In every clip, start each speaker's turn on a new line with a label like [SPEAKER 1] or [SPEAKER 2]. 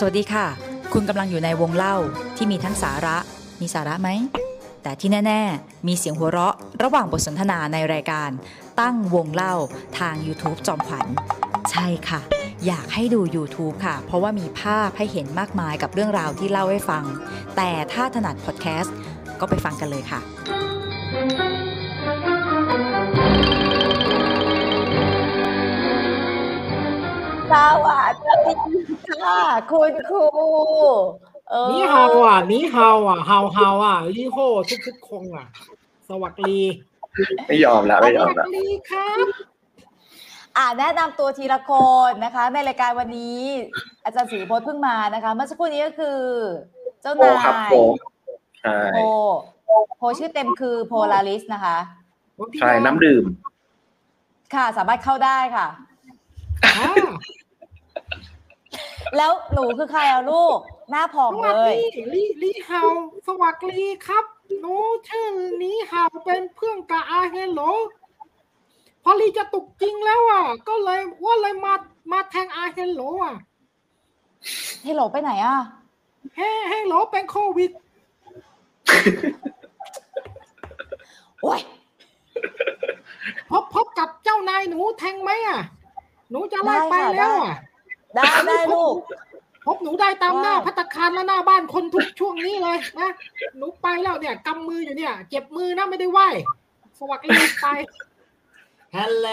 [SPEAKER 1] สวัสดีค่ะ คุณกำลังอยู่ในวงเล่าที่มีทั้งสาระ มีสาระไหม แต่ที่แน่ ๆ มีเสียงหัวเราะ ระหว่างบทสนทนาในรายการ ตั้งวงเล่าทาง YouTube จอมขวัญ ใช่ค่ะ อยากให้ดู YouTube ค่ะ เพราะว่ามีภาพให้เห็นมากมายกับเรื่องราวที่เล่าให้ฟัง แต่ถ้าถนัดพอดแคสต์ก็ไปฟังกันเลยค่ะ
[SPEAKER 2] สวัสดี ค่ะ คุณครูเออ
[SPEAKER 3] นี่เฮาอะนี่เฮาอะเฮาเฮาอะลี่โฮทุกทุกๆคงอะ สวัสดี
[SPEAKER 4] ไม่ยอมแล้วไม่ยอ
[SPEAKER 3] ส
[SPEAKER 4] ม
[SPEAKER 3] วั
[SPEAKER 4] แล้ว
[SPEAKER 3] สดีครับ
[SPEAKER 2] อ่าแนะนำตัวทีละคนนะคะ ในรายการวันนี้ อาจารย์ศรีพจน์เพิ่งมานะคะ เมื่อสักครู่นี้ก็คือ เจ้า
[SPEAKER 4] โอ้
[SPEAKER 2] นาย
[SPEAKER 4] ครับโอ้ใช่
[SPEAKER 2] โพโพชื่อเต็มคือโพลาริสนะคะ
[SPEAKER 4] ใช่น้ำดื่ม
[SPEAKER 2] ค่ะ สามารถเข้าได้ค่ะ
[SPEAKER 3] อ่า
[SPEAKER 2] แล้วหนูคือใครอะลูก หน้าผอ
[SPEAKER 3] ส
[SPEAKER 2] ม
[SPEAKER 3] วั
[SPEAKER 2] เล
[SPEAKER 3] ส
[SPEAKER 2] ย
[SPEAKER 3] ดีลี่ลี่เฮาสวัสดีครับ หนูชื่อนี้เฮาเป็นเพื่อนกับอาเฮโลพอลี่จะตกจริงแล้วอะ ก็เลยว่าเลยมามาแทงอาเฮโลอะ
[SPEAKER 2] เฮโหลไปไหนอะ
[SPEAKER 3] เฮ้เฮโลเป็นโควิด
[SPEAKER 2] โอ้ย
[SPEAKER 3] พบพบกับเจ้านายหนูแทงไหมอะ หนูจะไล่ไปแล้วอะ
[SPEAKER 2] ได้ได้ลูก
[SPEAKER 3] พบหนูได้ตามหน้า
[SPEAKER 2] ได้
[SPEAKER 3] พัตตาคารและหน้าบ้านคนทุกช่วงนี้เลยนะหนูไปแล้วเนี่ยกำมืออยู่เนี่ย เจ็บมือนะไม่ได้ไหวสวัสดีไปฮัลโหล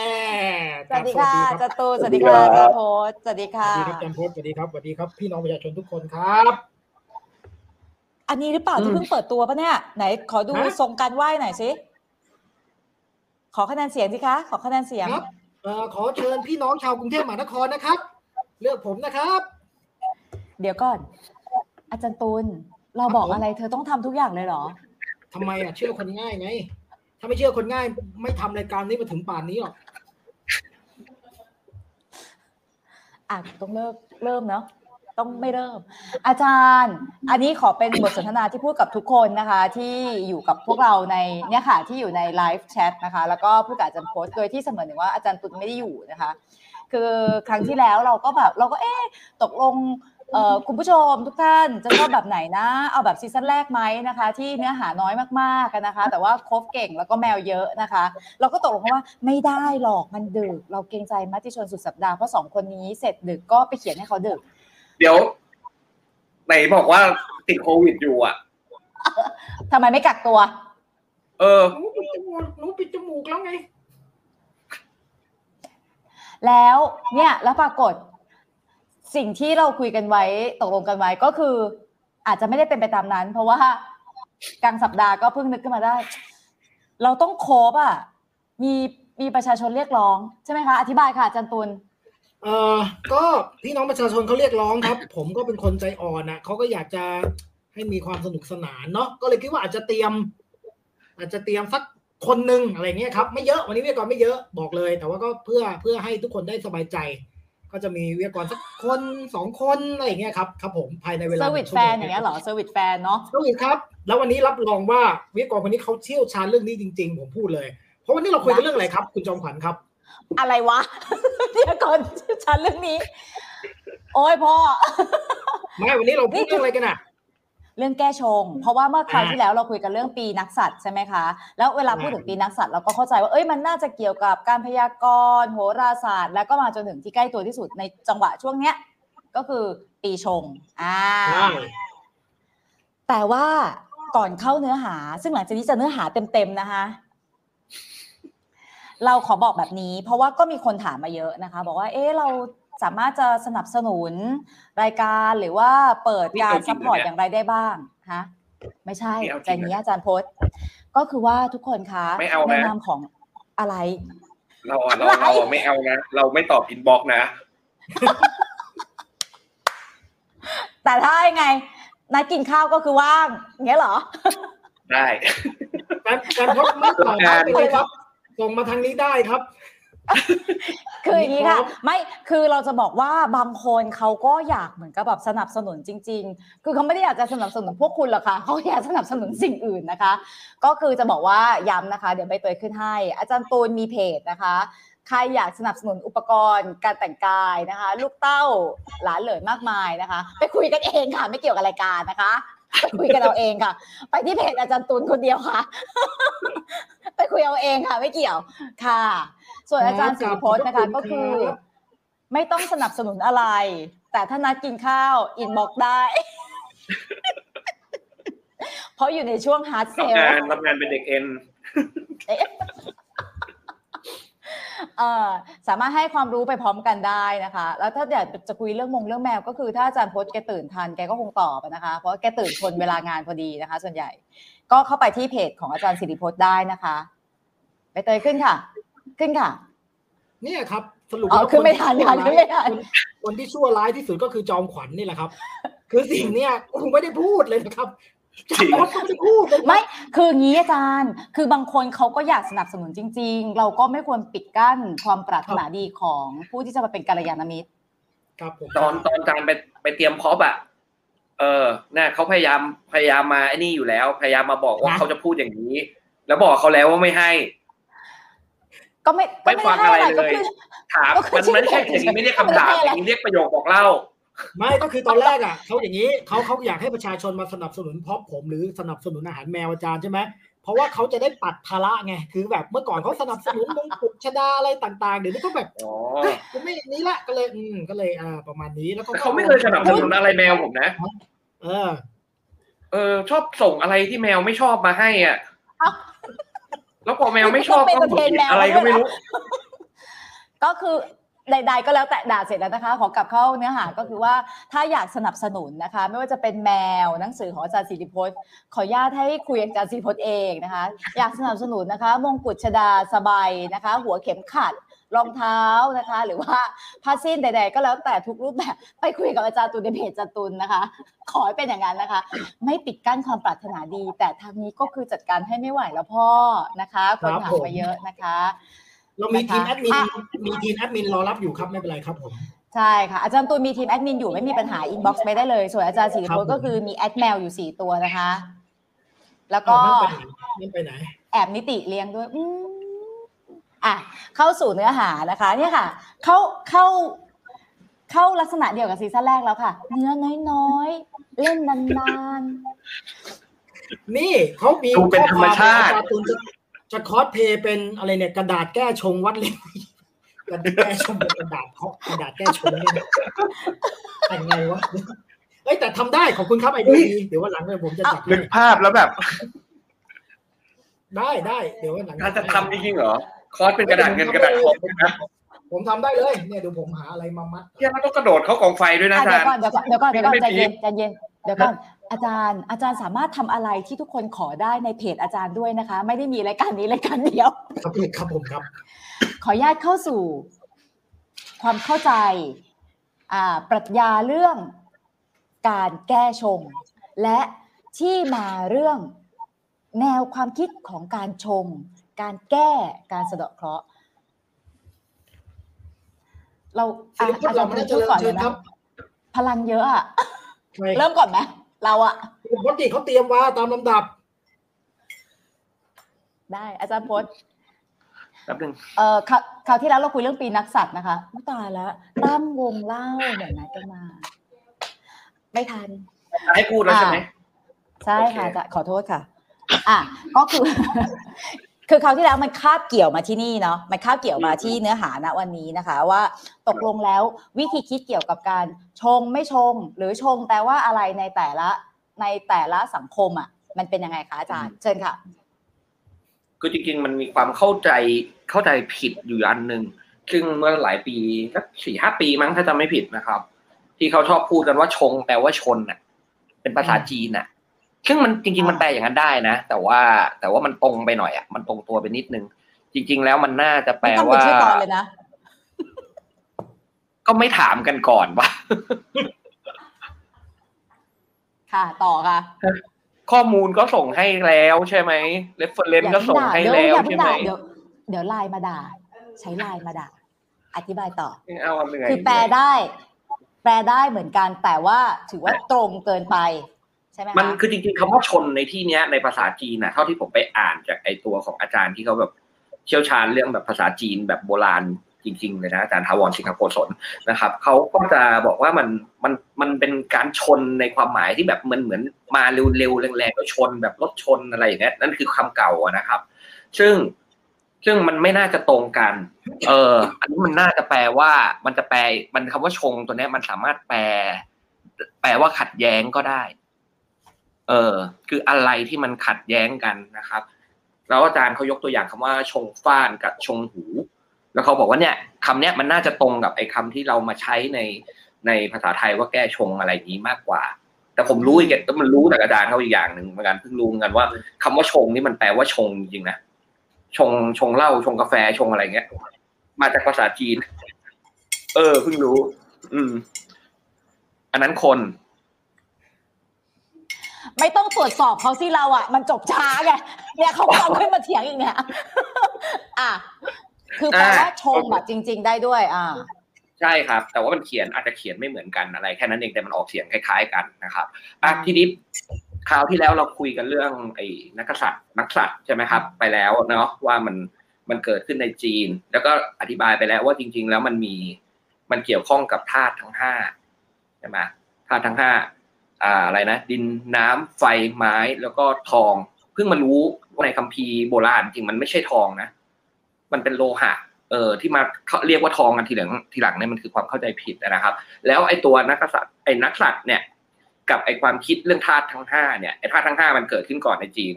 [SPEAKER 2] สวัสดีค่ะ
[SPEAKER 3] ค
[SPEAKER 2] จ
[SPEAKER 3] รับ
[SPEAKER 2] ตูสวัสดีค่ะอาจารย์โพสสวัสดี
[SPEAKER 3] ส
[SPEAKER 2] ค่ะ
[SPEAKER 3] วัสดีครับอาจันพจน์สวัสดีครับสวัสดีครับ พี่น้องประชาชนทุกคนครับ
[SPEAKER 2] อันนี้หรือเปล่า
[SPEAKER 3] อืม
[SPEAKER 2] ที่เพิ่งเปิดตัวปะเนี่ย ไหนขอดู
[SPEAKER 3] ฮะ
[SPEAKER 2] ทรงการไหว้หน่อยสิขอคะแนนเสียงสิคะ ขอคะแนนเสียง
[SPEAKER 3] ครับเอ่อขอเชิญพี่น้องชาวกรุงเทพมหานครนะครับ เลือกผมนะครับ
[SPEAKER 2] เดี๋ยวก่อน อาจารย์ตูน เราบอกอะไรเธอต้องทำทุกอย่างเลยเหรอ
[SPEAKER 3] ทำไมอะ เชื่อคนง่ายไง ถ้าไม่เชื่อคนง่าย ไม่ทำรายการนี้มาถึงป่านนี้หรอก
[SPEAKER 2] อะต้องเลิกเริ่มเนาะต้องไม่เริ่ม อาจารย์ อันนี้ขอเป็นบทสนทนาที่พูดกับทุกคนนะคะ ที่อยู่กับพวกเราในเนี่ยค่ะที่อยู่ในไลฟ์แชทนะคะ แล้วก็พูดกับอาจารย์โพสต์โดยที่เสมือนหนึ่งว่าอาจารย์ตุลไม่ได้อยู่นะคะ คือครั้งที่แล้วเราก็แบบเราก็เอ๊ะตกลงเอ่อคุณผู้ชมทุกท่านจะชอบแบบไหนนะ เอาแบบซีซั่นแรกไหมนะคะ ที่เนื้อหาน้อยมากๆกันนะคะ แต่ว่าครบเก่งแล้วก็แมวเยอะนะคะ เราก็ตกลงกันว่าไม่ได้หรอกมันดึก เราเกรงใจมัติชนสุดสัปดาห์เพราะสองคนนี้เสร็จดึกก็ไปเขียนให้เขาดึก
[SPEAKER 4] เดี๋ยวไหนบอกว่าติดโควิดอยู่อะ
[SPEAKER 2] ทำไมไม่กักตัว
[SPEAKER 4] เออ
[SPEAKER 3] หนูปิดจมูกหนูปิดจมูกแล้วไง
[SPEAKER 2] แล้วเนี่ยแล้วปรากฏสิ่งที่เราคุยกันไว้ตกลงกันไว้ก็คือ อาจจะไม่ได้เป็นไปตามนั้น เพราะว่ากลางสัปดาห์ก็เพิ่งนึกขึ้นมาได้ เราต้องโคบอะมีมีประชาชนเรียกร้องใช่ไหมคะอธิบายค่ะอาจันตุล
[SPEAKER 3] เอ่อก็พี่น้องประชาชนเขาเรียกร้องครับ ผมก็เป็นคนใจอ่อนนะเขาก็อยากจะให้มีความสนุกสนานเนาะก็เลยคิดว่าอาจจะเตรียม อาจจะเตรียมสัก คนหนึ่งอะไรเงี้ยครับไม่เยอะวันนี้วิทยากรไม่เยอะบอกเลย แต่ว่าก็เพื่อเพื่อให้ทุกคนได้สบายใจ ก็จะมีวิทยากรสักคนสองคนอะไรอย่างเงี้ยครับครับผมภายในเวลา
[SPEAKER 2] service fan อย่างเงี้ยเหรอ ser vice fan เนาะ
[SPEAKER 3] serviceครับ แล้ววันนี้รับรองว่าวิทยากรคนนี้เขาเชี่ยวชาญเรื่องนี้จริง ๆ ผมพูดเลย เพราะวันนี้เราคุยกันเรื่องอะไรครับ คุณจอมขวัญครับ
[SPEAKER 2] อะไรวะเดี๋ยวก่อนฉันเรื่องนี้ โอ้ยพ่อ
[SPEAKER 3] ไม่วันนี้เราพูดเรื่องอะไรกันอะ
[SPEAKER 2] เรื่องแก้ชง เพราะว่าเมื่อคราว
[SPEAKER 3] อ่า
[SPEAKER 2] ที่แล้วเราคุยกันเรื่องปีนักสัตว์ใช่ไหมคะ แล้วเวลาพูดถึงปีนักสัตว์เราก็เข้าใจว่าเอ้ยมันน่าจะเกี่ยวกับการพยากรณ์โหราศาสตร์ แล้วก็มาจนถึงที่ใกล้ตัวที่สุดในจังหวะช่วงเนี้ยก็คือปีชงอ่า
[SPEAKER 3] ใช่
[SPEAKER 2] แต่ว่าก่อนเข้าเนื้อหา ซึ่งหลังจากนี้จะเนื้อหาเต็มๆนะคะเราขอบอกแบบนี้ เพราะว่าก็มีคนถามมาเยอะนะคะ บอกว่า เอ๊ะเรา สามารถจะสนับสนุนรายการหรือว่าเปิดการ
[SPEAKER 4] นี่เอาจริงเหร
[SPEAKER 2] อ
[SPEAKER 4] อ
[SPEAKER 2] ร์ต
[SPEAKER 4] เนี่ย
[SPEAKER 2] อย่างไรได้บ้างฮะไม่ใช่
[SPEAKER 4] นี่เอาจ
[SPEAKER 2] ใจ
[SPEAKER 4] ริงเหรอ
[SPEAKER 2] นี้อาจารย์พจน์ ก็คือว่าทุกคนคะ
[SPEAKER 4] ไม่เอานะ
[SPEAKER 2] ในนามของอะไร
[SPEAKER 4] เราอะเราเราอะไม่เอานะ เราไม่ตอบ inbox นะ
[SPEAKER 2] แต่ถ้ายังไงนัดกินข้าวก็คือว่างอย่างเงี้ยเหรอ
[SPEAKER 4] ได้
[SPEAKER 3] การการพบไม่ตอบไม่เป็นไรครับ ส่งมาทางนี้ได้ครับ
[SPEAKER 2] คืออย่างนี้ค่ะ
[SPEAKER 3] ครับ
[SPEAKER 2] ไม่คือเราจะบอกว่าบางคนเขาก็อยากเหมือนกับแบบสนับสนุนจริง ๆ คือเขาไม่ได้อยากจะสนับสนุนพวกคุณหรอกค่ะเขาอยากสนับสนุนสิ่งอื่นนะคะ ก็คือจะบอกว่าย้ำนะคะ เดี๋ยวใบเตยขึ้นให้ อาจารย์ตูนมีเพจนะคะใครอยากสนับสนุนอุปกรณ์การแต่งกายนะคะ ลูกเต้าหลานเหลยมากมายนะคะ ไปคุยกันเองค่ะไม่เกี่ยวกับรายการนะคะ ไปคุยกันเอาเองค่ะ ไปที่เพจอาจารย์ตุลคนเดียวค่ะ ไปคุยเอาเองค่ะ ไม่เกี่ยวค่ะ ส่วนอาจารย์สิริพจน์นะคะก็คือ ไม่ต้องสนับสนุนอะไร แต่ถ้านัดกินข้าว inbox ได้ เพราะอยู่ในช่วง hard sell
[SPEAKER 4] ทำงานทำงานเป็นเด็กเอ็น
[SPEAKER 2] เอ่อ สามารถให้ความรู้ไปพร้อมกันได้นะคะ แล้วถ้าอยากจะคุยเรื่องมงเรื่องแมว ก็คือถ้าอาจารย์พจน์แกตื่นทันแกก็คงตอบอะนะคะ เพราะว่าแกตื่นชนเวลางานพอดีนะคะ ส่วนใหญ่ ก็เข้าไปที่เพจของอาจารย์สิริพจน์ได้นะคะไปเตยขึ้นค่ะ ขึ้นค่ะ
[SPEAKER 3] เนี่ยครับสรุป
[SPEAKER 2] อ๋อ
[SPEAKER 3] แล้ว
[SPEAKER 2] ขึ้นไม่ทัน
[SPEAKER 3] ที่
[SPEAKER 2] ค่ะ
[SPEAKER 3] ชั่ว
[SPEAKER 2] ขึ้นไม่ทัน
[SPEAKER 3] คนคนที่ชั่วร้ายที่สุดก็คือจอมขวัญนี่แหละครับ คือสิ่งเนี้ยกูไม่ได้พูดเลยนะครับ
[SPEAKER 4] จริง
[SPEAKER 3] จอมขวัญก็ไม่ได้พูดเลยนะ
[SPEAKER 2] ไม่คืองี้อาจารย์ คือบางคนเขาก็อยากสนับสนุนจริง ๆ เราก็ไม่ควรปิดกั้นความปรารถนาดีของผู้ที่จะมาเป็นกัลยาณมิตร
[SPEAKER 3] ครับผม
[SPEAKER 4] ตอนตอนอาจารย์ไปไปเตรียมพร็อพอะเออเนี่ยเขาพยายามพยายามมาไอ้นี่อยู่แล้ว พยายามมาบอกว่าเขาจะพูดอย่างนี้ แล้วบอกเขาแล้วว่าไม่ให้
[SPEAKER 2] ก็ไม่ก็
[SPEAKER 4] ไม่ฟังอะไร
[SPEAKER 2] ด้ก็
[SPEAKER 4] เลย
[SPEAKER 2] คือ
[SPEAKER 4] ถาม
[SPEAKER 2] ก็คือ
[SPEAKER 4] มันไม่ใช่อย่างนี้ไม่เรียกคำถาม
[SPEAKER 2] ไม่ได้อะไร
[SPEAKER 4] อย่างนี้เรียกประโยคบอกเล่า
[SPEAKER 3] ไม่ก็คือตอนแรกอะเขาอย่างนี้เขาเขาอยากให้ประชาชนมาสนับสนุนเพราะผมหรือสนับสนุนอาหารแมวอาจารย์ใช่ไหมเพราะว่าเขาจะได้ปัดภาระไงคือแบบเมื่อก่อนเขาสนับสนุนมงกุฎชดาอะไรต่างๆเดี๋ยวนี้ก็แบบ
[SPEAKER 4] อ๋อ
[SPEAKER 3] เฮ้ยกูไม่อย่างนี้ละก็เลยอืมก็เลยอ่าประมาณนี้แล้วก็
[SPEAKER 4] แต่เขาไม่เคยสนับสนุนอะไรแมวผมนะ
[SPEAKER 3] เออ
[SPEAKER 4] เออ ชอบส่งอะไรที่แมวไม่ชอบมาให้อะ
[SPEAKER 2] เอ้า
[SPEAKER 4] แล้วพอแมวไม่ชอบ
[SPEAKER 2] ต้อง
[SPEAKER 4] ก็
[SPEAKER 2] เป็น
[SPEAKER 4] หงุดหงิด
[SPEAKER 2] แมว
[SPEAKER 4] อะไรก็ไม่รู้
[SPEAKER 2] ก็คือ ใดๆก็แล้วแต่ด่าเสร็จแล้วนะคะ ขอกลับเข้าเนื้อหาก็คือว่าถ้าอยากสนับสนุนนะคะ ไม่ว่าจะเป็นแมวหนังสือของอาจารย์สิริพจน์ขออนุญาตให้คุยกับอาจารย์สิริพจน์เองนะคะ อยากสนับสนุนนะคะ มงกุฎชดาสบายนะคะ หัวเข็มขัดรองเท้านะคะ หรือว่าผ้าสิ้นใด ๆ ก็แล้วแต่ทุกรูปแบบไปคุยกับอาจารย์ตุลในเพจจตุลนะคะ ขอให้เป็นอย่างนั้นนะคะ ไม่ปิดกั้นความปรารถนาดี แต่ทางนี้ก็คือจัดการให้ไม่ไหวแล้วพ่อนะคะ คนถาม
[SPEAKER 3] มา
[SPEAKER 2] เยอะนะคะ
[SPEAKER 3] เรามีทีม
[SPEAKER 2] นะคะ
[SPEAKER 3] แอดมิน
[SPEAKER 2] อะ
[SPEAKER 3] มีทีมแอดมินรอรับอยู่ครับไม่เป็นไรครับผม
[SPEAKER 2] ใช่ค่ะ อาจารย์ตูนมีทีมแอดมินอยู่ไม่มีปัญหา inbox ไปได้เลย ส่วนอาจารย์สิริพจน์
[SPEAKER 3] ครับผม
[SPEAKER 2] ก็คือมีแอดแมวอยู่สี่ตัวนะคะ แล้วก็
[SPEAKER 3] อ้าวนั่นไปไหนนั่นไปไหน
[SPEAKER 2] แอบนิติเลี้ยงด้วยอืมอะเข้าสู่เนื้อหานะคะ เนี่ยค่ะ เข้าเข้าเข้าลักษณะเดียวกับ season แรกแล้วค่ะ เนื้อน้อยๆ เล่นนาน
[SPEAKER 3] นี่เขามี
[SPEAKER 4] ดูเป็นธรรมชาติ
[SPEAKER 3] ข้อควมว่อ อาจารย์ตุลจะจะคอสเพย์เป็นอะไรเนี่ยกระดาษแก้ชงวัดเลยกระดาษแก้ชงเป็นกระดาษเคาะกระดาษแก้ชงเนี่ยนะแต่งไงวะเอ้ยแต่ทำได้ขอบคุณครับไอเดียดีเดี๋ยววันหลังเนี่ยผมจะจัด
[SPEAKER 4] นึ
[SPEAKER 3] ให้
[SPEAKER 4] กภาพแล้วแบบ
[SPEAKER 3] ได้ได้เดี๋ยววันหลัง
[SPEAKER 4] การจะทำจริงๆเหรอคอร์สเป็นกระดาษเงินกระดาษทองนะ
[SPEAKER 3] ผมทำได้เลยเนี่ยเดี๋ยวผมหาอะไรมามัด
[SPEAKER 4] เที่ยมันต้องกระโดดเข้ากองไฟด้วย
[SPEAKER 2] ๆ
[SPEAKER 4] นะ
[SPEAKER 2] อะ
[SPEAKER 4] อาจา
[SPEAKER 2] เดี๋ยว
[SPEAKER 4] รย์
[SPEAKER 2] ก่อนเดี๋ยวก่อนเดี๋ยวก่อนเดี๋ยวก่อน
[SPEAKER 4] ไม่
[SPEAKER 2] ใจ
[SPEAKER 4] พี
[SPEAKER 2] เย็
[SPEAKER 4] คน
[SPEAKER 2] ใจเย็น เดี๋ยวก่อนอาจารย์อาจารย์สามารถทำอะไรที่ทุกคนขอได้ในเพจอาจารย์ด้วยนะคะ ไม่ได้มีรายการนี้รายการเดียว
[SPEAKER 3] ครับครับผมครับ
[SPEAKER 2] ขออนุญาตเข้าสู่ ความเข้าใจอ่าปรัชญาเรื่องการแก้ชง และที่มาเรื่องแนวความคิดของการชง การแก้การสะเดาะเคราะห์เรา
[SPEAKER 3] ศิ
[SPEAKER 2] อะ
[SPEAKER 3] ลปะ
[SPEAKER 2] อาจา
[SPEAKER 3] เรา
[SPEAKER 2] รย์
[SPEAKER 3] ไม่ได้
[SPEAKER 2] พูดก่อน
[SPEAKER 3] เจริ
[SPEAKER 2] เล
[SPEAKER 3] ญ
[SPEAKER 2] ย
[SPEAKER 3] ครั
[SPEAKER 2] นะ
[SPEAKER 3] บ
[SPEAKER 2] พลังเยอะอะ
[SPEAKER 3] ไม่
[SPEAKER 2] เริ่มก่อนไหมเราอะ
[SPEAKER 3] ปกติเขาเตรียมว่าตามลำดับ
[SPEAKER 2] ได้อาจารย์พจน์
[SPEAKER 4] แป๊บนึง
[SPEAKER 2] เอ่อคราวคราวที่แล้วเราคุยเรื่องปีนักสัตว์นะคะอุ๊ยตายแล้วตั้งวงเล่าเหมือนนัดกันมา ไม่ทัน
[SPEAKER 4] ให้พูดแล้วใช่ไหม
[SPEAKER 2] ใช่
[SPEAKER 4] โอเค
[SPEAKER 2] ค่ะจะขอโทษค่ะ อะก็คือ คือคราวที่แล้วมันคาบเกี่ยวมาที่นี่เนาะมันคาบเกี่ยวมาที่เนื้อหาณวันนี้นะคะ ว่าตกลงแล้ววิธีคิดเกี่ยวกับการชงไม่ชง หรือชงแต่ว่าอะไรในแต่ละในแต่ละสังคมอะมันเป็นยังไงคะอาจารย์เชิญค่ะ
[SPEAKER 4] คือจริงๆมันมีความเข้าใจเข้าใจผิดอยู่อันหนึ่งซึ่งเมื่อหลายปีสักสี่ห้าปีมั้งถ้าจำไม่ผิดนะครับ ที่เขาชอบพูดกันว่าชงแปลว่าชนน่ะ เป็นภาษาจีนน่ะ ซึ่งมันจริง ๆ มันแปลอย่างนั้นได้นะ แต่ว่าแต่ว่ามันตรงไปหน่อยอะมันตรงตัวไปนิดนึง จริง ๆ แล้วมันน่าจะแปล
[SPEAKER 2] ต้องเป็น
[SPEAKER 4] ว่า
[SPEAKER 2] ชื่อตอนเลยนะ
[SPEAKER 4] ก็ไม่ถามกันก่อนว่า
[SPEAKER 2] ค่ะต่อค่ะ
[SPEAKER 4] ข้อมูลก็ส่งให้แล้วใช่ไหม reference ก็ส่งให้แล้วใช่ไหม
[SPEAKER 2] เดี๋ยวอย่าเพิ่
[SPEAKER 4] ใช่
[SPEAKER 2] ง
[SPEAKER 4] ไหม
[SPEAKER 2] ด่าเดี๋ยวเดี๋ยวไลน์มาด่า ใช้ไลน์มาด่า อธิบายต่อ
[SPEAKER 4] เอาเหนื่อย
[SPEAKER 2] คือแปลได้ แปลได้เหมือนกันแต่ว่าถือว่าตรงเกินไป ใช่ไหม
[SPEAKER 4] มันคือจริงๆคำว่าชนในที่เนี้ยในภาษาจีนนะเท่าที่ผมไปอ่านจากไอตัวของอาจารย์ที่เขาแบบเชี่ยวชาญเรื่องแบบภาษาจีนแบบโบราณจริงๆเลยนะอาจารย์ทาวรสิงคโปร์สนนะครับเขาก็จะบอกว่ามันมันมันเป็นการชนในความหมายที่แบบมันเหมือนมาเร็วๆแรงๆแล้วชนแบบรถชนอะไรอย่างเงี้ยนั่นคือคำเก่านะครับ ซึ่งซึ่งมันไม่น่าจะตรงกัน เออ อันนี้มันน่าจะแปลว่า มันจะแปล มันคำว่าชงตัวเนี้ยมันสามารถแปล แปลว่าขัดแย้งก็ได้ เออคืออะไรที่มันขัดแย้งกันนะครับ แล้วอาจารย์เขายกตัวอย่างคำว่าชงฟ้านกับชงหู แล้วเขาบอกว่าเนี่ยคำเนี้ยมันน่าจะตรงกับไอ้คำที่เรามาใช้ในในภาษาไทยว่าแก้ชงอะไรนี้มากกว่า แต่ผมรู้อีกแต่มันรู้แต่อาจารย์เขาอีกอย่างหนึ่งเหมือนกันเพิ่งรู้เหมือนกันว่าคำว่าชงนี่มันแปลว่าชงจริงนะชงชงเหล้าชงกาแฟชงอะไรเงี้ย มาจากภาษาจีน เออเพิ่งรู้ อืม อันนั้นคน
[SPEAKER 2] ไม่ต้องตรวจสอบเขาสิเราอะ มันจบช้าไงเนี่ยเขาก็เอาขึ้นมาเถียงอีกเนี่ยอะคือแปลว่าชงอะจริง ๆ ได้ด้วย อ่า
[SPEAKER 4] ใช่ครับ แต่ว่ามันเขียนอาจจะเขียนไม่เหมือนกันอะไรแค่นั้นเองแต่มันออกเสียงคล้าย ๆ กันนะครับอะทีนี้คราวที่แล้วเราคุยกันเรื่องไอ้นักษัตริย์นักษัตริย์ใช่ไหมครับ ไปแล้วเนาะว่ามันมันเกิดขึ้นในจีน แล้วก็อธิบายไปแล้วว่าจริง ๆ แล้วมันมีมันเกี่ยวข้องกับธาตุทั้งห้าใช่ไหมธาตุทั้งห้า อะไรนะ ดินน้ำไฟไม้แล้วก็ทอง เพิ่งมารู้ว่าในคัมภีร์โบราณจริงมันไม่ใช่ทองนะ มันเป็นโลหะ เออที่มาเขาเรียกว่าทองกันทีหลังทีหลังเนี่ยมันคือความเข้าใจผิดนะครับ แล้วไอ้ตัวนักษัตริย์ไอ้นักษัตริย์เนี่ย กับไอ้ความคิดเรื่องธาตุทั้งห้าเนี่ยไอ้ธาตุทั้งห้ามันเกิดขึ้นก่อนในจีน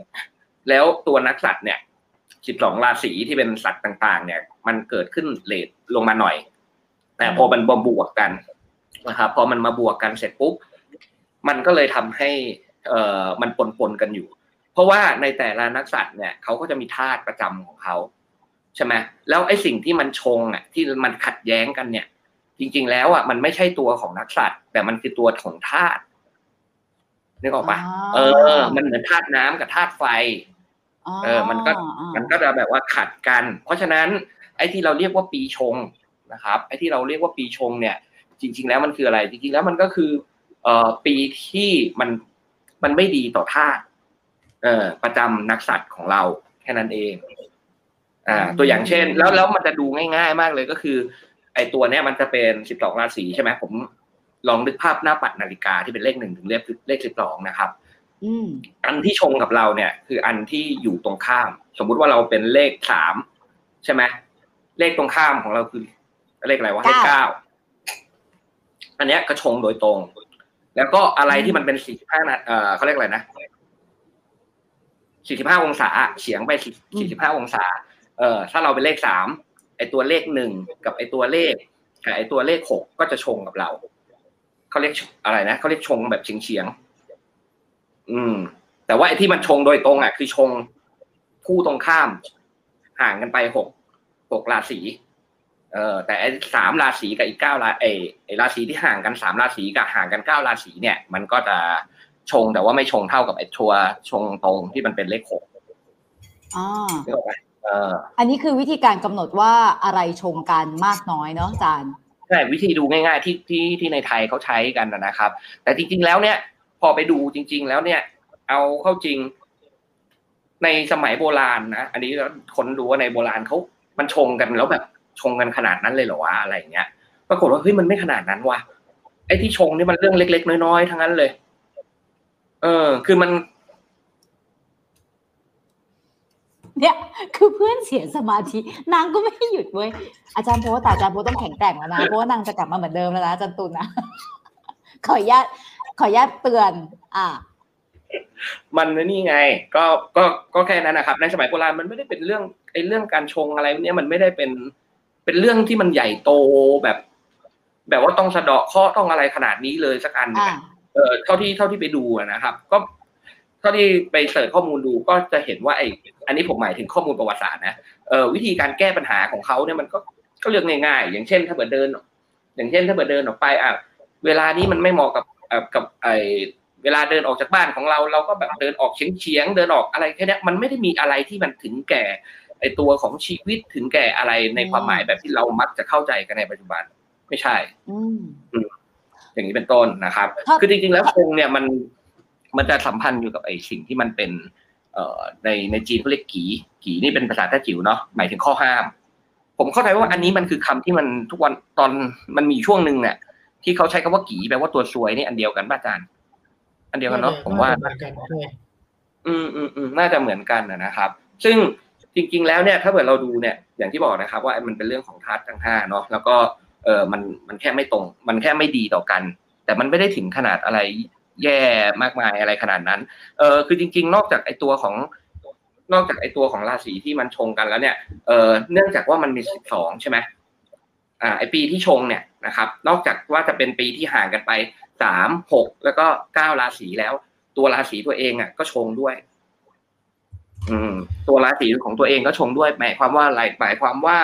[SPEAKER 4] แล้วตัวนักษัตริย์เนี่ยสิบสองราศีที่เป็นสัตว์ต่างๆ เนี่ย มันเกิดขึ้นเลทลงมาหน่อย แต่พอมันบวกกันนะครับพอมันมาบวกกันเสร็จปุ๊บ มันก็เลยทำให้เอ่อมันปนปนๆกันอยู่ เพราะว่าในแต่ละนักษัตริย์เนี่ยเขาก็จะมีธาตุประจำของเขาใช่ไหมแล้วไอ้สิ่งที่มันชงอะที่มันขัดแย้งกันเนี่ย จริง ๆ แล้วอะมันไม่ใช่ตัวของนักสัตว์แต่มันคือตัวของธาตุนึกออกปะ
[SPEAKER 2] อ๋อ
[SPEAKER 4] เออ มันเหมือนธาตุน้ำกับธาตุไฟ เออ มันก็ มันก็จะแบบว่าขัดกัน เพราะฉะนั้น ไอ้ที่เราเรียกว่าปีชงนะครับ ไอ้ที่เราเรียกว่าปีชงเนี่ย จริง ๆ แล้วมันคืออะไร จริง ๆ แล้วมันก็คือเอ่อ ปีที่มันมันไม่ดีต่อธาตุเอ่อประจำนักสัตว์ของเราแค่นั้นเอง อ่า ตัวอย่างเช่น แล้วแล้วมันจะดูง่าย ๆ มากเลยก็คือ ไอ้ตัวเนี้ยมันจะเป็นสิบสองราศีใช่ไหมผมลองนึกภาพหน้าปัดนาฬิกาที่เป็นเลขหนึ่งถึงเลขเลขสิบสองนะครับ
[SPEAKER 2] อืม
[SPEAKER 4] อันที่ชงกับเราเนี่ย คืออันที่อยู่ตรงข้าม สมมุติว่าเราเป็นเลขสามใช่ไหมเลขตรงข้ามของเราคือ เลขอะไรวะเลข
[SPEAKER 2] เก้า
[SPEAKER 4] เก้าอันเนี้ยก็ชงโดยตรง แล้วก็อะไรที่มันเป็นสี่สิบห้าเอ่อเขาเรียกอะไรนะสี่สิบห้าองศาเฉียงไปสี่สิบห้าองศา เอ่อถ้าเราเป็นเลขสามไอตัวเลขหนึ่งกับไอตัวเลขกับไอตัวเลขหกก็จะชงกับเราเขาเรียกอะไรนะเขาเรียกชงแบบเฉียงเฉียงๆอืม แต่ว่าไอ้ที่มันชงโดยตรงอะคือชงคู่ตรงข้าม ห่างกันไปหกหกราศี เออแต่ไอ้สามราศีกับอีกเก้าราไอ้ไอ้ราศีที่ห่างกันสามราศีกับห่างกันเก้าราศีเนี่ย มันก็จะชงแต่ว่าไม่ชงเท่ากับไอ้ชัวชงตรงที่มันเป็นเลขหก
[SPEAKER 2] อ่า
[SPEAKER 4] นึกออกไหมเออ
[SPEAKER 2] อันนี้คือวิธีการกำหนดว่าอะไรชงกันมากน้อยเนาะอาจารย์
[SPEAKER 4] ใช่วิธีดูง่ายๆที่ที่ที่ในไทยเขาใช้กันนะนะครับ แต่จริงๆแล้วเนี่ย พอไปดูจริง ๆ แล้วเนี่ย เอาเข้าจริง ในสมัยโบราณนะอันนี้คนดูว่าในโบราณเขามันชงกันแล้วแบบ ชงกันขนาดนั้นเลยเหรอวะอะไรอย่างเงี้ยปรากฏว่าเฮ้ยมันไม่ขนาดนั้นว่ะไอ้ที่ชงนี่มันเรื่องเล็ก ๆ น้อยๆทั้งนั้นเลย เออ คือมัน
[SPEAKER 2] เนี่ย คือเพื่อนเสียสมาธินางก็ไม่หยุดเว้ยอาจารย์โพสแต่อาจารย์โพสต้องแข็งแกร่งแล้วนะเพราะว่านางจะกลับมาเหมือนเดิมแล้วนะอาจารย์ตุลนะขออนุญาตขออนุญาตเตือน อ่า
[SPEAKER 4] มันนี่ไง ก็ก็ก็แค่นั้นนะครับ ในสมัยโบราณมันไม่ได้เป็นเรื่องไอ้เรื่องการชงอะไรเนี่ยมันไม่ได้เป็น เป็นเรื่องที่มันใหญ่โตแบบ แบบว่าต้องสะเดาะเคราะห์ต้องอะไรขนาดนี้เลยสักอันหนึ่ง
[SPEAKER 2] อ่า
[SPEAKER 4] อะเออเท่าที่เท่าที่ไปดูอะนะครับ ก็เท่าที่ไปเสิร์ชข้อมูลดูก็จะเห็นว่าไอ้อันนี้ผมหมายถึงข้อมูลประวัติศาสตร์นะเออวิธีการแก้ปัญหาของเขาเนี่ยมันก็ก็เรื่องง่ายๆ อย่างเช่น ถ้าเกิดเดิน อย่างเช่น ถ้าเกิดเดินออกไปอะเวลานี้มันไม่เหมาะกับเอ่อกับไอเวลาเดินออกจากบ้านของเราเราก็แบบเดินออกเฉียงๆเดินออกอะไรแค่เนี้ยมันไม่ได้มีอะไรที่มันถึงแก่ ไอตัวของชีวิตถึงแก่อะไรในความหมายแบบที่เรามักจะเข้าใจกันในปัจจุบัน ไม่ใช่
[SPEAKER 2] อืม
[SPEAKER 4] อย่างนี้เป็นต้นนะครับ
[SPEAKER 2] ถ้า
[SPEAKER 4] คือจริงๆแล้วคงเนี่ยมันมันจะสัมพันธ์อยู่กับไอ้สิ่งที่มันเป็น เอ่อในในจีนเขาเรียกกีกีนี่เป็นภาษาแต้จิ๋วเนาะหมายถึงข้อห้าม ผมเข้าใจว่าอันนี้มันคือคำที่มันทุกวันตอนมันมีช่วงหนึ่งเนี่ยที่เขาใช้คำว่ากีแปลว่าตัวซวยนี่อันเดียวกันป่ะอาจารย์ อันเดียวกันเนาะผมว่า
[SPEAKER 3] เหมือนกันใช่
[SPEAKER 4] อืมอืมอืมน่าจะเหมือนกันนะนะครับ ซึ่ง จริง ๆ แล้วเนี่ยถ้าเกิดเราดูเนี่ยอย่างที่บอกนะครับ ว่ามันเป็นเรื่องของธาตุทั้งห้าเนาะแล้วก็เออมันมันแค่ไม่ตรง มันแค่ไม่ดีต่อกัน แต่มันไม่ได้ถึงขนาดอะไรแย่มากมายอะไรขนาดนั้นเออคือจริง ๆ นอกจากไอตัวของนอกจากไอตัวของราศีที่มันชงกันแล้วเนี่ยเออเนื่องจากว่ามันมีสิบสองใช่ไหมอ่าไอปีที่ชงเนี่ยนะครับ นอกจากว่าจะเป็นปีที่ห่างกันไปสามหกแล้วก็เก้าราศีแล้ว ตัวราศีตัวเองอะก็ชงด้วย อืม ตัวราศีของตัวเองก็ชงด้วยหมายความว่าอะไรหมายความว่า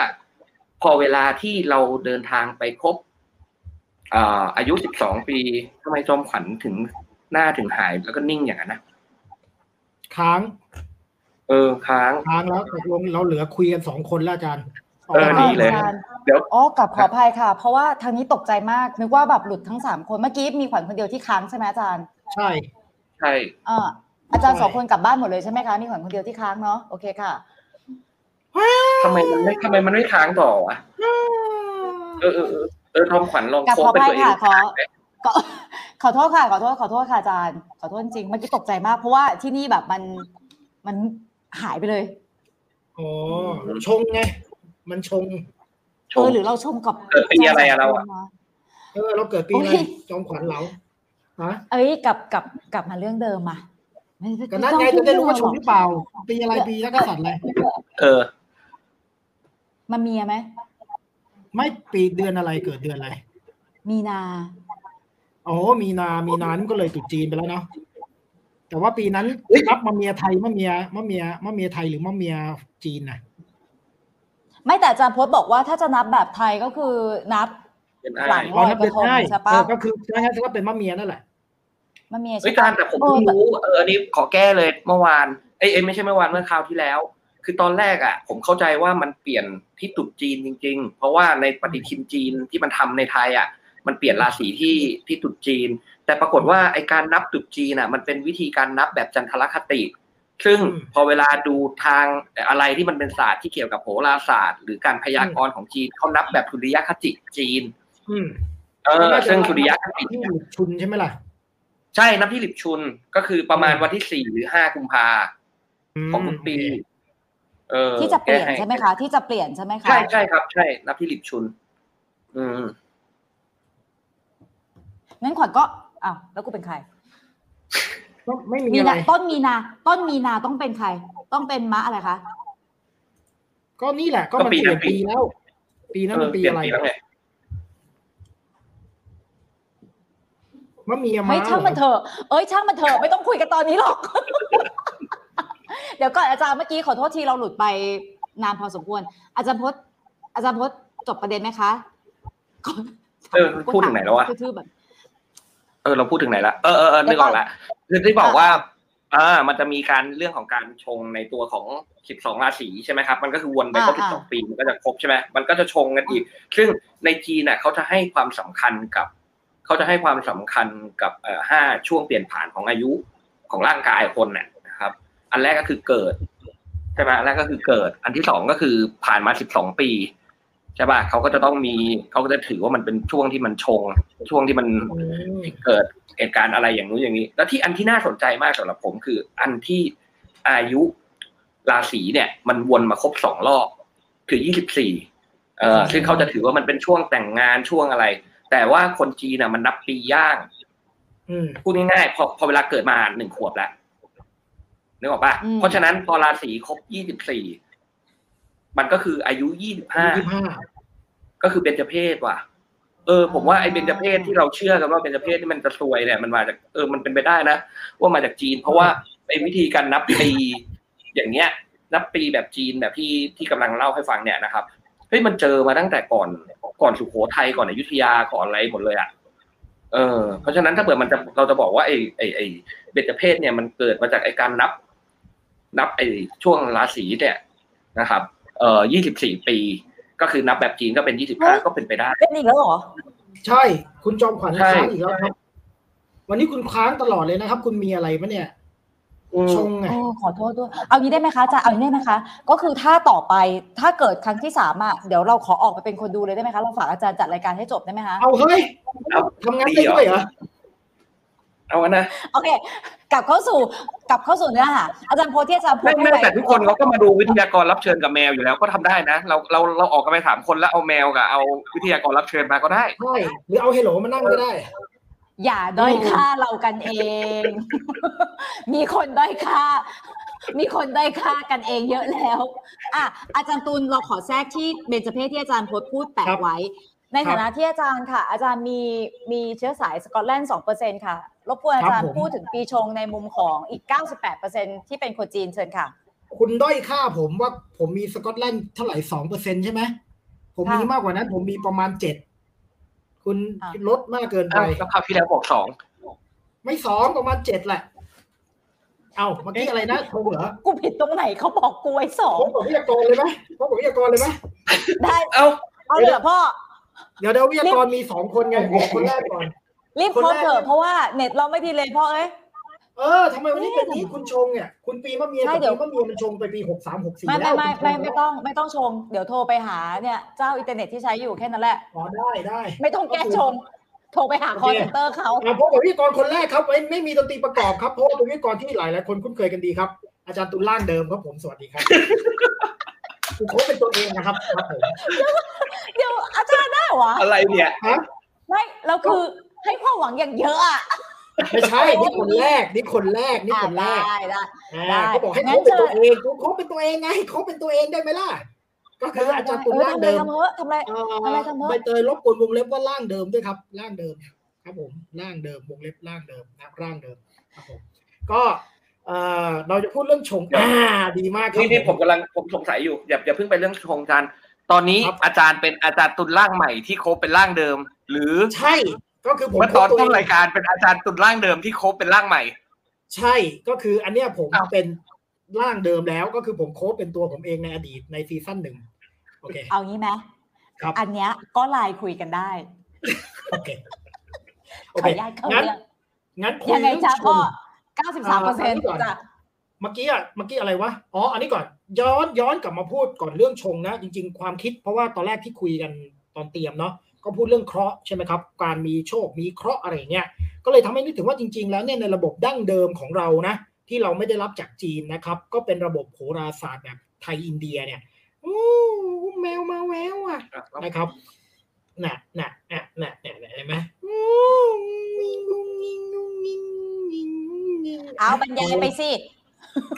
[SPEAKER 4] พอเวลาที่เราเดินทางไปครบอ่าอายุสิบสองปีทำไมจอมขวัญถึงหน้าถึงหายแล้วก็นิ่งอย่างนั้นนะ
[SPEAKER 3] ค้าง
[SPEAKER 4] เออค้าง
[SPEAKER 3] ค้างแล้วตกลงเราเหลือคุยกันสองคนแล้วอาจารย์
[SPEAKER 4] เออดีเลย
[SPEAKER 2] อาจารย์
[SPEAKER 4] เดี๋ยว
[SPEAKER 2] อ๋อกลับขออภัยค่ะ เพราะว่าทางนี้ตกใจมากนึกว่าแบบหลุดทั้งสามคนเมื่อกี้มีขวัญคนเดียวที่ค้างใช่ไหมอาจารย์
[SPEAKER 3] ใช่
[SPEAKER 4] ใช่
[SPEAKER 2] เอ่า อาจารย์สองคนกลับบ้านหมดเลยใช่ไหมคะมีขวัญคนเดียวที่ค้างเนาะโอเคค่ะ
[SPEAKER 4] ทำไมมันไม่ทำไมมันไม่ค้างต่อวะเออเออเออเออทอมขวัญลอง
[SPEAKER 2] กลับ
[SPEAKER 4] โค้
[SPEAKER 2] ข
[SPEAKER 4] ง
[SPEAKER 2] อ
[SPEAKER 4] ไป
[SPEAKER 2] อภัย
[SPEAKER 4] ตัวเอง
[SPEAKER 2] ค่ะขอขอขอโทษค่ะ ขอโทษขอโทษค่ะอาจารย์ขอโทษจริงๆเมื่อกี้ตกใจมากเพราะว่าที่นี่แบบมันมันหายไปเลย
[SPEAKER 3] อ๋อชงไงมันชง
[SPEAKER 4] ช
[SPEAKER 2] เองอหรือเราชมกับ
[SPEAKER 4] เกิดปีอะไรอะเราอะ
[SPEAKER 3] เออเราเกิดปีอะไร
[SPEAKER 2] โอ้ย
[SPEAKER 3] จอมขวัญเราฮะ
[SPEAKER 2] เอ้ยกลับกลับกลับมาเรื่องเดิมมาไม่
[SPEAKER 3] ก็นั่นไง
[SPEAKER 2] ม่ต้
[SPEAKER 3] จะ
[SPEAKER 2] อ
[SPEAKER 3] ได้รู้ว่าชง
[SPEAKER 2] ห
[SPEAKER 3] ห
[SPEAKER 2] ร
[SPEAKER 3] รืออกเปล่า ปีอะไรปีนักกษัตริย์อะไร
[SPEAKER 4] เออ
[SPEAKER 2] มันมีไหม
[SPEAKER 3] ไม่ปีเดือนอะไรเกิดเดือนอะไร
[SPEAKER 2] มีนา
[SPEAKER 3] อ๋อมีนา มีนานี่ก็เลยตรุษจีนไปแล้วเนาะแต่ว่าปีนั้น
[SPEAKER 4] เฮ้ย
[SPEAKER 3] นับมะเมียไทยมะเมียมะเมียมะเมียไทยหรือมะเมียจีนนะ
[SPEAKER 2] ไม่แต่อาจารย์พจน์บอกว่าถ้าจะนับแบบไทยก็คือนับ
[SPEAKER 4] เป็น
[SPEAKER 2] หลั
[SPEAKER 4] ไอ้
[SPEAKER 2] ง
[SPEAKER 3] อ๋อนับเดือนได้
[SPEAKER 2] ใช่ปะ
[SPEAKER 3] เออก็คืองั้นก็เป็นมะเมียนั่นแหละ
[SPEAKER 2] มันมี
[SPEAKER 4] เฮ้ย
[SPEAKER 2] ใช่
[SPEAKER 4] อาจาร
[SPEAKER 2] ปะ
[SPEAKER 4] ย์แต่ผม
[SPEAKER 2] เออ
[SPEAKER 4] เพิ่ง
[SPEAKER 2] แต่
[SPEAKER 4] รู้เอออันนี้ขอแก้เลยเมื่อวานเอ้ยเอ้ยไม่ใช่เมื่อวานเมื่อคราวที่แล้ว คือตอนแรกอะ ผมเข้าใจว่ามันเปลี่ยนที่ตรุษจีนจริง ๆ เพราะว่าในปฏิทินจีนที่มันทำในไทยอะ มันเปลี่ยนราศีที่ที่ตรุษจีน แต่ปรากฏว่าไอการนับตรุษจีนอะ มันเป็นวิธีการนับแบบจันทรคติ ซึ่ง
[SPEAKER 3] อืม
[SPEAKER 4] พอเวลาดูทางอะไรที่มันเป็นศาสตร์ที่เกี่ยวกับโหราศาสตร์ หรือการพยากรณ์ของจีนเขานับแบบสุริยคติจีน
[SPEAKER 3] อืม
[SPEAKER 4] เออซึ่งสุริยคติ
[SPEAKER 3] ที่หลุดชุนใช่ไหมล่ะ
[SPEAKER 4] ใช่นับที่หลิบชุนก็คือประมาณวันที่สี่หรือห้ากุมภาของทุกปี เออ
[SPEAKER 2] ที่จะเปลี่ยน
[SPEAKER 4] แก้
[SPEAKER 2] ใช่ไหมคะ ที่จะเปลี่ยนใช่ไหมคะ
[SPEAKER 4] ใช่ใช่ครับ ใช่นับที่หลิบชุน อืม
[SPEAKER 2] งั้นขวัญก็อ้าวแล้วกูเป็นใคร
[SPEAKER 3] ก็ไม่มี
[SPEAKER 2] มี
[SPEAKER 3] อะไร
[SPEAKER 2] นาต้นมีนา ต้นมีนาต้องเป็นใคร ต้องเป็นมะอะไรคะ
[SPEAKER 3] ก็นี่แหละก็มัน
[SPEAKER 4] ก็ปี
[SPEAKER 3] เปลี่ยน
[SPEAKER 4] นั้นปี
[SPEAKER 3] ปีแล้ว ปีนั้น
[SPEAKER 4] เอ
[SPEAKER 3] มั
[SPEAKER 4] อน
[SPEAKER 3] ปี
[SPEAKER 4] เปลี่ยน
[SPEAKER 3] อะไร
[SPEAKER 4] ปีแล้ วไง
[SPEAKER 3] มะเมีย
[SPEAKER 2] เฮ้
[SPEAKER 3] มาย
[SPEAKER 2] ช่างมันเถอะเอ้ยช่างมันเถอะไม่ต้องคุยกันตอนนี้หรอก เดี๋ยวก่อนอาจารย์เมื่อกี้ขอโทษทีเราหลุดไปนานพอสมควร อาจารย์พจน์อาจารย์พจน์จบประเด็นไหมคะ
[SPEAKER 4] เออพูดถึงไหนแล้ววะ
[SPEAKER 2] ทื่อๆแบบ
[SPEAKER 4] เออเราพูดถึงไหนละเออเออเออนึกออกละคือที่บอกว่าอ่ามันจะมีการเรื่องของการชงในตัวของสิบสองราศีใช่ไหมครับ มันก็คือวนไปครบสิบสองปีมันก็จะครบใช่ไหมมันก็จะชงกันอีก ซึ่งในจีนน่ะเขาจะให้ความสำคัญกับ เขาจะให้ความสำคัญกับห้าช่วงเปลี่ยนผ่านของอายุของร่างกายคนน่ะนะครับ อันแรกก็คือเกิดใช่ไหมอันแรกก็คือเกิด อันที่สองก็คือผ่านมาสิบสองปีใช่ป่ะเขาก็จะต้องมีเขาก็จะถือว่ามันเป็นช่วงที่มันชง ช่วงที่มันเกิดเหตุการณ์อะไรอย่างนู้นอย่างนี้ แล้วที่อันที่น่าสนใจมากสำหรับผมคือ อันที่อายุราศีเนี่ย มันวนมาครบสองรอบ คือยี่สิบสี่เอ่อซึ่งเขาจะถือว่ามันเป็นช่วงแต่งงานช่วงอะไร แต่ว่าคนจีนน่ะมันนับปีย่าง
[SPEAKER 3] อืม
[SPEAKER 4] พูดง่ายๆพอพอเวลาเกิดมาหนึ่งขวบแล้วนึกออกปะ
[SPEAKER 2] อืม
[SPEAKER 4] เพราะฉะนั้นพอราศีครบยี่สิบสี่มันก็คืออายุยี่สิบห้า
[SPEAKER 3] ยี่สิบห้า
[SPEAKER 4] ก็คือเบญจเพศว่ะ เออ ผมว่าไอ้เบญจเพศที่เราเชื่อกันว่าเบญจเพศที่มันจะซวยเนี่ยมันมาจากเออมันเป็นไปได้นะว่ามาจากจีน เพราะว่าไอ้วิธีการนับปีอย่างเงี้ย นับปีแบบจีนแบบที่ที่กำลังเล่าให้ฟังเนี่ยนะครับเฮ้ยมันเจอมาตั้งแต่ก่อน ก่อนสุโขทัยก่อนอยุธยาก่อนอะไรหมดเลยอะเออเพราะฉะนั้นถ้าเกิดมันจะเราจะบอกว่าไอ้ไอ้ไอ้เบญจเพศเนี่ยมันเกิดมาจากไอ้การนับ นับไอ้ช่วงราศีเนี่ยนะครับ เอ่อยี่สิบสี่ปี ก็คือนับแบบจีนก็เป็นยี่สิบห้าก็เป็นไปได้
[SPEAKER 2] เป็นอีกแล้วเหรอ
[SPEAKER 3] ใช่ คุณจอมขวัญ
[SPEAKER 4] ใช่
[SPEAKER 3] ค้างอีกแล้วครับ วันนี้คุณค้างตลอดเลยนะครับ คุณมีอะไรปะเนี่ย
[SPEAKER 4] อืม
[SPEAKER 3] ชงไง
[SPEAKER 2] โอ้ขอโทษด้วย เอางี้ได้ไหมคะอาจารย์เอางี้ได้ไหมคะ ก็คือถ้าต่อไปถ้าเกิดครั้งที่สามอะเดี๋ยวเราขอออกไปเป็นคนดูเลยได้ไหมคะ เราฝากอาจารย์จัดรายการให้จบได้ไหมคะ
[SPEAKER 3] เอาเฮ้ย
[SPEAKER 4] เอา
[SPEAKER 3] ทำงานได้ด้วยเหรอ
[SPEAKER 4] เอาอะนะ
[SPEAKER 2] โอเค กลับเข้าสู่กลับเข้าสู่เนื้อหาอาจารย์โพสที่อาจารย์โพ
[SPEAKER 4] ไม่
[SPEAKER 2] ส
[SPEAKER 4] ไม่
[SPEAKER 2] ให้
[SPEAKER 4] แต่ทุกคนเขาก็มาดูวิทยากรรับเชิญกับแมวอยู่แล้วก็ทำได้นะ เราเราเราออกกันไปถามคนแล้วเอาแมวกับเอาวิทยากรรับเชิญมาก็ได้
[SPEAKER 3] ใช่หรือเอาเฮโลมานั่งก็ได้
[SPEAKER 2] อย่าด้อยค่าเรากันเอง มีคนด้อยค่า มีคนด้อยค่ากันเองเยอะแล้ว อะอาจารย์ตูนเราขอแทรกที่เบญจเพศที่อาจารย์โพสพูดแปะ
[SPEAKER 3] ครับ
[SPEAKER 2] ไว้ ในฐานะที่อาจารย์ค่ะ อาจารย์มีมีเชื้อสายสกอตแลนด์สองเปอร์เซ็นค่ะ รบกวนอาจารย์พูดถึงปีชงในมุมของอีกเก้าสิบแปดเปอร์เซ็นที่เป็นคนจีนเชิญค่ะ
[SPEAKER 3] คุณด้อยค่าผมว่าผมมีสกอตแลนด์เท่าไหร่สองเปอร์เซ็นใช่ไหมผมมี
[SPEAKER 2] ค่ะ
[SPEAKER 3] มากกว่านั้นผมมีประมาณเจ็ด คุณ
[SPEAKER 2] อะ
[SPEAKER 3] ลดมากเกินไป
[SPEAKER 4] อ้าวแล้วคราวที่แล้วบอกสอง
[SPEAKER 3] ไม่สองประมาณเจ็ดแหละ เอาเมื่อกี้อะไรนะผมเหรอ
[SPEAKER 2] กูผิดตรงไหนเขาบอกกูไว้สอ
[SPEAKER 3] ผ
[SPEAKER 2] ง
[SPEAKER 3] มบอกวิทยากรเลยไหมผมบอกวิทยากรเลยไหม
[SPEAKER 2] ได้
[SPEAKER 4] เอ้า
[SPEAKER 2] เอาเลยเหรอพ่อ
[SPEAKER 3] เดี๋ยวเดี๋ยววิทยากรมีสองคนไงบอกคนแรกก่อน
[SPEAKER 2] รีบ
[SPEAKER 3] คน
[SPEAKER 2] โพ
[SPEAKER 3] แร
[SPEAKER 2] ส
[SPEAKER 3] ก
[SPEAKER 2] เถอะเพราะว่าเน็ตเราไม่ดีเลยพ่อเอ้ย
[SPEAKER 3] เออทำไมวันนี้เป็นอย่างนี้คุณชงเนี่ยคุณปีมะเมีย
[SPEAKER 2] ใช่
[SPEAKER 3] กับ
[SPEAKER 2] เดี๋ยว
[SPEAKER 3] ปีมะเมียมันชงไปปีหกสามหกสี่
[SPEAKER 2] ไม่
[SPEAKER 3] แล้
[SPEAKER 2] ไม่
[SPEAKER 3] ว
[SPEAKER 2] ไม่
[SPEAKER 3] คุณช
[SPEAKER 2] ไม่
[SPEAKER 3] ง
[SPEAKER 2] ไม่ต้องไม่ต้องชง เดี๋ยวโทรไปหาเนี่ยเจ้าอินเทอร์เน็ตที่ใช้อยู่แค่นั้นแหละ
[SPEAKER 3] อ๋อได้ได้
[SPEAKER 2] ไม่ต้องแก้ชง โทรไปหาคอเซ็นเตอร์เขา
[SPEAKER 3] อ่าพบกับวิทยากรคนแรกครับไม่ไม่มีดนตรีประกอบครับเพราะว่าเป็นวิทยากรที่หลายหลายคนคุ้นเคยกันดีครับ อาจารย์ตุลล่างเดิมครับผมสวัสดีครับคุณโค้ชเป็นตัวเองนะครับครับผม
[SPEAKER 2] เดี๋ยวอาจารย์ได้เหรอวะ
[SPEAKER 4] อะไรเนี่ย
[SPEAKER 3] ฮะ
[SPEAKER 2] ไม่เราคือให้ความหวังอย่างเยอะอะ
[SPEAKER 3] ไม่ใช่นี่คนแรกนี่คนแรกนี่คนแรก
[SPEAKER 2] ได้ได้
[SPEAKER 3] อ่า
[SPEAKER 2] ได้
[SPEAKER 3] เขาบอกให้
[SPEAKER 2] งั้
[SPEAKER 3] โค้
[SPEAKER 2] น
[SPEAKER 3] ชเป็น
[SPEAKER 2] เชิญ
[SPEAKER 3] ตัวเองโค้ชเป็นตัวเองไงโค้ชเป็นตัวเองได้ไหมล่ะ ก็คืออาจารย์ตุล
[SPEAKER 2] เออ
[SPEAKER 3] ล่าง
[SPEAKER 2] ทำไร
[SPEAKER 3] เดิม
[SPEAKER 2] ทำเถอะทำไร
[SPEAKER 3] เอ่
[SPEAKER 2] ทำไม
[SPEAKER 3] อ
[SPEAKER 2] ทำเถอะ
[SPEAKER 3] ใบเตยลบกวนวงเล็บว่าร่างเดิมด้วยครับร่างเดิม ครับผมร่างเดิมวงเล็บร่างเดิมนะครับร่างเดิมครับผมก็เอ่อเราจะพูดเรื่องชงอ่าดีมากครับ
[SPEAKER 4] นี่นี่ผมกำลังผมสงสัยอยู่อย่าอย่าเพิ่งไปเรื่องชงอาจารย์ ตอนนี้
[SPEAKER 3] ครับ
[SPEAKER 4] อาจารย์เป็นอาจารย์ตุลร่างใหม่ที่โคบเป็นร่างเดิม หรือ
[SPEAKER 3] ใช่ ก็คือผม
[SPEAKER 4] เมื่อตอน
[SPEAKER 3] โค้ช
[SPEAKER 4] ต้น
[SPEAKER 3] วเง
[SPEAKER 4] รายการเป็นอาจารย์ตุลร่างเดิมที่โคบเป็นร่างใหม่
[SPEAKER 3] ใช่ก็คืออันเนี้ยผม
[SPEAKER 4] อ้าว
[SPEAKER 3] เป็นร่างเดิมแล้วก็คือผมโค้ชเป็นตัวผมเองในอดีตในซีซั่นหนึ่งโอเค
[SPEAKER 2] เอางี้ไหม
[SPEAKER 3] ครับ
[SPEAKER 2] อันเนี้ยก็ไลน์คุยกันได้
[SPEAKER 3] โอเคโอ
[SPEAKER 2] ขอ
[SPEAKER 3] เค
[SPEAKER 2] อนุญาตเข้า
[SPEAKER 3] งั้น
[SPEAKER 2] เรื่อง
[SPEAKER 3] งั้นคุย
[SPEAKER 2] ยังไง
[SPEAKER 3] เรื่อง
[SPEAKER 2] จ้า
[SPEAKER 3] ช
[SPEAKER 2] พ่อ
[SPEAKER 3] ง
[SPEAKER 2] เก้าสิบสามเปอร์เซ็นต์
[SPEAKER 3] ก่อน
[SPEAKER 2] จ้ะ
[SPEAKER 3] เมื่อกี้อะเมื่อกี้อะไรวะอ๋ออันนี้ก่อนย้อนย้อนกลับมาพูดก่อนเรื่องชงนะ จริง ๆ ความคิดเพราะว่าตอนแรกที่คุยกันตอนเตรียมเนาะ ก็พูดเรื่องเคราะห์ใช่ไหมครับ การมีโชคมีเคราะห์อะไรอย่างเงี้ย ก็เลยทำให้นึกถึงว่าจริง ๆ แล้วเนี่ยในระบบดั้งเดิมของเรานะที่เราไม่ได้รับจากจีนนะครับ ก็เป็นระบบโหราศาสตร์แบบไทยอินเดียเนี่ยโอ้แมวมาแววอะนะครับน่ะน่ะน่ะน่ะน่ะเห็นไหม
[SPEAKER 2] เอาบรรยายไปสิ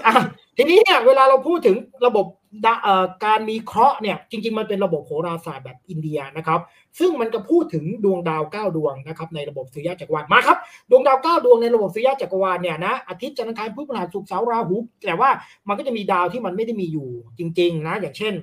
[SPEAKER 3] อะทีนี้เนี่ยเวลาเราพูดถึงระบบดะเอ่อการมีเคราะห์เนี่ยจริง ๆ มันเป็นระบบโหราศาสตร์แบบอินเดียนะครับ ซึ่งมันก็พูดถึงดวงดาว 9 ดวงนะครับในระบบสุริยะจักรวาลมาครับดวงดาว 9 ดวงในระบบสุริยะจักรวาลเนี่ยนะอาทิตย์จันทร์อังคารพุธพฤหัสศุกร์เสาร์ราหูแต่ว่ามันก็จะมีดาวที่มันไม่ได้มีอยู่จริง ๆ นะ อย่างเช่น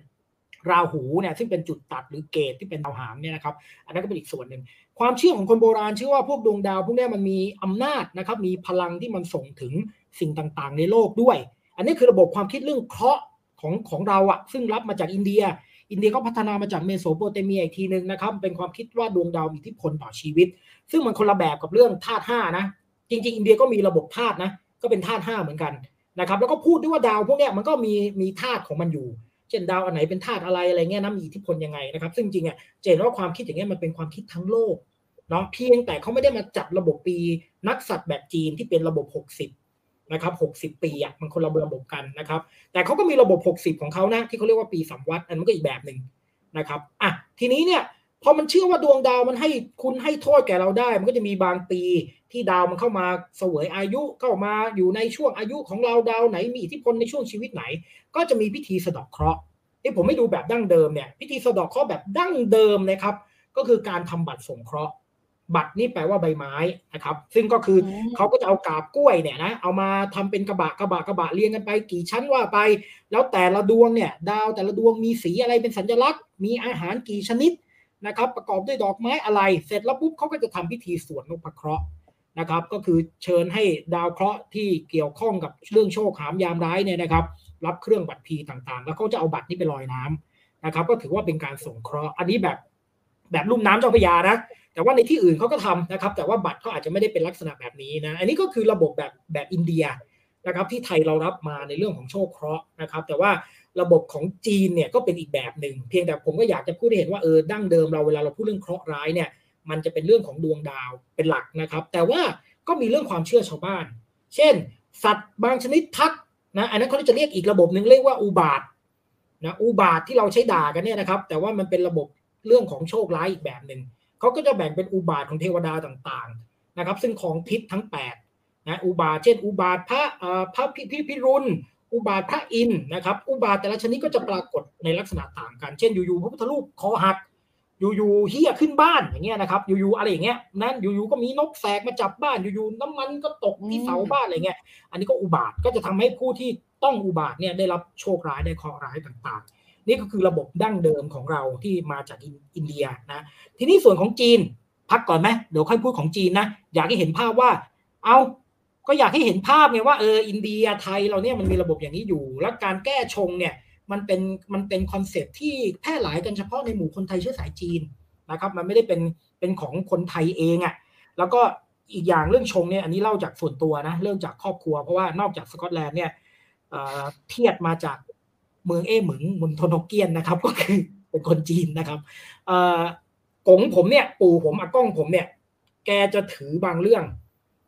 [SPEAKER 3] ราหูเนี่ยซึ่งเป็นจุดตัดหรือเกตที่เป็นดาวหางเนี่ยนะครับอันนั้นก็เป็นอีกส่วนหนึ่งความเชื่อของคนโบราณเชื่อว่าพวกดวงดาว พวกนี้มันมีอำนาจนะครับมีพลังที่มันส่งถึงสิ่งต่างๆ ในโลกด้วย อันนี้คือระบบความคิดเรื่องเคราะห์ของของเราอะซึ่งรับมาจากอินเดีย อินเดียก็พัฒนามาจากเมโสโปเตเมียอีกทีหนึ่งนะครับ เป็นความคิดว่าดวงดาวมีอิทธิพลต่อชีวิต ซึ่งมันคนละแบบกับเรื่องธาตุห้านะ จริง ๆ อินเดียก็มีระบบธาตุนะ ก็เป็นธาตุห้าเหมือนกันนะครับ แล้วก็พูดด้วยว่าดาวพวกนี้มันก็มีมีธาตุของมันอยู่ เช่นดาวอันไหนเป็นธาตุอะไรอะไรเงี้ยนะมีอิทธิพลยังไงนะครับ ซึ่งจริงอะจะเห็นว่าความคิดอย่างเงี้ยมันเป็นความคิดทั้งโลกเนาะเพียงแต่เขาไม่ได้มาจัดระบบปีนักสัตว์แบบจีนที่เป็นระบบ 60 นะครับ60ปีอะมันคนละระบบกันนะครับ แต่เขาก็มีระบบ60ของเขานะที่เขาเรียกว่าปีสัมวัตอันนั้นก็อีกแบบหนึ่งนะครับอะทีนี้เนี่ยพอมันเชื่อว่าดวงดาวมันให้คุณให้โทษแก่เราได้ มันก็จะมีบางปีที่ดาวมันเข้ามาเสวยอายุเข้ามาอยู่ในช่วงอายุของเราดาวไหนมีอิทธิพลในช่วงชีวิตไหน ก็จะมีพิธีสะดอกเคราะห์ที่ผมไม่ดูแบบดั้งเดิมเนี่ยพิธีสะดอกเคราะห์แบบดั้งเดิมนะครับ ก็คือการทำบัตรสงเคราะห์ บัตรนี่แปลว่าใบไม้นะครับ ซึ่งก็คืออ
[SPEAKER 2] ม
[SPEAKER 3] เขาก็จะเอากาบกล้วยเนี่ยนะเอามาทำเป็นกระบะกระบะกระบะเรียงกันไป กี่ชั้นว่าไป แล้วแต่ละดวงเนี่ย ดาวแต่ละดวงมีสีอะไรเป็นสัญลักษณ์ มีอาหารกี่ชนิดนะครับ ประกอบด้วยดอกไม้อะไร เสร็จแล้วปุ๊บเขาก็จะทำพิธีสวดนพเคราะห์นะครับ ก็คือเชิญให้ดาวเคราะห์ที่เกี่ยวข้องกับเรื่องโชคหามยามร้ายเนี่ยนะครับ รับเครื่องบัตรพีต่างๆ แล้วเขาจะเอาบัตรนี้ไปลอยน้ำนะครับ ก็ถือว่าเป็นการสงเคราะห์อันนี้แบบ แบบลุ่มน้ำเจ้าพยานะแต่ว่าในที่อื่นเขาก็ทำนะครับ แต่ว่าบัตรเขาอาจจะไม่ได้เป็นลักษณะแบบนี้นะ อันนี้ก็คือระบบแบบแบบอินเดียนะครับ ที่ไทยเรารับมาในเรื่องของโชคเคราะห์นะครับ แต่ว่าระบบของจีนเนี่ยก็เป็นอีกแบบหนึ่งเพียงแต่ผมก็อยากจะพูดให้เห็นว่าเออดั้งเดิมเราเวลาเราพูดเรื่องเคราะห์ร้ายเนี่ย มันจะเป็นเรื่องของดวงดาวเป็นหลักนะครับ แต่ว่าก็มีเรื่องความเชื่อชาวบ้าน เช่น สัตว์บางชนิดทักนะอันนั้นเขาจะเรียกอีกระบบหนึ่งเรียกว่าอุบาทนะอุบาทที่เราใช้ด่ากันเนี่ยนะครับ แต่ว่ามันเป็นระบบ เรื่องของโชคร้ายอีกแบบหนึ่งเขาก็จะแบ่งเป็นอุบาทของเทวดาต่างๆนะครับ ซึ่งของทิศทั้ง8นะอุบาทเช่น อุบาทพระพระพิพิรุณอุบาทพระอินนะครับ อุบาทแต่ละชนิดก็จะปรากฏในลักษณะต่างกัน เช่นอยู่ๆพระพุทธรูปคอหักอยู่ๆเฮียขึ้นบ้านอย่างเงี้ยนะครับ อยู่ๆอะไรอย่างเงี้ยนั้นอยู่ๆก็มีนกแสกมาจับบ้านอยู่ๆน้ำมันก็ตกที่เสาบ้านอะไรเงี้ย อันนี้ก็อุบาทก็จะทำให้ผู้ที่ต้องอุบาทเนี่ยได้รับโชคร้ายได้เคราะห์ร้ายต่างๆ นี่ก็คือระบบดั้งเดิมของเราที่มาจากอินเดียนะ ทีนี้ส่วนของจีน พักก่อนไหมเดี๋ยวค่อยพูดของจีนนะ อยากให้เห็นภาพว่า เอาก็อยากให้เห็นภาพไงว่าเอออินเดียไทยเราเนี่ยมันมีระบบอย่างนี้อยู่ แล้วการแก้ชงเนี่ยมันเป็นมันเป็นคอนเซปที่แพร่หลายกันเฉพาะในหมู่คนไทยเชื้อสายจีนนะครับ มันไม่ได้เป็นเป็นของคนไทยเองอะ่ะแล้วก็อีกอย่างเรื่องชงเนี่ยอันนี้เล่าจากส่วนตัวนะเรื่องจากครอบครัวเพราะว่านอกจากสกอตแลนด์เนี่ยเทียดมาจาก เมืองเอหมึงมุนโทนกเกียนนะครับ ก็คือเป็นคนจีนนะครับกงผมเนี่ย ปู่ผมอากล้องผมเนี่ย แกจะถือบางเรื่อง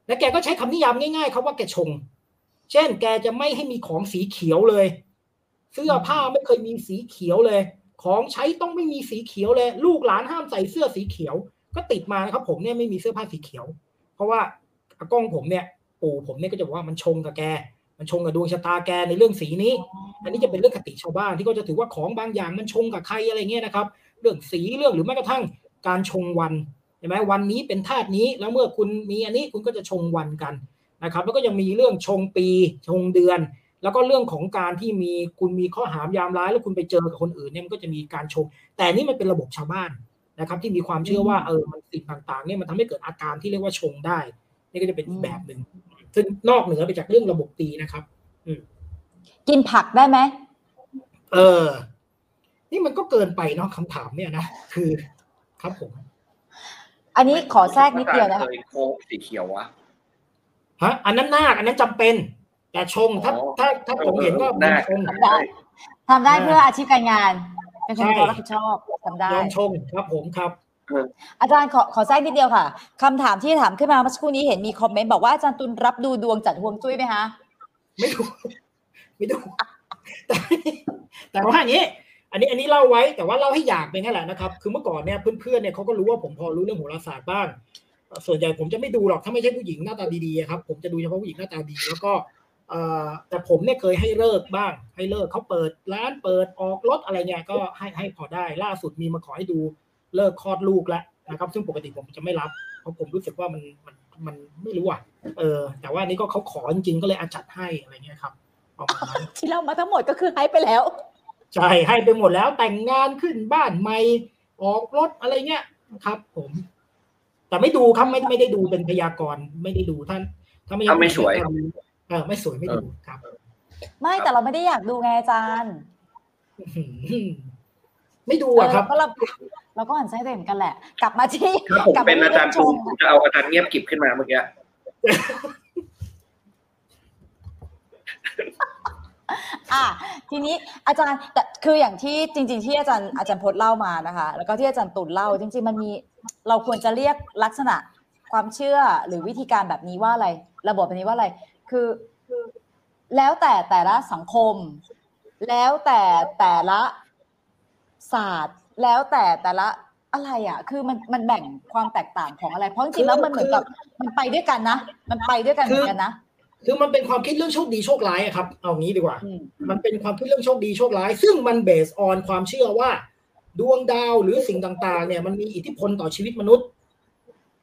[SPEAKER 3] และแกก็ใช้คำนิยามง่ายๆเขาว่าแกชง เช่น แกจะไม่ให้มีของสีเขียวเลย เสื้อผ้าไม่เคยมีสีเขียวเลย ของใช้ต้องไม่มีสีเขียวเลย ลูกหลานห้ามใส่เสื้อสีเขียว ก็ติดมานะครับ ผมเนี่ยไม่มีเสื้อผ้าสีเขียว เพราะว่าอากล้องผมเนี่ย ปู่ผมเนี่ยก็จะบอกว่ามันชงกับแก มันชงกับดวงชะตาแกในเรื่องสีนี้ อันนี้จะเป็นเรื่องคติชาวบ้านที่ก็จะถือว่าของบางอย่างมันชงกับใครอะไรเงี้ยนะครับ เรื่องสีเรื่องหรือแม้กระทั่งการชงวันใช่ไหมวันนี้เป็นธาตุนี้แล้วเมื่อคุณมีอันนี้คุณก็จะชงวันกันนะครับ แล้วก็ยังมีเรื่องชงปีชงเดือน แล้วก็เรื่องของการที่มีคุณมีข้อหามยามร้าย แล้วคุณไปเจอกับคนอื่นเนี่ยมันก็จะมีการชง แต่นี่มันเป็นระบบชาวบ้านนะครับ ที่มีความเชื่อว่าเออมันสิ่งต่างๆเนี่ยมันทำให้เกิดอาการที่เรียกว่าชงได้ นี่ก็จะเป็นอีกแบบหนึ่ง ซึ่งนอกเหนือไปจากเรื่องระบบตีนะครับ อื
[SPEAKER 2] กินผักได้ไหม
[SPEAKER 3] เออ นี่มันก็เกินไปเนาะคำถามเนี่ยนะคือครับผม
[SPEAKER 2] อันนี้ขอแทรกนิดเดียวนะคะ
[SPEAKER 4] โค้กสีเขียววะ
[SPEAKER 3] ฮะอันนั้นนาคอันนั้นจำเป็น แต่ชงถ้าถ้าถ้าผมเห็นก็ชง
[SPEAKER 2] ทำได้ทำได้เพื่ออาชีพการงาน เป็นคนรับผิดชอบทำได้
[SPEAKER 3] ยอมชงครับผมครับ
[SPEAKER 2] อาจารย์ขอขอแทรกนิดเดียวค่ะคำถามที่ถามขึ้นมาเมื่อสักครู่นี้เห็นมีคอมเมนต์บอกว่าอาจารย์ตุลรับดูดวงจัดห่วงจุ้ยไหมคะ
[SPEAKER 3] ไม่ดูไม่ดูแต่แต่ว่าอย่างนี้ อันนี้อันนี้เล่าไว้แต่ว่าเล่าให้อยากเป็นแค่แหละนะครับ คือเมื่อก่อนเนี่ยเพื่อนๆเนี่ยเขาก็รู้ว่าผมพอรู้เรื่องโหราศาสตร์บ้าง ส่วนใหญ่ผมจะไม่ดูหรอกถ้าไม่ใช่ผู้หญิงหน้าตาดีๆครับ ผมจะดูเฉพาะผู้หญิงหน้าตาดีแล้วก็แต่ผมเนี่ยเคยให้เลิกบ้าง ให้เลิกเขาเปิดร้านเปิดออกรถอะไรเนี่ยก็ให้ให้พอได้ล่าสุดมีมาขอให้ดู เลิกคลอดลูกแล้วนะครับ ซึ่งปกติผมจะไม่รับ เพราะผมรู้สึกว่ามันมันมันไม่รู้อะเออ แต่ว่านี่ก็เขาขอจริงๆก็เลยอาจัดให้อะไรเงี้ยครับ
[SPEAKER 2] ที่เรามาทั้งหมดก็คือให้ไปแล้ว
[SPEAKER 3] ใช่ให้ไปหมดแล้วแต่งงานขึ้นบ้านใหม่ออกรถอะไรเงี้ยครับ ผม แต่ไม่ดูครับไม่ไม่ได้ดูเป็นพยากรณ์ไม่ได้ดูท่าน
[SPEAKER 4] ถ้าไม่ไม่สวย
[SPEAKER 3] เออไม่สวยไม่ดูครับ
[SPEAKER 2] ไม่แต่เราไม่ได้อยากดูไงอาจารย์
[SPEAKER 3] ไม่ดูอะครับ
[SPEAKER 2] ก็เรา เราก็หันใจเต็มกันแหละ กลับมาที่
[SPEAKER 4] กลับเป็นอาจารย์ผมจะเอาอาจารย์เงียบกิบขึ้นมาเมื่อกี้
[SPEAKER 2] อะทีนี้อาจารย์แต่คืออย่างที่จริง ๆ ที่อาจารย์อาจารย์พจน์เล่ามานะคะ แล้วก็ที่อาจารย์ตุลเล่า จริง ๆ มันมีเราควรจะเรียกลักษณะความเชื่อหรือวิธีการแบบนี้ว่าอะไร ระบบแบบนี้ว่าอะไร คือแล้วแต่แต่ละสังคม แล้วแต่แต่ละศาสตร์ แล้วแต่แต่ละอะไรอะ คือมันมันแบ่งความแตกต่างของอะไร เพราะจริงๆแล้วมันเหมือนกับมันไปด้วยกันนะ มันไปด้วยกันเหมือนกันนะ
[SPEAKER 3] คือมันเป็นความคิดเรื่องโชคดีโชคร้ายครับ เอางี้ดีกว่า มันเป็นความคิดเรื่องโชคดีโชคร้าย ซึ่งมันเบสออนความเชื่อว่า ดวงดาวหรือสิ่งต่าง ๆ เนี่ย มันมีอิทธิพลต่อชีวิตมนุษย์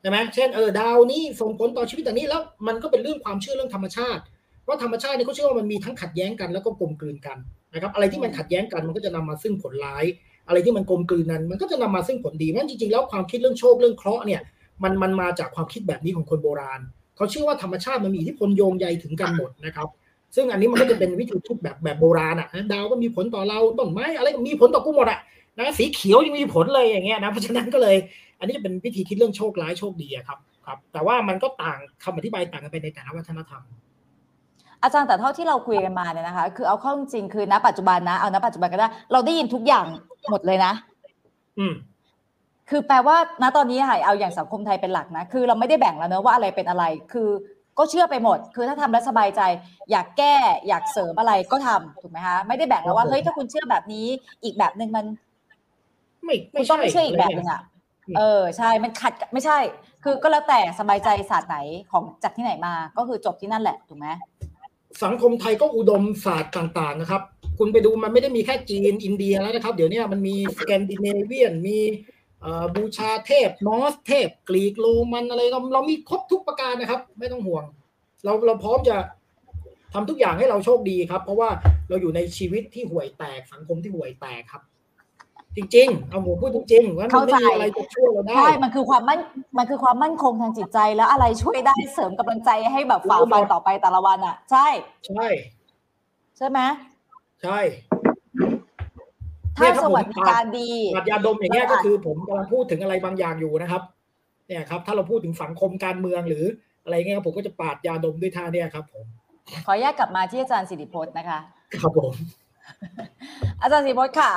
[SPEAKER 3] ใช่ไหมเช่นเออดาวนี้ส่งผลต่อชีวิตแต่นี้แล้ว มันก็เป็นเรื่องความเชื่อเรื่องธรรมชาติเพราะธรรมชาติเนี่ยเขาเชื่อว่ามันมีทั้งขัดแย้งกันแล้วก็กลมกลืนกันนะครับ อะไรที่มันขัดแย้งกันมันก็จะนำมาซึ่งผลร้าย อะไรที่มันกลมกลืนนั้น มันก็จะนำมาซึ่งผลดีเพราะจริงๆแล้วความคิดเรื่องโชคเรื่องเคราะห์เนี่ยมันมันมาจากความคิดแบบนี้ของคนโบราณ เขาเชื่อว่าธรรมชาติมันมีอิทธิพลโยงใยถึงกันหมดนะครับ ซึ่งอันนี้มันก็จะเป็นวิธีคิดแบบแบบโบราณอะดาวก็มีผลต่อเราต้นไม้อะไรก็มีผลต่อกูหมดอะนะสีเขียวยังมีผลเลยอย่างเงี้ยนะเพราะฉะนั้นก็เลย อันนี้จะเป็นวิธีคิดเรื่องโชคร้ายโชคดีครับครับ แต่ว่ามันก็ต่างคำอธิบายต่างกันไปในแต่ละวัฒนธรรม
[SPEAKER 2] อาจารย์แต่เท่าที่เราคุยกันมาเนี่ยนะคะ คือเอาเข้าจริงๆคือณปัจจุบันนะเอาณปัจจุบันก็ได้ เราได้ยินทุกอย่างหมดเลยนะ
[SPEAKER 3] อืม
[SPEAKER 2] คือแปลว่าณตอนนี้ค่ะเอาอย่างสังคมไทยเป็นหลักนะ คือเราไม่ได้แบ่งแล้วเนอะว่าอะไรเป็นอะไร คือก็เชื่อไปหมด คือถ้าทำแล้วสบายใจ อยากแก้อยากเสริมอะไรก็ทำถูกไหมคะไม่ได้แบ่งแล้วว่า
[SPEAKER 3] ครับผม
[SPEAKER 2] เฮ้ยถ้าคุณเชื่อแบบนี้ อีกแบบหนึ่งมัน
[SPEAKER 3] ไม่
[SPEAKER 2] คุณต้องไม่เชื่ออีกแบบหนึ่งอะเออใช่มันขัดกับไม่ใช่ คือก็แล้วแต่สบายใจศาสตร์ไหนของจากที่ไหนมา ก็คือจบที่นั่นแหละถูกไหม
[SPEAKER 3] สังคมไทยก็อุดมศาสตร์ต่างๆนะครับ คุณไปดูมันไม่ได้มีแค่จีนอินเดียแล้วนะครับ เดี๋ยวนี้มันมีสแกนดิเนเวียนมีบูชาเทพนอสเทพ กรีกโรมันอะไรเราเรามีครบทุกประการนะครับ ไม่ต้องห่วง เราเราพร้อมจะทำทุกอย่างให้เราโชคดีครับ เพราะว่าเราอยู่ในชีวิตที่ห่วยแตกสังคมที่ห่วยแตกครับ จริงๆ เอาผมพูดจริงๆว่ามันไม่มีอะไรจะช่วยเราได้
[SPEAKER 2] ใช่มันคือความมั่นมันคือความมั่นคงทางจิตใจแล้วอะไรช่วยได้เสริมกำลังใจให้แบบฝ่าฟันต่อไปแต่ละวันอะ ใช่
[SPEAKER 3] ใช่
[SPEAKER 2] ใช่ไหม
[SPEAKER 3] ใช่
[SPEAKER 2] ถ้าสวัสดิการดี
[SPEAKER 3] ปราดยาดมอย่างเงี้ยก็คือผมกำลังพูดถึงอะไรบางอย่างอยู่นะครับ เนี่ยครับ ถ้าเราพูดถึงสังคมการเมืองหรืออะไรเงี้ยครับผมก็จะปาดยาดมด้วยท่าเนี่ยครับ ผม
[SPEAKER 2] ขอแยกกลับมาที่อาจารย์สิริพจน์นะคะ
[SPEAKER 3] ครับผม
[SPEAKER 2] อาจารย์สิริพจน์ค่ะ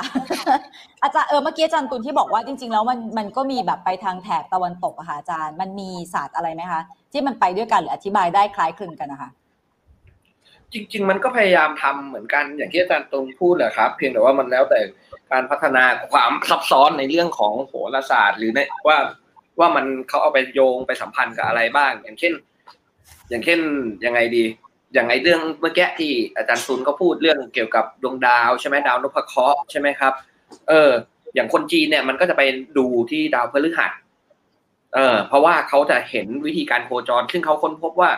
[SPEAKER 2] อาจารย์เออเมื่อกี้อาจารย์ตุลที่บอกว่าจริง ๆ แล้วมันมันก็มีแบบไปทางแถบตะวันตกอะค่ะอาจารย์ มันมีศาสตร์อะไรไหมคะ ที่มันไปด้วยกันหรืออธิบายได้คล้ายคลึงกันนะคะ
[SPEAKER 4] จริง ๆ มันก็พยายามทำเหมือนกันอย่างที่อาจารย์ตรงพูดแหละครับ เพียงแต่ว่ามันแล้วแต่การพัฒนาความซับซ้อนในเรื่องของโหราศาสตร์ หรือในว่าว่ามันเขาเอาไปโยงไปสัมพันธ์กับอะไรบ้าง อย่างเช่น อย่างเช่นยังไงดี อย่างไอเรื่องเมื่อกี้ที่อาจารย์ซุนก็พูดเรื่องเกี่ยวกับดวงดาวใช่ไหมดาวนพเคราะห์ใช่ไหมครับ เออ อย่างคนจีนเนี่ยมันก็จะไปดูที่ดาวพฤหัสเออเพราะว่าเขาจะเห็นวิธีการโคจร ซึ่งเขาค้นพบว่า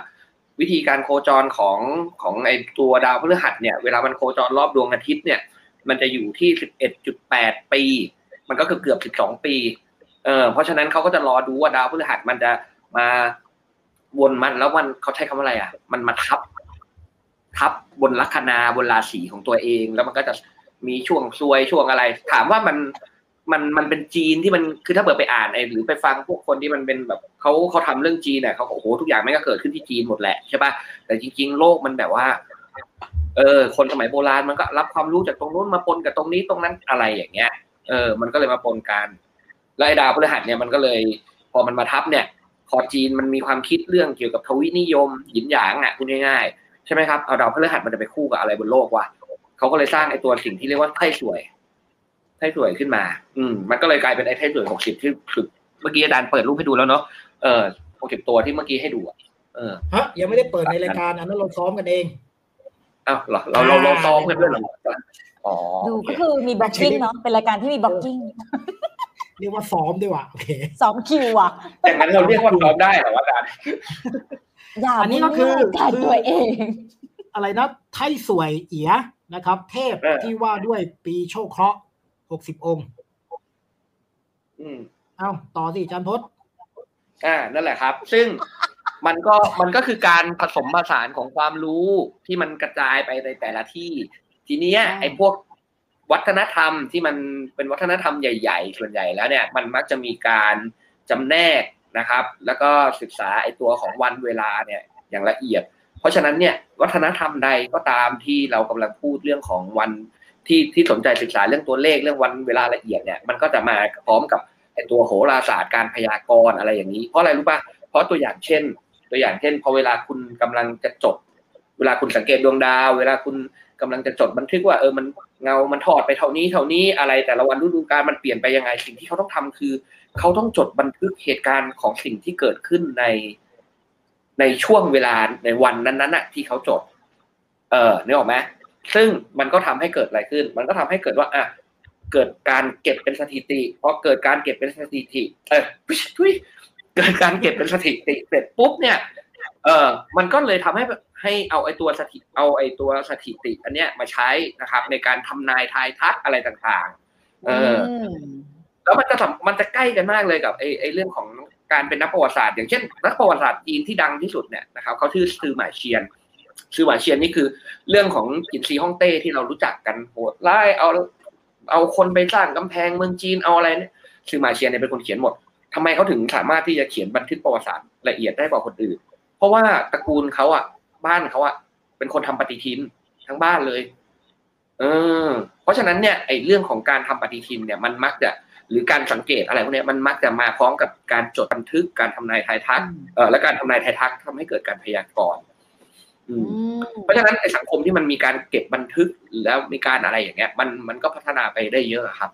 [SPEAKER 4] วิธีการโคจรของของไอตัวดาวพฤหัสเนี่ยเวลามันโคจรรอบดวงอาทิตย์เนี่ย มันจะอยู่ที่สิบเอ็ดจุดแปดปี มันก็เกือบเกือบสิบสองปีเออเพราะฉะนั้นเขาก็จะรอดูว่าดาวพฤหัสมันจะมาวนมันแล้วมันเขาใช้คำว่าอะไรอะ มันมาทับ ทับบนลัคนาบนราศีของตัวเอง แล้วมันก็จะมีช่วงซวยช่วงอะไร ถามว่ามันมันมันเป็นจีนที่มันคือถ้าเปิดไปอ่านไอหรือไปฟังพวกคนที่มันเป็นแบบเขาเขาทำเรื่องจีนเนี่ยเขาโอ้โหทุกอย่างไม่งก็เกิดขึ้นที่จีนหมดแหละใช่ปะแต่จริง ๆ โลกมันแบบว่า เออ คนสมัยโบราณมันก็รับความรู้จากตรงนู้นมาปนกับตรงนี้ตรงนั้นอะไรอย่างเงี้ย เออ มันก็เลยมาปนกันแล้วไอ้ดาวพฤหัสเนี่ยมันก็เลย พอมันมาทับเนี่ย พอจีนมันมีความคิดเรื่องเกี่ยวกับทวินิยมหยินหยางอะพูดง่ายๆ ใช่ไหมครับเอาดาวพฤหัสมันจะไปคู่กับอะไรบนโลกวะเขาก็เลยสร้างไอ้ตัวสิ่งที่เรียกว่าไพ่สวยไพ่สวยขึ้นมา อืม มันก็เลยกลายเป็นไอ้ไพ่สวยหกสิบที่คือเมื่อกี้อาจารย์เปิดรูปให้ดูแล้วเนาะเออหกสิบตัวที่เมื่อกี้ให้ดูอะเออ
[SPEAKER 3] ฮะยังไม่ได้เปิดในรายการอันนั้นเราซ้อมกันเอง
[SPEAKER 4] อ้าวเหรอเราเราเราซ้อมกันด้วยเหรออ๋อ
[SPEAKER 2] ดูก็คือมี blocking เนาะเป็นรายการที่มี blocking
[SPEAKER 3] เรียกว่าซ้อมด้วยว่ะโอเค
[SPEAKER 2] สองคิวอะ
[SPEAKER 4] อย่างนั้นเราเรียกว่าซ้อมได้เหรอวะอาจารย์
[SPEAKER 2] อย่า
[SPEAKER 3] อันนี้ก็คือ
[SPEAKER 2] รายการตัวเอง
[SPEAKER 3] อะไรนะไท้ส่วยเอี๊ยนะครับ เทพ
[SPEAKER 4] เออ
[SPEAKER 3] ที่ว่าด้วยปีโชคเคราะห์หกสิบองค์
[SPEAKER 4] อืม
[SPEAKER 3] เอ้าต่อสิอาจารย์พจน์
[SPEAKER 4] อ่านั่นแหละครับ ซึ่งมันก็มันก็คือการผสมผสานของความรู้ที่มันกระจายไปในแต่ละที่ ทีเนี้ย
[SPEAKER 2] ใช่
[SPEAKER 4] ไอ้พวก วัฒนธรรมที่มันเป็นวัฒนธรรมใหญ่ๆ ส่วนใหญ่แล้วเนี่ยมันมักจะมีการจำแนกนะครับ แล้วก็ศึกษาไอ้ตัวของวันเวลาเนี่ยอย่างละเอียด เพราะฉะนั้นเนี่ยวัฒนธรรมใดก็ตามที่เรากำลังพูดเรื่องของวันที่ที่สนใจศึกษาเรื่องตัวเลขเรื่องวันเวลาละเอียดเนี่ยมันก็จะมาพร้อมกับไอ้ตัวโหราศาสตร์การพยากรณ์อะไรอย่างนี้ เพราะอะไรรู้ป่ะเพราะตัวอย่างเช่น ตัวอย่างเช่นพอเวลาคุณกำลังจะจด เวลาคุณสังเกตดวงดาว เวลาคุณ กำลังจะจดบันทึกว่าเออมันเงามันทอดไปเท่านี้เท่านี้อะไรแต่ละวันฤดูกาลมันเปลี่ยนไปยังไง สิ่งที่เขาต้องทำคือ เขาต้องจดบันทึกเหตุการณ์ของสิ่งที่เกิดขึ้นในในช่วงเวลาในวันนั้นๆน่ะ ที่เขาจด เออนึกออกไหมซึ่งมันก็ทำให้เกิดอะไรขึ้น มันก็ทำให้เกิดว่าอะเกิดการเก็บเป็นสถิติพอเกิดการเก็บเป็นสถิติ เออทุยเกิดการเก็บเป็นสถิติเสร็จปุ๊บเนี่ย เออมันก็เลยทำให้ ให้เอาไอ้ตัวสถิเอาไอ้ตัวสถิติ อันเนี้ยมาใช้นะครับ ในการทำนายทายทักอะไรต่างๆ เอออ
[SPEAKER 2] ม
[SPEAKER 4] แล้วมันจะสัมมันจะใกล้กันมากเลยกับไอ้ไอ้เรื่องของการเป็นนักประวัติศาสตร์ อย่างเช่น นักประวัติศาสตร์จีนที่ดังที่สุดเนี่ยนะครับเขาชื่อซือหมายเชียนซือหมายเชียนนี่คือ เรื่องของจินซีฮ่องเต้ที่เรารู้จักกันโหดไล่เอาเอาคนไปสร้างกำแพงเมืองจีนเอาอะไรเนี่ยซือหมายเชียนเนี่ยเป็นคนเขียนหมดทำไมเขาถึงสามารถที่จะเขียนบันทึกประวัติศาสตร์ละเอียดได้กว่าคนอื่น เพราะว่าตระกูลเขาอะ บ้านเขาอะเป็นคนทำปฏิทินทั้งบ้านเลย เออ เพราะฉะนั้นเนี่ยไอ้เรื่องของการทำปฏิทินเนี่ยมันมักจะหรือการสังเกตอะไรพวกเนี้ยมันมักจะมาพร้อมกับการจดบันทึกการทำนายทายทักเออและการทำนายทายทักทำให้เกิดการพยากรณ์อืม
[SPEAKER 2] อืม
[SPEAKER 4] เพราะฉะนั้นไอ้สังคมที่มันมีการเก็บบันทึกแล้วมีการอะไรอย่างเงี้ย มันมันก็พัฒนาไปได้เยอะครับ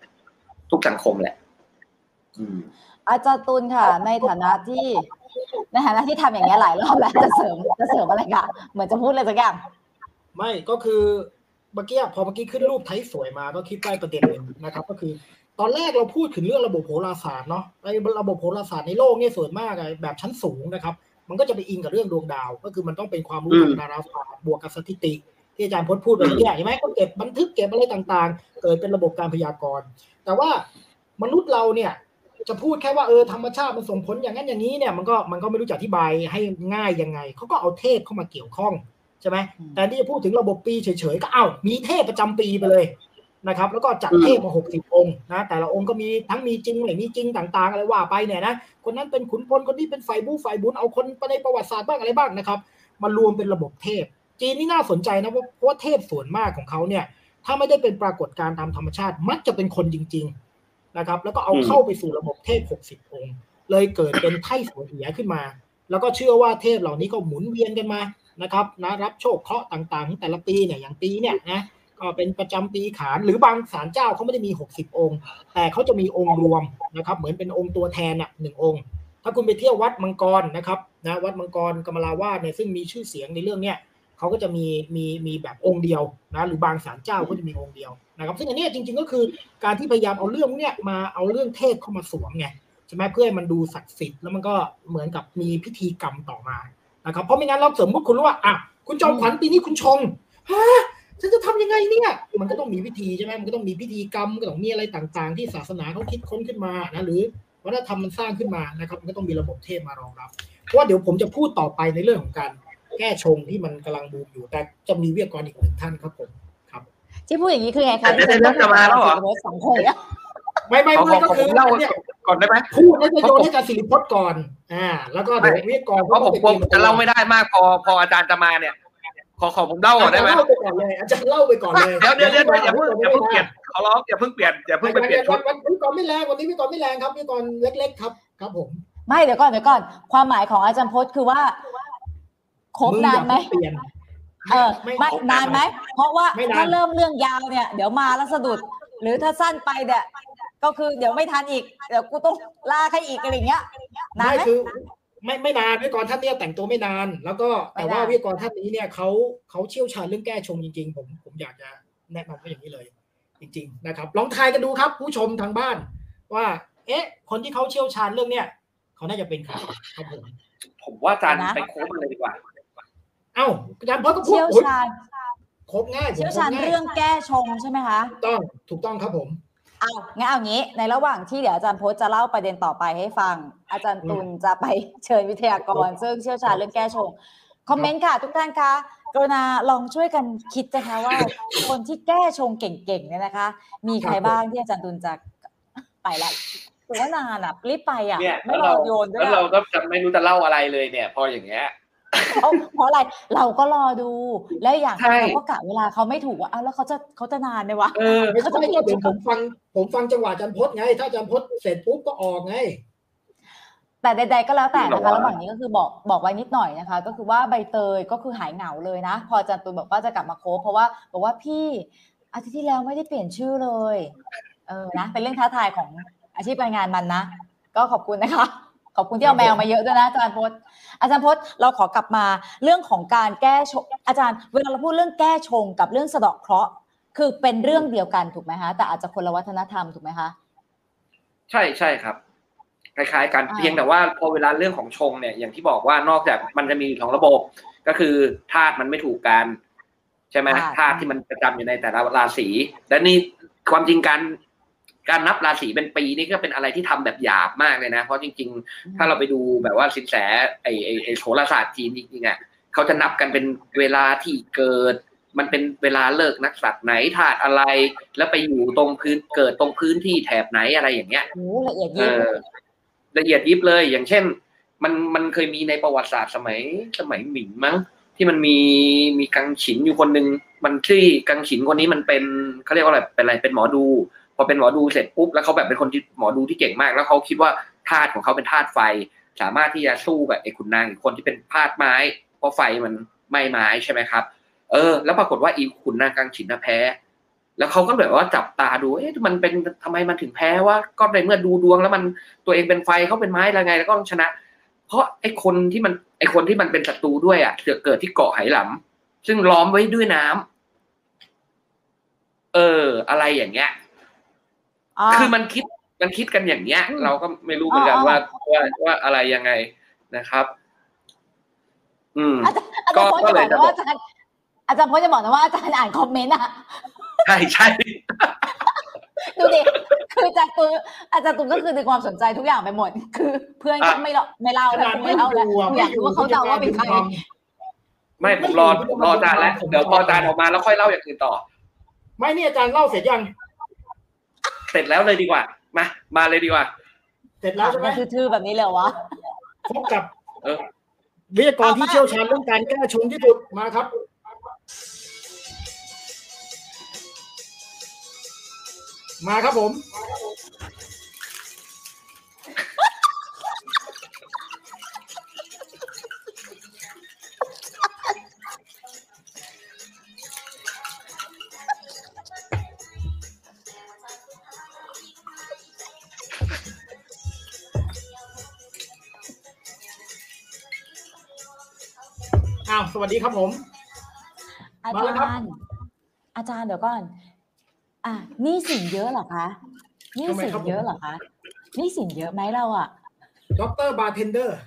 [SPEAKER 4] ทุกสังคมแหละอืม
[SPEAKER 2] อาจารย์ตุลค่ะ ในฐานะที่ ในฐานะที่ทำอย่างเงี้ยหลายรอบแล้วจะเสริมจะเสริมอะไรกันเหมือนจะพูดอะไรสักอย่าง
[SPEAKER 3] ไม่ก็คือเมื่อกี้พอเมื่อกี้ขึ้นรูปไทยสวยมาก็คิดได้ประเด็นหนึ่งนะครับ ก็คือ ตอนแรกเราพูดถึงเรื่องระบบโหราศาสตร์เนาะไอ้ระบบโหราศาสตร์ในโลกเนี่ยส่วนมากอแบบชั้นสูงนะครับ มันก็จะไปอิงกับเรื่องดวงดาว ก็คือมันต้องเป็นความรู้ทางดาราศาสตร์บวกกับสถิติ ที่อาจารย์พจน์พูดไปเมื่อกี้เห็นไหมก็เก็บบันทึกเก็บอะไรต่างๆเกิดเป็นระบบการพยากรณ์ แต่ว่ามนุษย์เราเนี่ย จะพูดแค่ว่าเออธรรมชาติมันส่งผลอย่างนั้นอย่างนี้เนี่ยมันก็มันก็ไม่รู้จะอธิบายให้ง่ายยังไงเขาก็เอาเทพเข้ามาเกี่ยวข้องใช่ไหม
[SPEAKER 2] อืม
[SPEAKER 3] แต่ที่จะพูดถึงระบบปีเฉยๆก็เอ้ามีเทพประจำปีไปเลยนะครับ แล้วก็จัดเทพมาหกสิบองค์นะแต่ละองค์ก็มีทั้งมีจริงไม่มีจริงต่าง ๆ อะไรว่าไปเนี่ยนะคนนั้นเป็นขุนพลคนนี้เป็นฝ่ายบูฝ่ายบุญเอาคนในประวัติศาสตร์บ้างอะไรบ้างนะครับมารวมเป็นระบบเทพ จีนนี่น่าสนใจนะเพราะเพราะว่าเทพส่วนมากของเขาเนี่ยถ้าไม่ได้เป็นปรากฏการณ์ตามธรรมชาติ มักจะเป็นคนจริง ๆ นะครับ แล้วก็เอา
[SPEAKER 4] อืม
[SPEAKER 3] เข้าไปสู่ระบบเทพหกสิบองค์ เลยเกิดเป็นไท่สวยเหียขึ้นมา แล้วก็เชื่อว่าเทพเหล่านี้ก็หมุนเวียนกันมานะครับนะรับโชคเคราะห์ต่างๆของแต่ละปีเนี่ยอย่างปีเนี่ยนะก็เป็นประจำปีขานหรือบางศาลเจ้าเขาไม่ได้มี 60 องค์ แต่เขาจะมีองค์รวมนะครับ เหมือนเป็นองค์ตัวแทนอะหนึ่งองค์ ถ้าคุณไปเที่ยววัดมังกรนะครับนะวัดมังกรกมลาวาสเนี่ยซึ่งมีชื่อเสียงในเรื่องเนี้ย เขาก็จะมีมีมีแบบองค์เดียวนะหรือบางศาลเจ้าก็จะมีองค์เดียวนะครับซึ่งอันเนี้ยจริง ๆก็คือการที่พยายามเอาเรื่องเนี้ยมาเอาเรื่องเทพเข้ามาสวมไงใช่ไหมเพื่อให้มันดูศักดิ์สิทธิ์แล้วมันก็เหมือนกับมีพิธีกรรมต่อมานะครับเพราะไม่งั้นเราสมมติคุณรู้ว่าอะคุณจอมขวัญปีนี้คุณชงฮะฉันจะทำยังไงเนี่ย มันก็ต้องมีพิธีใช่ไหมมันก็ต้องมีพิธีกรรมก็ต้องมีอะไรต่างๆ ที่ศาสนาเขาคิดค้นขึ้นมานะหรือวัฒนธรรมมันสร้างขึ้นมานะครับ มันก็ต้องมีระบบเทพมารองรับ เพราะว่าเดี๋ยวผมจะพูดต่อไปในเรื่องของการ แก้ชงที่มันกำลังบูมอยู่ แต่จะมีวิทยากรอีกหนึ่งท่านครับผมครับ
[SPEAKER 2] ที่พูดอย่างนี้คือไงคะ
[SPEAKER 4] เดี๋ยวเดี๋ยวจะมาแล้วเหรอ
[SPEAKER 2] สองคนอะ
[SPEAKER 3] ไม่ไม่
[SPEAKER 4] ขอ
[SPEAKER 3] ไม่
[SPEAKER 4] ข
[SPEAKER 3] ก็
[SPEAKER 4] อ
[SPEAKER 3] คื
[SPEAKER 4] ผ
[SPEAKER 3] อ
[SPEAKER 4] มเล่า
[SPEAKER 3] เนี่ย
[SPEAKER 4] ก่อนได้ไหม
[SPEAKER 3] พูดแล้วจะโยนให้อาจารย์สิริพจน์ก่อนอ่า แล้วก็เดี๋ยววิทยากร
[SPEAKER 4] เพราะผมกลัวผมจะเล่าไม่ได้มากพอพออาจารย์จะมาเนี่ยขอขอผมเล่าก่อนได้ไหม
[SPEAKER 3] อาจารย์เล่าไปก่อนเลยอาจารย์เล่าไปก่อนเลย
[SPEAKER 4] เดี๋ยวเดี๋ยวเดี๋ยวอย่าเพิ่งอย่าเพิ่งเปลี่ยนขอร้องอย่าเพิ่งเปลี่ยนอย่าเพิ่งไปเปลี่ยนชุด
[SPEAKER 3] วันวิทยากรไม่แรงวันนี้วิทยากรไม่แรงครับวิทยากรเล็ก ๆ ครับ ครับผม
[SPEAKER 2] ไม่เดี๋ยวก่อนเดี๋ยวก่อน ความหมายของอาจารย์พจน์คือว่า ครบนานไหม
[SPEAKER 3] งอย่เปลี่ยน
[SPEAKER 2] เออไม่นานไหมเพราะว่า
[SPEAKER 3] ไม่นาน
[SPEAKER 2] ถ้าเริ่มเรื่องยาวเนี่ย เดี๋ยวมาแล้วสะดุด หรือถ้าสั้นไปเนี่ยก็คือเดี๋ยวไม่ทันอีกเดี๋ยวกูต้องลากให้อีกอะไรอย่างเงี้ยนาน
[SPEAKER 3] ไม่
[SPEAKER 2] ไหม
[SPEAKER 3] คือไม่ไม่นานวิทยากรท่านเนี้แต่งตัวไม่นาน แล้วก็แต่ว่า
[SPEAKER 2] ไม่นาน
[SPEAKER 3] วิทยากรท่านนี้เนี่ยเขาเขาเชี่ยวชาญเรื่องแก้ชงจริง ๆ ผมผมอยากจะแนะนำว่าอย่างนี้เลย จริง ๆ นะครับ ลองทายกันดูครับ ผู้ชมทางบ้าน ว่า เอ๊ะ คนที่เขาเชี่ยวชาญเรื่องเนี้ยเขาน่าจะเป็นใครครับผม
[SPEAKER 4] ผมว่าอาจารย์ไปโค้ดมันเลยดีกว่า
[SPEAKER 3] เอ้าอาจารย์พจน์ก็พูด
[SPEAKER 2] เชี่ยว
[SPEAKER 3] โอ้ย
[SPEAKER 2] ชาญ
[SPEAKER 3] ครบง่ายผม
[SPEAKER 2] เชี่ยวชาญ
[SPEAKER 3] คบง่ย
[SPEAKER 2] เรื่องแก้ชงใช่ไหมคะ
[SPEAKER 3] ถูกต้องถูกต้องครับผม
[SPEAKER 2] เอางั้นเอางี้ ในระหว่างที่เดี๋ยวอาจารย์พจน์จะเล่าประเด็นต่อไปให้ฟัง อาจารย์ตุลจะไปเชิญวิทยากร ซึ่งเชี่ยวชาญเรื่องแก้ชง คอมเมนต์ค่ะทุกท่านคะกรุณาลองช่วยกันคิดนะคะว่า คนที่แก้ชงเก่งๆเนี่ยนะคะ มีใครบ้างที่อาจารย์ตุลจะไปละถือว่านานอะรีบไปอะ
[SPEAKER 4] เนี่ย
[SPEAKER 2] ไม่
[SPEAKER 4] แล้ว
[SPEAKER 2] รอ
[SPEAKER 4] เรา
[SPEAKER 2] โยนด้ว
[SPEAKER 4] แล้
[SPEAKER 2] ยว
[SPEAKER 4] เรา
[SPEAKER 2] อะ
[SPEAKER 4] ก็จะไม่รู้จะเล่าอะไรเลยเนี่ย พออย่างเงี้ย
[SPEAKER 2] เพราะเพราะอะไรเราก็รอดู แล้วอย่าง
[SPEAKER 4] ใช่
[SPEAKER 2] เราก็กะเวลาเขาไม่ถูกว่าอ้าวแล้วเขาจะเขาจะนานไหมวะ
[SPEAKER 4] เออ
[SPEAKER 3] ไม่ใช่เดี๋ยวผมฟัง ผมฟังจังหวะอาจารย์พจน์ไง ถ้าอาจารย์พจน์เสร็จปุ๊บก็ออกไง
[SPEAKER 2] แต่ใดๆก็แล้วแต่นะคะ
[SPEAKER 4] หรอวะ
[SPEAKER 2] ระหว่างนี้ก็คือบอกบอกไว้นิดหน่อยนะคะ ก็คือว่าใบเตยก็คือหายเหงาเลยนะ พออาจารย์ตุลบอกว่าจะกลับมาโคบเพราะว่าบอกว่าพี่อาทิตย์ที่แล้วไม่ได้เปลี่ยนชื่อเลย เออนะเป็นเรื่องท้าทายของอาชีพการงานมันนะ ก็ขอบคุณนะคะ ขอบคุณที่เอาแมวมาเยอะด้วยนะอาจารย์พจน์อาจารย์พจน์เราขอกลับมาเรื่องของการแก้ชงอาจารย์เวลาเราพูดเรื่องแก้ชงกับเรื่องสะเดาะเคราะห์คือเป็นเรื่องเดียวกันถูกไหมคะแต่อาจจะคนละวัฒนธรรมถูกไหมคะ
[SPEAKER 4] ใช่ใช่ครับคล้ายๆกัน
[SPEAKER 2] อ่า
[SPEAKER 4] เพียงแต่ว่าพอเวลาเรื่องของชงเนี่ยอย่างที่บอกว่านอกจากมันจะมีสองระบบ ก็คือธาตุมันไม่ถูกกันใช่ไหมธาตุที่มันประจำอยู่ในแต่ละราศีและนี่ความจริงการ การนับราศีเป็นปีนี่ก็เป็นอะไรที่ทำแบบหยาบมากเลยนะ เพราะจริง ๆ ถ้าเราไปดูแบบว่าสินแสไอไอไอโหราศาสตร์จีนจริงๆอะเขาจะนับกันเป็นเวลาที่เกิด มันเป็นเวลาเลิกนักสัตว์ไหนธาตุอะไร แล้วไปอยู่ตรงพื้นเกิดตรงพื้นที่แถบไหนอะไรอย่างเงี้ย
[SPEAKER 2] โอ้ละเอียด
[SPEAKER 4] เอ
[SPEAKER 2] ยิบ
[SPEAKER 4] อละเอียดยิบเลยอย่างเช่น มันมันเคยมีในประวัติศาสตร์สมัยสมัยหมิงมั้งที่มันมีมีกังฉินอยู่คนหนึ่งมันที่กังฉินคนนี้มันเป็นเขาเรียกว่าอะไรเป็นอะไรเป็นหมอดู พอเป็นหมอดูเสร็จปุ๊บแล้วเขาแบบเป็นคนที่หมอดูที่เก่งมาก แล้วเขาคิดว่าธาตุของเขาเป็นธาตุไฟ สามารถที่จะสู้กับไอ้ขุนนางอีกคนที่เป็นธาตุไม้ เพราะไฟมันไหม้ไม้ใช่ไหมครับ เออ แล้วปรากฏว่าอีขุนนางกังฉินน่ะแพ้ แล้วเขาก็แบบว่าจับตาดูเอ๊ะมันเป็นทำไมมันถึงแพ้ว่าก็ในเมื่อดูดวงแล้วมันตัวเองเป็นไฟเขาเป็นไม้แล้วไง แล้วก็ต้องชนะ เพราะไอ้คนที่มันไอ้คนที่มันเป็นศัตรูด้วยอะเกิดเกิดที่เกาะไหหลำซึ่งล้อมไว้ด้วยน้ำเออ อะไรอย่างเงี้ย คือมันคิดมันคิดกันอย่างเงี้ย
[SPEAKER 2] อืม
[SPEAKER 4] เราก็ไม่รู้เหมือนกัน
[SPEAKER 2] อ๋อ
[SPEAKER 4] ว่าว่าว่าอะไรยังไงนะครับ อืม
[SPEAKER 2] อาจารย์อาจารย์พจน์
[SPEAKER 4] ก็
[SPEAKER 2] จะ
[SPEAKER 4] เล
[SPEAKER 2] บอยก
[SPEAKER 4] จะ
[SPEAKER 2] นะ
[SPEAKER 4] บอก
[SPEAKER 2] ว่าอาจารย์อาจารย์พจน์จะบอกนะว่าอาจารย์อ่านคอมเมนต์อะ
[SPEAKER 4] ใช่ใช่
[SPEAKER 2] ดูดิคือจากตัวอาจารย์ตุ้มก็คือดึงความสนใจทุกอย่างไปหมด คือ เพื่อนก็ไม่เล่าไม่เล่า
[SPEAKER 3] ข
[SPEAKER 2] แล้ว
[SPEAKER 3] นาด
[SPEAKER 2] ไม่เล่าแล้ว
[SPEAKER 3] ดูะ
[SPEAKER 2] อยากรู้ว่าเขาเดาว่าเป็นใคร
[SPEAKER 4] ไม่ผมรอผมรออาจารย์แล้วเดี๋ยวพออาจารย์ออกมาแล้วค่อยเล่าอย่างอื่นต่อ
[SPEAKER 3] ไม่นี่อาจารย์เล่าเสร็จยัง
[SPEAKER 4] เสร็จแล้วเลยดีกว่า มา มาเลยดีกว่า
[SPEAKER 3] เสร็จแล้วใช่ไหม
[SPEAKER 2] ทื่อๆแบบนี้เลยเหรอวะ
[SPEAKER 3] พบกับ
[SPEAKER 4] เออ
[SPEAKER 3] วิทยากรที่เชี่ยวชาญเรื่องการแก้ชงที่สุดมาครับมาครับผม สวัสดีครับผม
[SPEAKER 2] อา
[SPEAKER 3] มา
[SPEAKER 2] จา
[SPEAKER 3] แล้วครับ
[SPEAKER 2] รย์อาจารย์เดี๋ยวก่อน อะหนี่สินเยอะเหรอคะหนี่สินเยอะเหรอคะหนี่สินเยอะไหมเราอะ
[SPEAKER 3] ด็อกเตอร์บาร์เทนเดอร์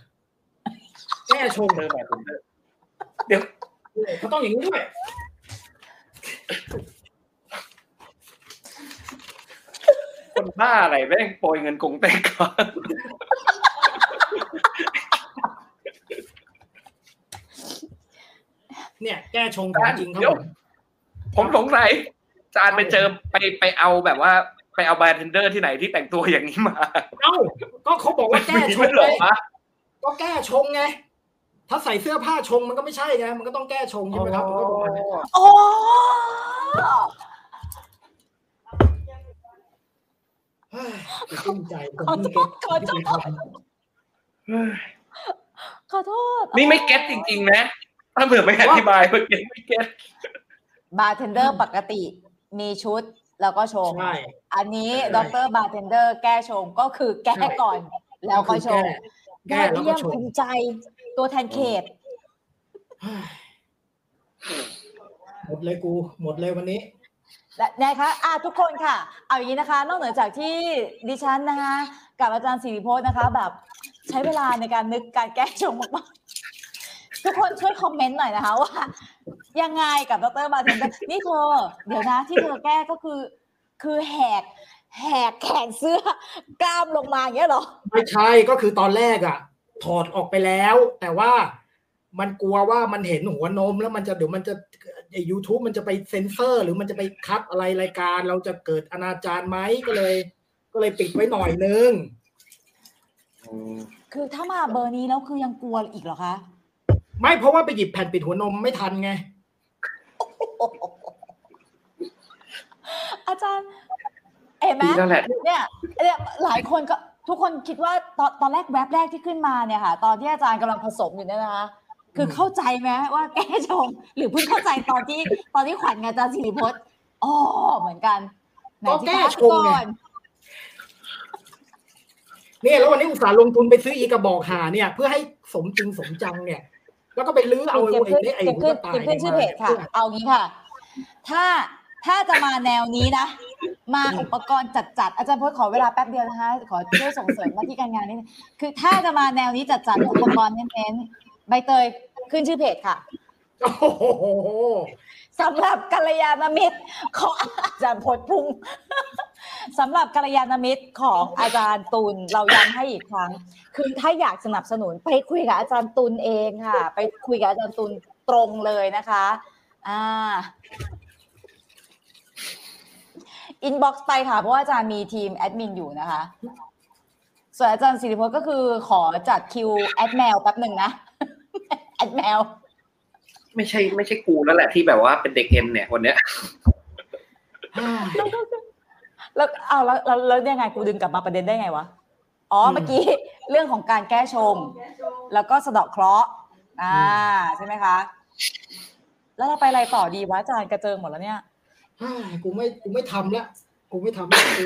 [SPEAKER 3] แก้ชง
[SPEAKER 4] เจอแบบผมเดี๋ยว
[SPEAKER 3] เขาต้องอย่างนี้ด้วย
[SPEAKER 4] คนบ้าอะไรแม่งโปรยเงินกงเต็กก่อน
[SPEAKER 3] เนี่ย แก้ชงของจริงครับผม
[SPEAKER 4] ผมสงสัยอาจารย์ไปเจอไปไปเอาแบบว่าไปเอาบาร์เทนเดอร์ที่ไหนที่แต่งตัวอย่างนี้มา
[SPEAKER 3] เอ้า ก็เขาบอกว่าแก้ช
[SPEAKER 4] ไม่
[SPEAKER 3] ง
[SPEAKER 4] หร
[SPEAKER 3] ไง
[SPEAKER 4] อวะ
[SPEAKER 3] ก็แก้ชงไง ถ้าใส่เสื้อผ้าชงมันก็ไม่ใช่ไง มันก็ต้องแก้ชงใช่ไหมครับผมก็บอกว่าเนี่ย
[SPEAKER 2] โอ้
[SPEAKER 3] เฮ้ยขึ้นใจผม
[SPEAKER 2] ขอ
[SPEAKER 3] เพิ่ง
[SPEAKER 2] โท
[SPEAKER 3] เก็
[SPEAKER 2] ษ
[SPEAKER 3] ต
[SPEAKER 2] ขอโท
[SPEAKER 3] วิธี
[SPEAKER 2] ษ
[SPEAKER 3] ท
[SPEAKER 2] ขอโทษ
[SPEAKER 4] นี่ไม่ get็ตจริงๆนะ ถ้าเผื่อไม่อธิบายเมื่อกี้ไม่ get
[SPEAKER 2] บาร์เทนเดอร์ปกติมีชุดแล้วก็ชง
[SPEAKER 3] ใช่
[SPEAKER 2] อันนี้
[SPEAKER 3] ใช่
[SPEAKER 2] ด็อกเตอร์บาร์เทนเดอร์แก้ชงก็คือแก้
[SPEAKER 3] ใช่
[SPEAKER 2] ก่อน แล้วก็ชง
[SPEAKER 3] แก้แล้วก็
[SPEAKER 2] เยี่ยม
[SPEAKER 3] ชง
[SPEAKER 2] ภูมิใจตัวแทนเขต
[SPEAKER 3] เฮ้ยหมดเลยกู หมดเลยวันนี้
[SPEAKER 2] และนะคะอะทุกคนค่ะ เอาอย่างนี้นะคะ นอกเหนือจากที่ดิฉันนะคะ กับอาจารย์สิริพจน์นะคะ แบบใช้เวลาในการนึกการแก้ชงมากๆ ทุกคนช่วย comment หน่อยนะคะว่า ยังไงกับดรบาร์เทนเดอร์นี่เธอเดี๋ยวนะที่เธอแก้ก็คือ คือแหกแหกแขนเสื้อกล้ามลงมาอย่างเงี้ยเหรอ
[SPEAKER 3] ไม่ใช่ก็คือตอนแรกอะถอดออกไปแล้ว แต่ว่ามันกลัวว่ามันเห็นหัวนมแล้วมันจะเดี๋ยวมันจะไอยูทูบมันจะไปเซ็นเซอร์ หรือมันจะไปคัดอะไรรายการ เราจะเกิดอนาจารไหมก็เลย ก็เลยปิดไว้หน่อยนึง
[SPEAKER 2] คือถ้ามาเบอร์นี้แล้วคือยังกลัวอีกเหรอคะ
[SPEAKER 3] ไม่เพราะว่าไปหยิบแผ่นปิดหัวนมไม่ทันไง
[SPEAKER 2] อาจารย์เห็นไหม
[SPEAKER 4] ดีแล้วแหละ
[SPEAKER 2] เนี่ยเนี่ยหลายคนก็ทุกคนคิดว่าตอนตอนแรกแวบแรกที่ขึ้นมาเนี่ยค่ะ ตอนที่อาจารย์กำลังผสมอยู่เนี่ยนะคะ คือเข้าใจไหมว่าแก้ชง หรือเพิ่งเข้าใจตอนที่ตอนที่ขวัญกับอาจารย์สิริพจน์อ๋อเหมือนกันไหน
[SPEAKER 3] ก็
[SPEAKER 2] สิ
[SPEAKER 3] แก้
[SPEAKER 2] คะ
[SPEAKER 3] ชงไง
[SPEAKER 2] ก่อน
[SPEAKER 3] เนี่ยแล้ววันนี้อุตส่าห์ลงทุนไปซื้ออีกระบอกหาเนี่ย เพื่อให้สมจริงสมจังเนี่ย แล้วก็ไปลื้อเอา
[SPEAKER 2] เก็บ
[SPEAKER 3] ไอ้
[SPEAKER 2] ขึ้น
[SPEAKER 3] ไอ้ไอ้
[SPEAKER 2] เก็บ
[SPEAKER 3] หั
[SPEAKER 2] ขึ้
[SPEAKER 3] วนกระต่าย
[SPEAKER 2] เก็บขึ้นชื่อเพจค่ะ
[SPEAKER 3] มา
[SPEAKER 2] เอางี้ค่ะ ถ้าถ้าจะมาแนวนี้นะ มาอุปกรณ์จัดจัดๆอาจารย์พจน์ขอเวลาแป๊บเดียวนะคะ ขอช่วยส่งเสริมหน้าที่การงานนิดนึงคือถ้าจะมาแนวนี้จัดจัดๆอุปกรณ์เน้นๆใบเตยขึ้นชื่อเพจค่ะ
[SPEAKER 3] โอ้โห
[SPEAKER 2] สำหรับกัลยาณมิตรของอาจารย์พจน์พุง สำหรับกัลยาณมิตรของอาจารย์ตุลเราย้ำให้อีกครั้ง คือถ้าอยากสนับสนุนไปคุยกับอาจารย์ตุลเองค่ะ ไปคุยกับอาจารย์ตุลตรงเลยนะคะอ่า inbox ไปค่ะเพราะว่าอาจารย์มีทีมแอดมินอยู่นะคะ ส่วนอาจารย์สิริพจน์ก็คือขอจัดคิวแอดแมวแป๊บหนึ่งนะแอดแมว
[SPEAKER 4] ไม่ใช่ไม่ใช่กูแล้วแหละที่แบบว่าเป็นเด็กเอ็นเนี่ยวันเนี้ย
[SPEAKER 2] แล้ว เอาแล้วแล้วแล้วยังไงกูดึงกลับมาประเด็นได้ไงวะอ๋อ
[SPEAKER 3] อืม
[SPEAKER 2] เมื่อกี้เรื่องของการแก้ชง แล้วก็สะเดาะเคราะห์อ่าใช่ไหมคะ แล้วเราไปอะไรต่อดีวะอาจารย์กระเจิงหมดแล้วเนี่ย
[SPEAKER 3] ฮ่ากูไม่กูไม่ทำละกูไม่ทำละกู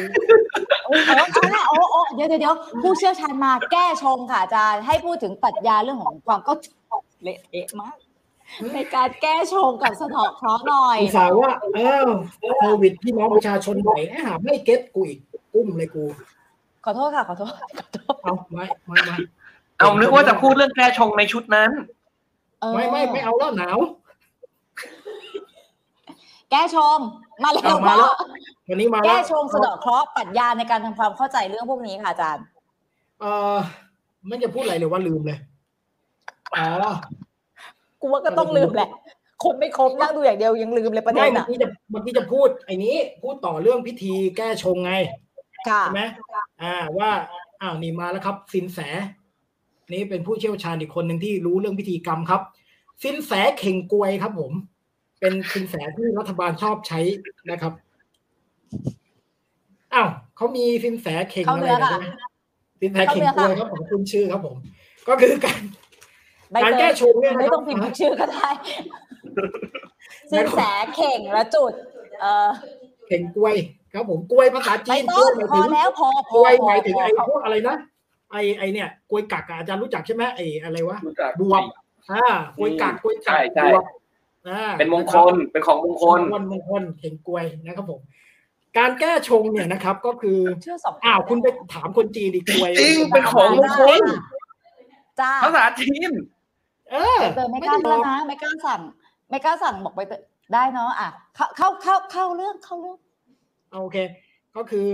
[SPEAKER 2] โอ้โหเอาละโอ้โอ้เดี๋ยวเดี๋ยวเดี๋ยวผู้เชี่ยวชาญมาแก้ชงค่ะอาจารย์ให้พูดถึงปรัชญาเรื่องของความก็เละเทะมาก ในการแก้ชงกับสะเดาะเคราะห์หน่อย
[SPEAKER 3] อุตส่าห์ว่าอ้าวโควิดพี่น้องประชาชนบ่อยไอ้หาไม่เก็ตกูอีกกุ้มเลยกู
[SPEAKER 2] ขอโทษค่ะ ขอโทษขอโทษ
[SPEAKER 3] เอาไม่ไม่ไม่
[SPEAKER 4] เอานึกว่าจะพูดเรื่องแก้ชงในชุดนั้น
[SPEAKER 2] เออ
[SPEAKER 3] ไม่ไม่ไม่เอาแล้วหนาว
[SPEAKER 2] แก้ชงมาเร็ว
[SPEAKER 3] เอามาแล้ว
[SPEAKER 2] พ่อ
[SPEAKER 3] วันนี้มาล้ว
[SPEAKER 2] แก้ชงสะเดาะเคราะห์ปรัชญาในการทำความเข้าใจเรื่องพวกนี้ค่ะอาจารย์
[SPEAKER 3] เออไม่จะพูดอะไรเลยว่าลืมเลยอ๋อ
[SPEAKER 2] กูว่าก็ต้องลืมแหละ คนไม่ครบนั่งดูอย่างเดียวยังลืมเลยประเด็
[SPEAKER 3] ไม่
[SPEAKER 2] น
[SPEAKER 3] เมื่อ
[SPEAKER 2] อะ
[SPEAKER 3] กี้จะเมื่อกี้จะพูดไอ้นี้ พูดต่อเรื่องพิธีแก้ชงไง
[SPEAKER 2] ค่ะ
[SPEAKER 3] ใช่ไหมอ่าว่าอ้าวนี่มาแล้วครับ สินแสนี่เป็นผู้เชี่ยวชาญอีกคนหนึ่งที่รู้เรื่องพิธีกรรมครับ สินแสเข่งกวยครับผม เป็นสินแสที่รัฐบาลชอบใช้นะครับอ้าวเขามีสินแสเข่ง
[SPEAKER 2] เข้า
[SPEAKER 3] อะไร
[SPEAKER 2] เนื้อ
[SPEAKER 3] นะ
[SPEAKER 2] ค่ะ
[SPEAKER 3] ใช่ไหมสินแสเข่งกวยครับผมคุณชื่อครับผม ก็คือการ
[SPEAKER 2] ใบ
[SPEAKER 3] การ
[SPEAKER 2] เต
[SPEAKER 3] แก้
[SPEAKER 2] ย
[SPEAKER 3] ชงเนี่ยนะ
[SPEAKER 2] ไม่
[SPEAKER 3] ครั
[SPEAKER 2] ต้องพิมพ์ชื่อก็ได้สินแสเข่งและจุด เออ
[SPEAKER 3] เข่งกวยครับผมกวยภาษา
[SPEAKER 2] ไป
[SPEAKER 3] จีนก
[SPEAKER 2] ต้
[SPEAKER 3] ล้วย
[SPEAKER 2] น
[SPEAKER 3] หมาย
[SPEAKER 2] พ
[SPEAKER 3] ถึ
[SPEAKER 2] องแล้วพอกพ
[SPEAKER 3] ล้
[SPEAKER 2] อ
[SPEAKER 3] วย
[SPEAKER 2] พอ
[SPEAKER 3] หมายถึงไอ้
[SPEAKER 2] พอ
[SPEAKER 3] พวกอะไรนะไอ้ไอ้เนี่ยกล้วยกักอะอาจารย์รู้จักใช่ไหมไอ้อะไรวะ
[SPEAKER 4] รู้จัก
[SPEAKER 3] บวบอ่ากล้วยกักกล้วยกั
[SPEAKER 4] ใช่
[SPEAKER 3] ก
[SPEAKER 4] ใช่
[SPEAKER 3] บวบอ่า
[SPEAKER 4] เป็นมงคลเป็นของมงคล
[SPEAKER 3] มงคลมงคลเข่งกวยนะครับผมการแก้ชงเนี่ยนะครับ ก็คือ
[SPEAKER 2] เชื่อสอง
[SPEAKER 3] อ้าวคุณไปถามคนจีนดีกวย
[SPEAKER 4] จริงเป็นของมงคล
[SPEAKER 2] จ้า
[SPEAKER 4] ภาษาจีน
[SPEAKER 3] เออ
[SPEAKER 2] ใบเตยไม่กล้า
[SPEAKER 3] ด้
[SPEAKER 2] แล้วนะไม่กล้าสั่ง ไม่กล้าสั่งบอกไปเตยได้เนาะอะเข้าเข้าเข้าเข้าเรื่องเข้าเรื่อง
[SPEAKER 3] โอเค ก็คือ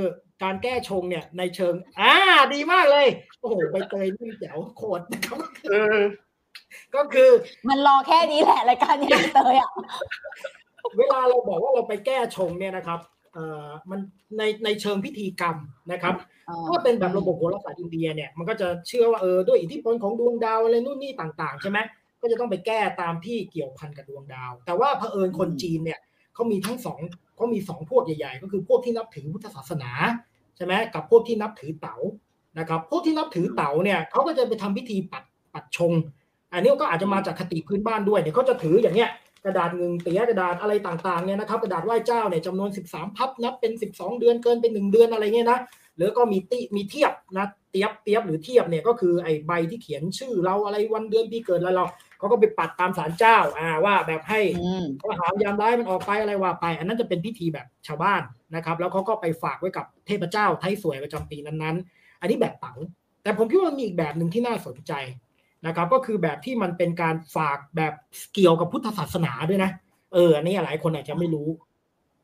[SPEAKER 3] การแก้ชงเนี่ยในเชิง อ่า ดีมากเลย โอ้โหใบเตยนี่แจ๋วโคตรนะครับ
[SPEAKER 4] เออ
[SPEAKER 3] ก็คือ
[SPEAKER 2] มันรอแค่นี้แหละรายการนี้เตยอะ
[SPEAKER 3] เวลาเราบอกว่าเราไปแก้ชงเนี่ยนะครับเอ่อ มันในในเชิงพิธีกรรมนะครับถ้าเป็นแบบระบบโหราศาสตร์อินเดียเนี่ยมันก็จะเชื่อว่าเออด้วยอิทธิพลของดวงดาวอะไรนู่นนี่ต่างๆใช่ไหมก็จะต้องไปแก้ตามที่เกี่ยวพันกับดวงดาว แต่ว่าเผอิญคนจีนเนี่ยเขามีทั้งสองเขามีสองพวกใหญ่ ๆ ก็คือพวกที่นับถือพุทธศาสนาใช่ไหมกับพวกที่นับถือเต๋านะครับพวกที่นับถือเต๋าเนี่ยเขาก็จะไปทำพิธีปัดปัดชง อันนี้ก็อาจจะมาจากคติพื้นบ้านด้วยเนี่ยเขาจะถืออย่างเงี้ย กระดาษเงินเตียกระดาษอะไรต่างๆเนี่ยนะครับกระดาษไหว้เจ้าเนี่ยจำนวน 13 พับนับเป็น 12 เดือนเกินเป็น 1 เดือนอะไรเงี้ยนะหรือก็มีติมีเทียบนะเตียบเตียบหรือเทียบเนี่ยก็คือไอ้ใบที่เขียนชื่อเราอะไรวันเดือนปีเกิดอะไรเราเขาก็ไปปัดตามศาลเจ้าอ่าว่าแบบให้
[SPEAKER 2] อืม
[SPEAKER 3] ก็หามยามร้ายมันออกไปอะไรว่าไป อันนั้นจะเป็นพิธีแบบชาวบ้านนะครับ แล้วเขาก็ไปฝากไว้กับเทพเจ้าไทยสวยประจำปีนั้นๆ อันนี้แบบเต๋าแต่ผมคิดว่ามันมีอีกแบบหนึ่งที่น่าสนใจ นะครับก็คือแบบที่มันเป็นการฝากแบบเกี่ยวกับพุทธศาสนาด้วยนะเอออันนี้หลายคนอาจจะไม่รู้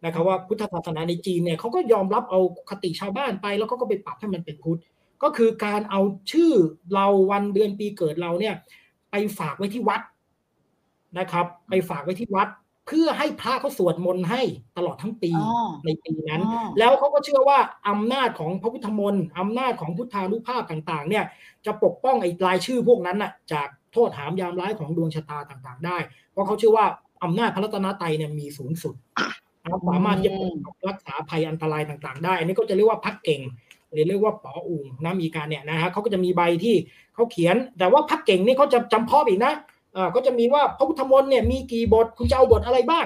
[SPEAKER 3] นะครับว่าพุทธศาสนาในจีนเนี่ยเขาก็ยอมรับเอาคติชาวบ้านไป แล้วเขาก็ไปปรับให้มันเป็นพุทธก็คือการเอาชื่อเราวันเดือนปีเกิดเราเนี่ย ไปฝากไว้ที่วัดนะครับ ไปฝากไว้ที่วัด เพื่อให้พระเขาสวดมนต์ให้ตลอดทั้งปี
[SPEAKER 2] อ๋อ
[SPEAKER 3] ในปีนั้น
[SPEAKER 2] อ๋อ
[SPEAKER 3] แล้วเขาก็เชื่อว่าอำนาจของพระพุทธมนต์อำนาจของพุทธานุภาพต่างๆ เนี่ยจะปกป้องไอ้รายชื่อพวกนั้นน่ะจากโทษหามยามร้ายของดวงชะตาต่างๆ ได้ เพราะเขาเชื่อว่าอำนาจพระรัตนตรัยเนี่ยมีสูงสุดนะครับสามารถที่จะปกปักรักษาภัยอันตรายต่างๆ ได้ อันนี้ก็จะเรียกว่าพักเก่งหรือเรียกว่าป๋ออุ่งนะมีการเนี่ยนะฮะเขาก็จะมีใบที่เขาเขียน แต่ว่าพักเก่งนี่เขาจะจำเพาะอีกนะ อ่าก็จะมีว่าพระพุทธมนต์เนี่ยมีกี่บทคุณจะเอาบทอะไรบ้าง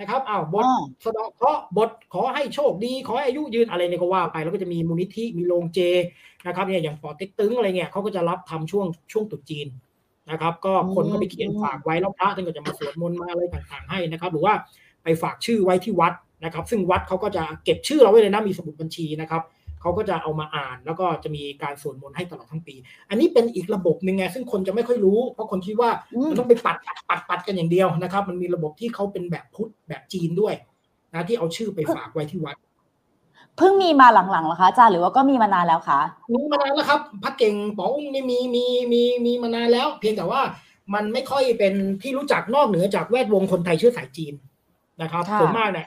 [SPEAKER 3] นะครับอ้าวบท
[SPEAKER 2] อ๋อ
[SPEAKER 3] สะเดาะเคราะห์บทขอให้โชคดี ขอให้อายุยืนอะไรเนี่ยก็ว่าไป แล้วก็จะมีมูลนิธิมีโรงเจนะครับเนี่ยอย่างปอเต็กตึงอะไรเงี้ยเขาก็จะรับทำช่วงช่วงตรุษจีนนะครับ ก็คนก็ไปเขียนฝากไว้แล้วพระท่านก็จะมาสวดมนต์มาอะไรต่างๆให้นะครับ หรือว่าไปฝากชื่อไว้ที่วัดนะครับ ซึ่งวัดเขาก็จะเก็บชื่อเราไว้เลยนะมีสมุดบัญชีนะครับ เขาก็จะเอามาอ่าน แล้วก็จะมีการสวดมนต์ให้ตลอดทั้งปี อันนี้เป็นอีกระบบหนึ่งไงซึ่งคนจะไม่ค่อยรู้ เพราะคนคิดว่า
[SPEAKER 2] อืม
[SPEAKER 3] มันต้องไปปัดปัดปัดปัดกันอย่างเดียวนะครับ มันมีระบบที่เขาเป็นแบบพุทธแบบจีนด้วยนะที่เอาชื่อไปฝากไว้ที่วัด
[SPEAKER 2] เพิ่งมีมาหลังๆเหรอคะอาจารย์หรือว่าก็มีมานานแล้วคะ
[SPEAKER 3] มีมานานแล้วครับพักเก่งป๋ออุ้งนี่มีมีมีมีมานานแล้ว เพียงแต่ว่ามันไม่ค่อยเป็นที่รู้จักนอกเหนือจากแวดวงคนไทยเชื้อสายจีนนะครับ
[SPEAKER 2] ค่ะ
[SPEAKER 3] ส่วนมากเนี่ย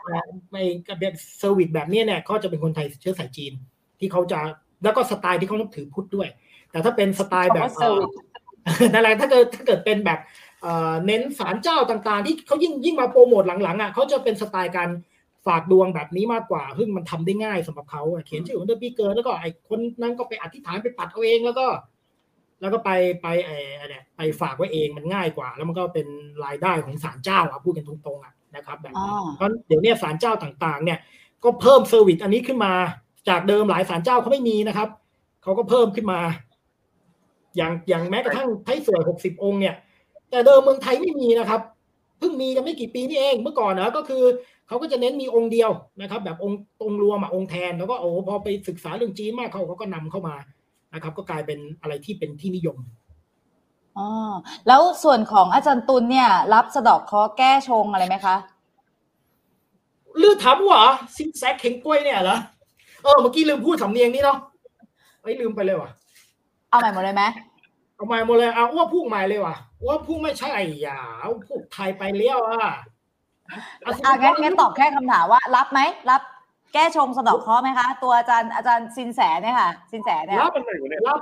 [SPEAKER 3] ในแบบ service แบบนี้เนี่ยก็จะเป็นคนไทยเชื้อสายจีน ที่เขาจะแล้วก็สไตล์ที่เขานับถือพุทธด้วย แต่ถ้าเป็นสไตล์แบบ
[SPEAKER 2] คำว่า service
[SPEAKER 3] นั่นแหละถ้าเกิดถ้าเกิดเป็นแบบเอ่อเน้นศาลเจ้าต่างๆ ที่เขายิ่งยิ่งมาโปรโมทหลังๆอะเขาจะเป็นสไตล์การฝากดวงแบบนี้มากกว่าซึ่งมันทำได้ง่ายสำหรับเขาอะเขียนชื่อวันเดือนปีเกิดแล้วก็ไอ้คนนั้นก็ไปอธิษฐานไปปัดเอาเองแล้วก็ แล้วก็ไปไปไอ้ไอ้เนี่ยไปฝากไว้เองมันง่ายกว่า แล้วมันก็เป็นรายได้ของศาลเจ้าอะพูดกันตรงๆอะนะครับแบบ
[SPEAKER 2] อ๋อ
[SPEAKER 3] นั้นเพราะเดี๋ยวเนี้ศาลเจ้าต่างๆ เนี่ย ก็เพิ่มเซอร์วิสอันนี้ขึ้นมา จากเดิมหลายศาลเจ้าเขาไม่มีนะครับเขาก็เพิ่มขึ้นมา อย่างอย่างแม้กระทั่งไทยสวยหกสิบองค์เนี่ย แต่เดิมเมืองไทยไม่มีนะครับเพิ่งมีกันไม่กี่ปีนี่เองเมื่อก่อนนะก็คือเขาก็จะเน้นมีองค์เดียวนะครับ แบบองค์องค์รวมอะองค์แทนแล้วก็โอ้พอไปศึกษาเรื่องจีนมากเขาเขาก็นำเข้ามานะครับ ก็กลายเป็นอะไรที่เป็นที่นิยม
[SPEAKER 2] อ๋อแล้วส่วนของอาจารย์ตุลเนี่ย รับสะเดอกเคราะห์แก้ชงอะไรไหมคะ
[SPEAKER 3] ลือถามว่าซิงแซกเข่งกล้วยเนี่ยเหรอ เออเมื่อกี้ลืมพูดสำเนียงนี้เนาะไอ้ยลืมไปเลยว่ะ
[SPEAKER 2] เอาใหม่หมดเลยไหม
[SPEAKER 3] เอาใหม่หมดเลยเอาอ้วพูดใหม่เลยว่ะอ้วพูดไม่ใช่อย่าเอาพูดไทยไปเลี้ยวอะเอาสิ
[SPEAKER 2] อะงั้นงั้นตอบแค่คำถามว่า รับไหมรับแก้ชงสะเดอกเคราะห์ไหมคะ ตัวอาจารย์อาจารย์สินแสเนี่ยค่ะ สินแสเนี่ย
[SPEAKER 3] รับรับ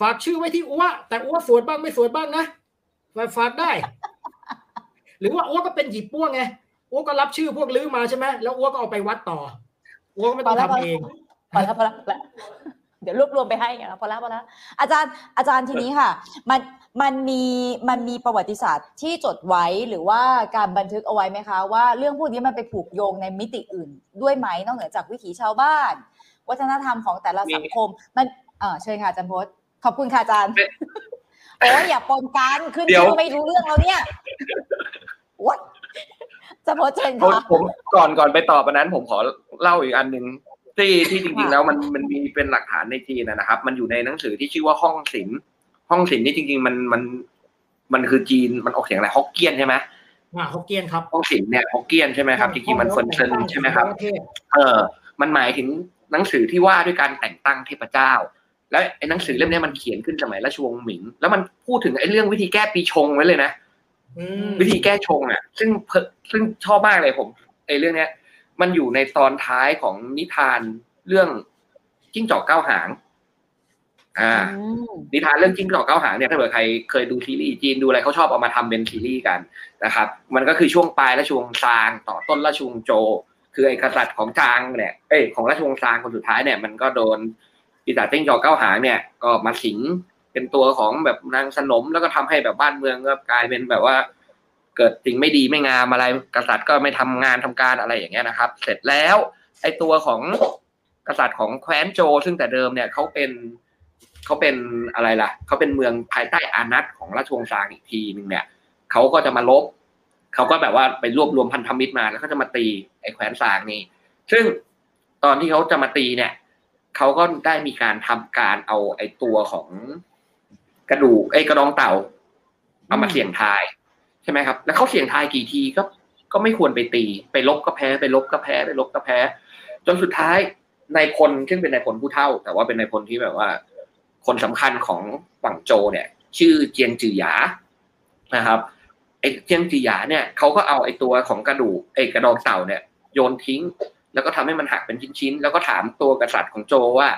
[SPEAKER 3] ฝากชื่อไว้ที่อ้วแต่อ้วสวดบ้างไม่สวดบ้างนะฝากได้ หรือว่าอ้วก็เป็นหยิบป้วงไงอ้วก็รับชื่อพวกลื้อมาใช่ไหมแล้วอ้วก็เอาไปวัดต่อ อ้วก็ไม่ต้องทำเอง
[SPEAKER 2] พอแล้วพอแล้วพอแล้วเดี๋ยวรวบรวมไปให้ไงพอแล้วพอแล้วอาจารย์อาจารย์ทีนี้ค่ะ มันมันมีมันมีประวัติศาสตร์ที่จดไว้หรือว่าการบันทึกเอาไว้ไหมคะ ว่าเรื่องพวกนี้มันไปผูกโยงในมิติอื่น ด้วยไหมนอกเหนือจากวิถีชาวบ้าน วัฒนธรรมของแต่ละสังคม มันเออเชิญค่ะอาจารย์พจน์ขอบคุณค่ะอาจารย์โอ้ยอย่าปนกันขึ้น
[SPEAKER 4] เดี๋ยว
[SPEAKER 2] ชื่อไม่รู้เรื่องแล้วเนี่ยวัด จะพจน์เชิญ
[SPEAKER 4] ผม
[SPEAKER 2] ค่ะ
[SPEAKER 4] ผมก่อนก่อนไปตอบอันนั้น ผมขอเล่าอีกอันหนึ่งที่ที่จริง
[SPEAKER 2] ค่ะ
[SPEAKER 4] ๆแล้วมันมันมีเป็นหลักฐานในจีนนะนะครับ มันอยู่ในหนังสือที่ชื่อว่าห้องศิลป์ห้องศิลป์นี่จริง ๆ มันมันมันคือจีนมันออกเสียงอะไรฮกเกี้ยนใช่ไหม
[SPEAKER 3] อ่าฮกเกี้ยนครับ
[SPEAKER 4] ห้องศิลป์เนี่ยฮอกเกี้ยนใช่ไหมครับจริงๆมัน 封神 ใช่ไหมครับ
[SPEAKER 3] ประเทศ
[SPEAKER 4] เออ มันหมายถึงหนังสือที่ว่าด้วยการแต่งตั้งเทพเจ้า แล้วไอ้หนังสือเล่มเนี้ยมันเขียนขึ้นสมัยราชวงศ์หมิง แล้วมันพูดถึงไอ้เรื่องวิธีแก้ปีชงไว้เลยนะ
[SPEAKER 3] อืม
[SPEAKER 4] วิธีแก้ชงอะ ซึ่งเพิ่งซึ่งชอบมากเลยผมไอ้เรื่องเนี้ย มันอยู่ในตอนท้ายของนิทานเรื่องจิ้งจอกเก้าหาง อ่า
[SPEAKER 2] อืม
[SPEAKER 4] นิทานเรื่องจิ้งจอกเก้าหางเนี่ยถ้าเกิดใครเคยดูซีรีส์จีนดูอะไรเขาชอบเอามาทำเป็นซีรีส์กันนะครับ มันก็คือช่วงปลายราชวงศ์ซางต่อต้นราชวงศ์โจ คือไอ้กษัตริย์ของจางเนี่ยเอ้ยของราชวงศ์ซางคนสุดท้ายเนี่ยมันก็โดนปีศาจจิ้งจอกเก้าหางเนี่ยก็มาสิง เป็นตัวของแบบนางสนมแล้วก็ทำให้แบบบ้านเมืองก็กลายเป็นแบบว่า เกิดสิ่งไม่ดีไม่งามอะไร กษัตริย์ก็ไม่ทำงานทำการอะไรอย่างเงี้ยนะครับ เสร็จแล้วไอ้ตัวของกษัตริย์ของแคว้นโจ ซึ่งแต่เดิมเนี่ยเขาเป็นเขาเป็นอะไรล่ะเขาเป็นเมืองภายใต้อานัตของราชวงศ์ซางอีกทีหนึ่งเนี่ยเขาก็จะมาลบเขาก็แบบว่าไปรวบรวมพันธมิตรมาแล้วก็จะมาตีไอ้แคว้นซางนี่ซึ่งตอนที่เขาจะมาตีเนี่ยเขาก็ได้มีการทำการเอาไอ้ตัวของ กระดูกไอ้กระดองเต่า เอามาเสี่ยงทายใช่ไหมครับ แล้วเขาเสี่ยงทายกี่ทีก็ก็ไม่ควรไปตี ไปลบก็แพ้ไปลบก็แพ้ไปลบก็แพ้ จนสุดท้ายนายพลซึ่งเป็นนายพลผู้เท่า แต่ว่าเป็นนายพลที่แบบว่า คนสำคัญของฝั่งโจเนี่ย ชื่อเจียงจือหยานะครับไอ้เจียงจือหยาเนี่ยเขาก็เอาไอ้ตัวของกระดูกไอ้กระดองเต่าเนี่ย โยนทิ้ง แล้วก็ทำให้มันหักเป็นชิ้นๆแล้วก็ถามตัวกษัตริย์ของโจว่า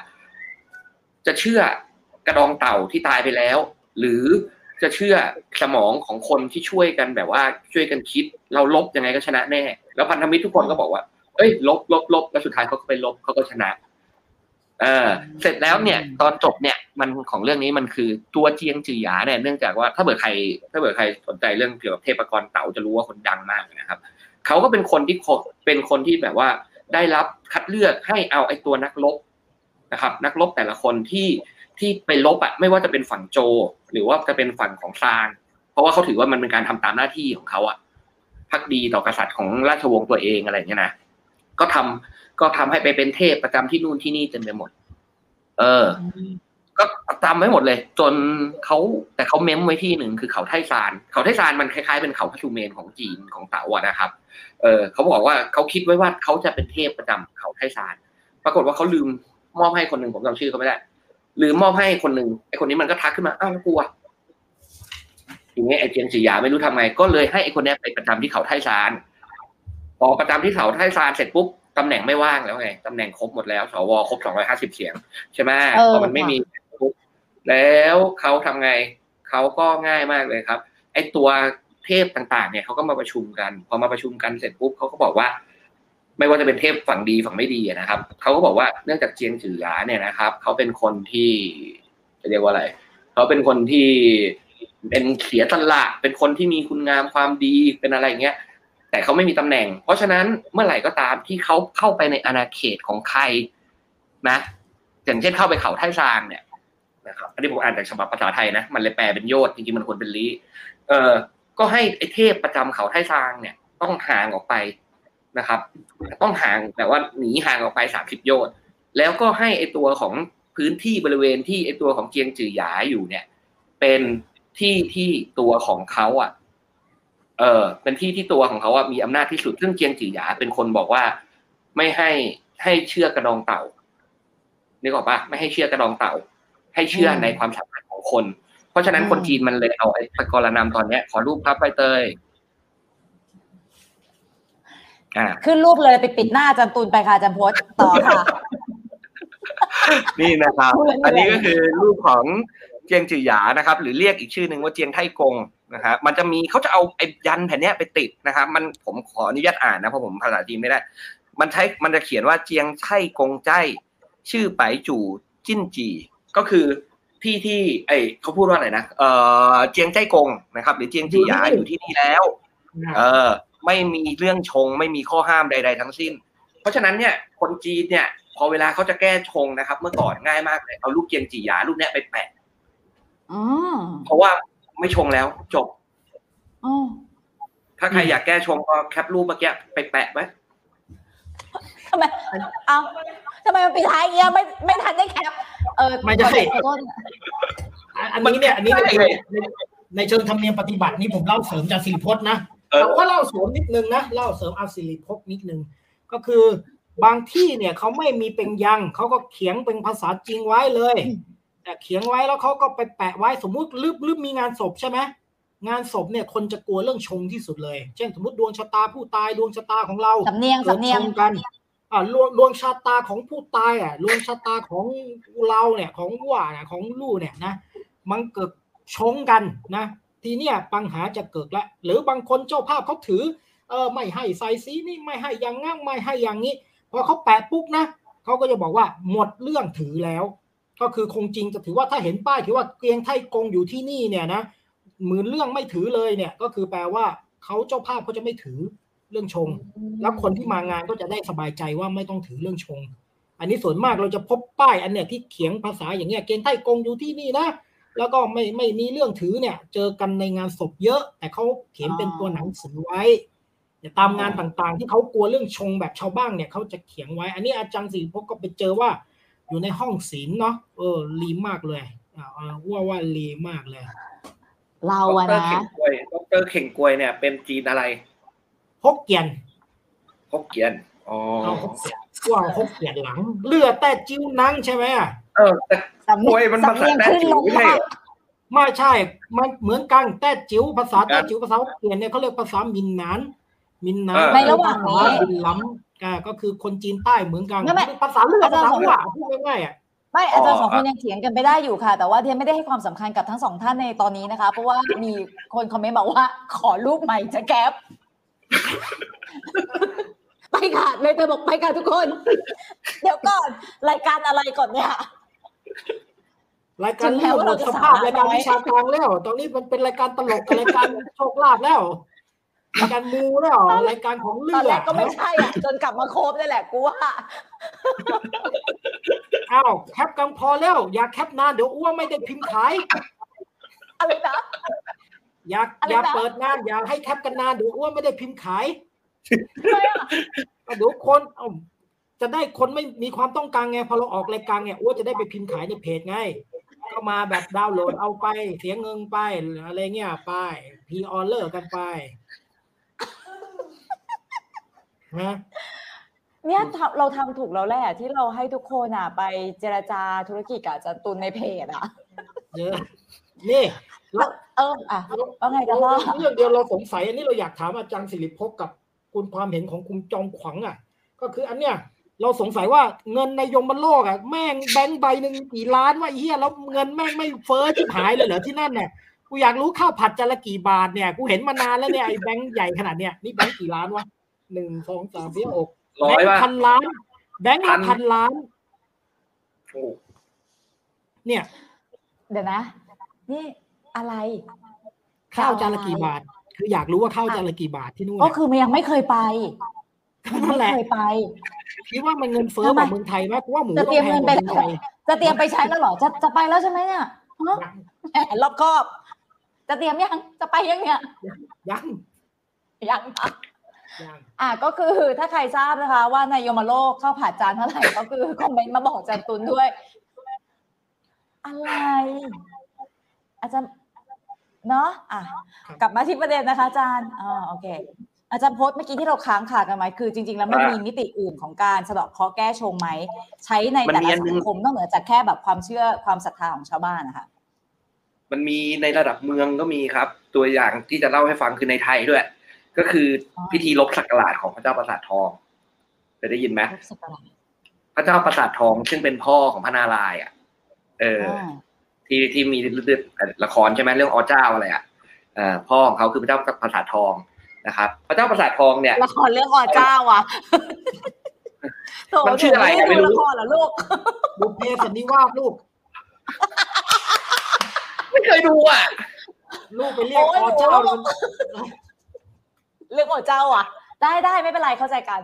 [SPEAKER 4] จะเชื่อ กระดองเต่าที่ตายไปแล้ว หรือจะเชื่อสมองของคนที่ช่วยกันแบบว่าช่วยกันคิด เราลบยังไงก็ชนะแน่ แล้วพันธมิตรทุกคนก็บอกว่า เอ้ย ลบลบลบแล้วสุดท้ายเขาก็ไปลบเขาก็ชนะ เออ เสร็จแล้วเนี่ย ตอนจบเนี่ย มันของเรื่องนี้มันคือตัวเจียงจือหยาเนี่ยเนื่องจากว่าถ้าเกิดใคร ถ้าเกิดใครสนใจเรื่องเกี่ยวกับเทพกรเต๋าจะรู้ว่าคนดังมากนะครับเขาก็เป็นคนที่เป็นคนที่แบบว่าได้รับคัดเลือกให้เอาไอ้ตัวนักรบนะครับ นักรบแต่ละคนที่ ที่ไปลบอะไม่ว่าจะเป็นฝั่งโจ หรือว่าจะเป็นฝั่งของซาง เพราะว่าเขาถือว่ามันเป็นการทำตามหน้าที่ของเขาอะพักดีต่อกษัตริย์ของราชวงศ์ตัวเองอะไรเงี้ยนะก็ทำก็ทำให้ไปเป็นเทพประจำที่นู่นที่นี่เต็มไปหมด เออ ก็จำไว้หมดเลย จนเขาแต่เขาเม้มไว้ที่หนึ่งคือเขาไทซาน เขาไทซานมันคล้ายๆเป็นเขาพัชูเมนของจีนของเต๋าอะนะครับ เออเขาบอกว่าเขาคิดไว้ว่าเขาจะเป็นเทพประจำเขาไทซาน ปรากฏว่าเขาลืมมอบให้คนหนึ่งผมจำชื่อเขาไม่ได้ ลืมมอบให้คนหนึ่งไอ้คนนี้มันก็ทักขึ้นมาอ้าวแล้วกลัวอย่างเงี้ยไอ้เจียงสีหยาไม่รู้ทำไง ก็เลยให้ไอ้คนเนี้ยไปประจำที่เขาไทซานพอประจำที่เขาไทซานเสร็จปุ๊บตำแหน่งไม่ว่างแล้วไงตำแหน่งครบหมดแล้วสวครบสองร้อยห้าสิบเสียง ใช่ไหม
[SPEAKER 2] เออ
[SPEAKER 4] พอมันไม่มีปุ๊บแล้วเขาทำไงเขาก็ง่ายมากเลยครับ ไอ้ตัวเทพต่างๆ เนี่ยเขาก็มาประชุมกัน พอมาประชุมกันเสร็จปุ๊บเขาก็บอกว่า ไม่ว่าจะเป็นเทพฝั่งดีฝั่งไม่ดีนะครับเขาก็บอกว่าเนื่องจากเจียงจือหยาเนี่ยนะครับเขาเป็นคนที่จะเรียกว่าอะไรเขาเป็นคนที่เป็นเสียสละเป็นคนที่มีคุณงามความดีเป็นอะไรเงี้ย แต่เขาไม่มีตำแหน่ง เพราะฉะนั้นเมื่อไหร่ก็ตามที่เขาเข้าไปในอาณาเขตของใครนะอย่างเช่นเข้าไปเขาไท่ซางเนี่ยนะครับอันนี้ผมอ่านจากฉบับภาษาไทยนะ มันเลยแปลเป็นโยชน์จริงๆมันควรเป็นลีเออก็ให้ไอ้เทพประจำเขาไท่ซางเนี่ย ต้องห่างออกไป นะครับ ต้องห่างแต่ว่าหนีห่างออกไปสามสิบโยชน์ แล้วก็ให้ไอ้ตัวของพื้นที่บริเวณที่ไอ้ตัวของเจียงจือหยาอยู่เนี่ย เป็นที่ที่ตัวของเขาอะ เออเป็นที่ที่ตัวของเขาอะมีอำนาจที่สุดซึ่งเจียงจือหยาเป็นคนบอกว่าไม่ให้ให้เชื่อกระดองเต่านึกออกปะไม่ให้เชื่อกระดองเต่า ให้เชื่อในความสามารถของคน เพราะฉะนั้นคนจีนมันเลยเอาไอ้ตะกรนำตอนเนี้ยขอรูปครับใบเตยอ่า
[SPEAKER 2] ขึ้นรูปเลยไปปิดหน้าอาจันตูนไปค่ะอาจันพจน์ต่อค่ะ
[SPEAKER 4] นี่นะครับ
[SPEAKER 2] พูดเลย
[SPEAKER 4] อันนี้ก็คือรูปของเจียงจือหยานะครับ หรือเรียกอีกชื่อหนึ่งว่าเจียงไทกงนะครับมันจะมีเขาจะเอาไอ้ยันแผ่นเนี้ยไปติดนะครับ มันผมขออนุญาตอ่านนะเพราะผมภาษาจีนไม่ได้ มันใช้มันจะเขียนว่าเจียงไทกงใจ ชื่อไปจู่จิ้นจีก็คือที่ที่ไอเขาพูดว่าอะไรนะเออเจียงใจกงนะครับ หรือเจียงจีหยาอยู่ที่นี่แล้ว เออ ไม่มีเรื่องชง ไม่มีข้อห้ามใด ๆ ทั้งสิ้น เพราะฉะนั้นเนี่ยคนจีนเนี่ย พอเวลาเขาจะแก้ชงนะครับ เมื่อก่อนง่ายมากเลยเอาลูกเจียงจีหยาลูกเนี้ยไปแปะ
[SPEAKER 2] อืม
[SPEAKER 4] เพราะว่าไม่ชงแล้วจบ
[SPEAKER 2] อืม
[SPEAKER 4] ถ้าใครอยากแก้ชงก็แคปรูปเมื่อกี้ไปแปะไว้
[SPEAKER 2] ทำไมเอาทำไมมันปิดท้ายอย่างเงี้ยไม่ไม่ทันได้แคปเออ
[SPEAKER 3] ไม่ใช่
[SPEAKER 2] ขอโทษ
[SPEAKER 3] อันนี้เนี่ยอันนี้
[SPEAKER 4] ได้เลย
[SPEAKER 3] ในในเชิงธรรมเนียมปฏิบัตินี่ผมเล่าเสริมจากสิริพจน์นะ
[SPEAKER 4] เออ
[SPEAKER 3] แต่ว่าเล่าเสริมนิดนึงนะเล่าเสริมเอาสิริพจน์นิดนึงก็คือบางที่เนี่ยเขาไม่มีเป็นยังเขาก็เขียงเป็นภาษาจริงไว้เลยแต่เขียงไว้แล้วเขาก็ไปแปะไว้สมมุติลืบลืบมีงานศพใช่ไหมงานศพเนี่ยคนจะกลัวเรื่องชงที่สุดเลย เช่นสมมติดวงชะตาผู้ตายดวงชะตาของเรา
[SPEAKER 2] สำเนียง
[SPEAKER 3] เกิด
[SPEAKER 2] สำเนีย
[SPEAKER 3] ช
[SPEAKER 2] ง
[SPEAKER 3] งกันอ่าดวงดวงชะตาของผู้ตายอะดวงชะตาของเราเนี่ยของว่าเนี่ยของลูกเนี่ยนะมันเกิดชงกันนะ ทีเนี้ยปัญหาจะเกิดละหรือบางคนเจ้าภาพเขาถือเออไม่ให้ใส่สีนี่ไม่ให้อย่างงั้นไม่ให้อย่างนี้พอเขาแปะปุ๊บนะเขาก็จะบอกว่าหมดเรื่องถือแล้ว ก็คือคงจริงจะถือว่าถ้าเห็นป้ายถือว่าเกรียงไทยกงอยู่ที่นี่เนี่ยนะหมื่นเรื่องไม่ถือเลยเนี่ยก็คือแปลว่าเขาเจ้าภาพเขาจะไม่ถือเรื่องชง แล้วคนที่มางานก็จะได้สบายใจว่าไม่ต้องถือเรื่องชง อันนี้ส่วนมากเราจะพบป้ายอันเนี้ยที่เขียงภาษาอย่างเงี้ยเกณฑ์ไต้กงอยู่ที่นี่นะ แล้วก็ไม่ไม่มีเรื่องถือเนี่ย เจอกันในงานศพเยอะ แต่เขาเขียนเป็นตัวหนังสือไว้แต่ตามงานต่างๆ ที่เขากลัวเรื่องชงแบบชาวบ้านเนี่ยเขาจะเขียนไว้ อันนี้อาจารย์สิริพกก็ไปเจอว่า อยู่ในห้องศิลป์เนาะเออลีมากเลยอ่าอ่าว่าว่าลีมากเลย
[SPEAKER 2] เรา
[SPEAKER 4] ด
[SPEAKER 2] อะ
[SPEAKER 4] ร
[SPEAKER 2] นะ
[SPEAKER 4] เข่งกวยดรเข่งกวยเนี่ย เป็นจีนอะไร
[SPEAKER 3] ฮกเกียน
[SPEAKER 4] ฮกเกียนอ๋อ
[SPEAKER 3] เอาฮกเกียนว่าฮกเกียนหลัง เลือดแต่จิ้วนังใช่ไหมอะ
[SPEAKER 4] เออแต่
[SPEAKER 2] สำเนี
[SPEAKER 4] โอ้
[SPEAKER 2] ย
[SPEAKER 4] ย
[SPEAKER 2] ง
[SPEAKER 4] มัน
[SPEAKER 2] สำเนียง
[SPEAKER 4] ภาษา
[SPEAKER 2] ขึ้นลง
[SPEAKER 4] แต้จิ๋วไม่ใช่
[SPEAKER 2] มาก
[SPEAKER 4] เหรอ
[SPEAKER 3] ไม่ใช่ มันเหมือนกันแต่จิ๋วภาษาแต่จิ๋วภาษาฮกเกียนเนี่ยเขาเรียกภาษามินนาน มินนาน
[SPEAKER 4] เออ
[SPEAKER 2] ในระหว่างนี้
[SPEAKER 3] บินล้ำอ่าก็คือคนจีนใต้เหมือนกัน
[SPEAKER 2] ไม่ไม่
[SPEAKER 3] ภาษาเลือด
[SPEAKER 2] อาจาร
[SPEAKER 3] ภา
[SPEAKER 2] ย์
[SPEAKER 3] ษาว่าพูดง่ายๆอะ
[SPEAKER 2] ไม่อาจารย์
[SPEAKER 4] อ๋อ
[SPEAKER 2] สองคนยังเถียงกันไปได้อยู่ค่ะ แต่ว่าเทียนไม่ได้ให้ความสำคัญกับทั้งสองท่านในตอนนี้นะคะ เพราะว่ามีคนคอมเมนต์บอกว่า ขอรูปใหม่จะแคปไปค่ะเลยเธอบอกไปค่ะทุกคน เดี๋ยวก่อน รายการอะไรก่อนเนี่ย
[SPEAKER 3] รายการ
[SPEAKER 2] ถึงแม้
[SPEAKER 3] เรื่อง
[SPEAKER 2] ว่า
[SPEAKER 3] หม
[SPEAKER 2] เรา
[SPEAKER 3] ด
[SPEAKER 2] จะ
[SPEAKER 3] สภาพ
[SPEAKER 2] สาระ
[SPEAKER 3] รายการ
[SPEAKER 2] น้อย
[SPEAKER 3] วิชาการแล้ว ตอนนี้มันเป็นรายการตลกกับรายการโชคลาภแล้วรายการมูแล้วรายการของเลื
[SPEAKER 2] ต
[SPEAKER 3] อ
[SPEAKER 2] อน
[SPEAKER 3] ด
[SPEAKER 2] แรกก็ไม่ใช่อะจนกลับมาโคบนี่แหละกูว่า
[SPEAKER 3] อ้าว cap กันพอแล้ว อย่า cap นานเดี๋ยวอ้วนไม่ได้พิมพ์ขาย
[SPEAKER 2] อะไรนะ
[SPEAKER 3] อย่า
[SPEAKER 2] อะไรนะ
[SPEAKER 3] อย่าเปิดงานอย่าให้ cap กันนานเดี๋ยวอ้วนไม่ได้พิมพ์ขาย
[SPEAKER 2] ทำไมอะ
[SPEAKER 3] เดี๋ยวคนเอ้า จะได้คนไม่มีความต้องการไง พอเราออกรายการไงอ้วนจะได้ไปพิมพ์ขายในเพจไง ก็มาแบบดาวน์โหลดเอาไปเสียเงินไปอะไรเงี้ยไป pre-order กันไปฮะ
[SPEAKER 2] เนี่ยทำเราทำถูกแล้วแหละที่เราให้ทุกคนอะ ไปเจรจาธุรกิจกับอาจารย์ตุลในเพจอะ
[SPEAKER 3] เยอะนี่แล้ว
[SPEAKER 2] เอออะว่าไงกันล่ะ
[SPEAKER 3] เรื่องเดียวเราสงสัยอันนี้เราอยากถามอาจารย์สิริพกกับคุณความเห็นของคุณจอมขวัญอะ ก็คืออันเนี้ย เราสงสัยว่าเงินในยมบนโลกอะแม่งแบงค์ใบหนึ่งกี่ล้านวะไอ้เฮียแล้วเงินแม่งไม่เฟ้อชิบหายเลยเหรอที่นั่นเนี่ยกูอยากรู้ข้าวผัดจานละกี่บาทเนี่ยกูเห็นมานานแล้วเนี่ยไอ้แบงค์ใหญ่ขนาดเนี้ยนี่แบงค์กี่ล้านวะหนึ่งสองสามสี่หก
[SPEAKER 4] ร้อย
[SPEAKER 3] แบง
[SPEAKER 4] ว่า
[SPEAKER 3] ค์พันล้าน แบงค์ละพันล้าน
[SPEAKER 4] โอ้
[SPEAKER 3] เนี่ย
[SPEAKER 2] เดี๋ยวนะ นี่อะไร
[SPEAKER 3] ข้าวจานละกี่บาท คืออยากรู้ว่าข้าวจานละกี่บาทที่นู่น
[SPEAKER 2] ก็
[SPEAKER 3] น่ะ
[SPEAKER 2] คือมันยังไม่เคยไปมั น
[SPEAKER 3] นั่
[SPEAKER 2] ไม่
[SPEAKER 3] นแหละ
[SPEAKER 2] เคยไป
[SPEAKER 3] คิดว่ามันเงินเฟ้อกว่าเมืองไทยไหมกูว่าหมู
[SPEAKER 2] จะ
[SPEAKER 3] ต้อ
[SPEAKER 2] เตรียม
[SPEAKER 3] งแพ
[SPEAKER 2] เงิ
[SPEAKER 3] ง
[SPEAKER 2] น
[SPEAKER 3] ก
[SPEAKER 2] ไป
[SPEAKER 3] ว่าเมืองไทย
[SPEAKER 2] จะเตรียมไปใช้แล้วเหรอจะจะไปแล้วใช่ไหมเนี่ยฮะแหมรอบคอบ จะเตรียมยังจะไปยังเนี่ย
[SPEAKER 3] ยัง
[SPEAKER 2] ยังค่ะ
[SPEAKER 3] ยัง
[SPEAKER 2] อะก็คือถ้าใครทราบนะคะ ว่าในโยมโลกข้าวผัดจานเท่าไหร่ก็คือคอมเมนต์มาบอกจันตุนด้วย อะไร อาจารย์เนาะอะ กลับมาที่ประเด็นนะคะอาจารย์อ่าโอเค อาจารย์โพสต์เมื่อกี้ที่เราค้างขากันไว้คือจริง ๆ แล้วมันมีมิติอื่นของการสะเดาะเคราะห์แก้ชงไหม ใช้ในแต่ละสังคมนอกเหนือจากแค่แบบความเชื่อความศรัทธาของชาวบ้านนะคะ
[SPEAKER 4] มันมีในระดับเมืองก็มีครับ ตัวอย่างที่จะเล่าให้ฟังคือในไทยด้วย ก็คืออ
[SPEAKER 2] อ
[SPEAKER 4] พิธีลบสักการะของพระเจ้าประสาททองเคยได้ยินไหม
[SPEAKER 2] รูปสักการะ
[SPEAKER 4] พระเจ้าประสาททองซึ่งเป็นพ่อของพระนารายณ์อะ เอออ
[SPEAKER 2] อ่า
[SPEAKER 4] ที่ที่มีเรื่องละครใช่ไหมเรื่องอเจ้าอะไรอะเอ่อพ่อของเขาคือพระเจ้าประสาททอง นะครับพระเจ้าประสาททองเนี่ย
[SPEAKER 2] ละครเรื่องอเจ้าอะโถ
[SPEAKER 4] มันชื่ออะไร
[SPEAKER 2] หนู
[SPEAKER 4] ไม่รู้
[SPEAKER 2] ละครเหรอลูก
[SPEAKER 3] บุพเพสันนิวาสลูก
[SPEAKER 4] ไม่เคยดูอะ
[SPEAKER 3] ลูกไปเรียก
[SPEAKER 2] โอ้ย
[SPEAKER 3] อเจ้า
[SPEAKER 2] หนู
[SPEAKER 3] มัน
[SPEAKER 2] เรื่องอเจ้าอะ ได้ได้ไม่เป็นไรเข้าใจกัน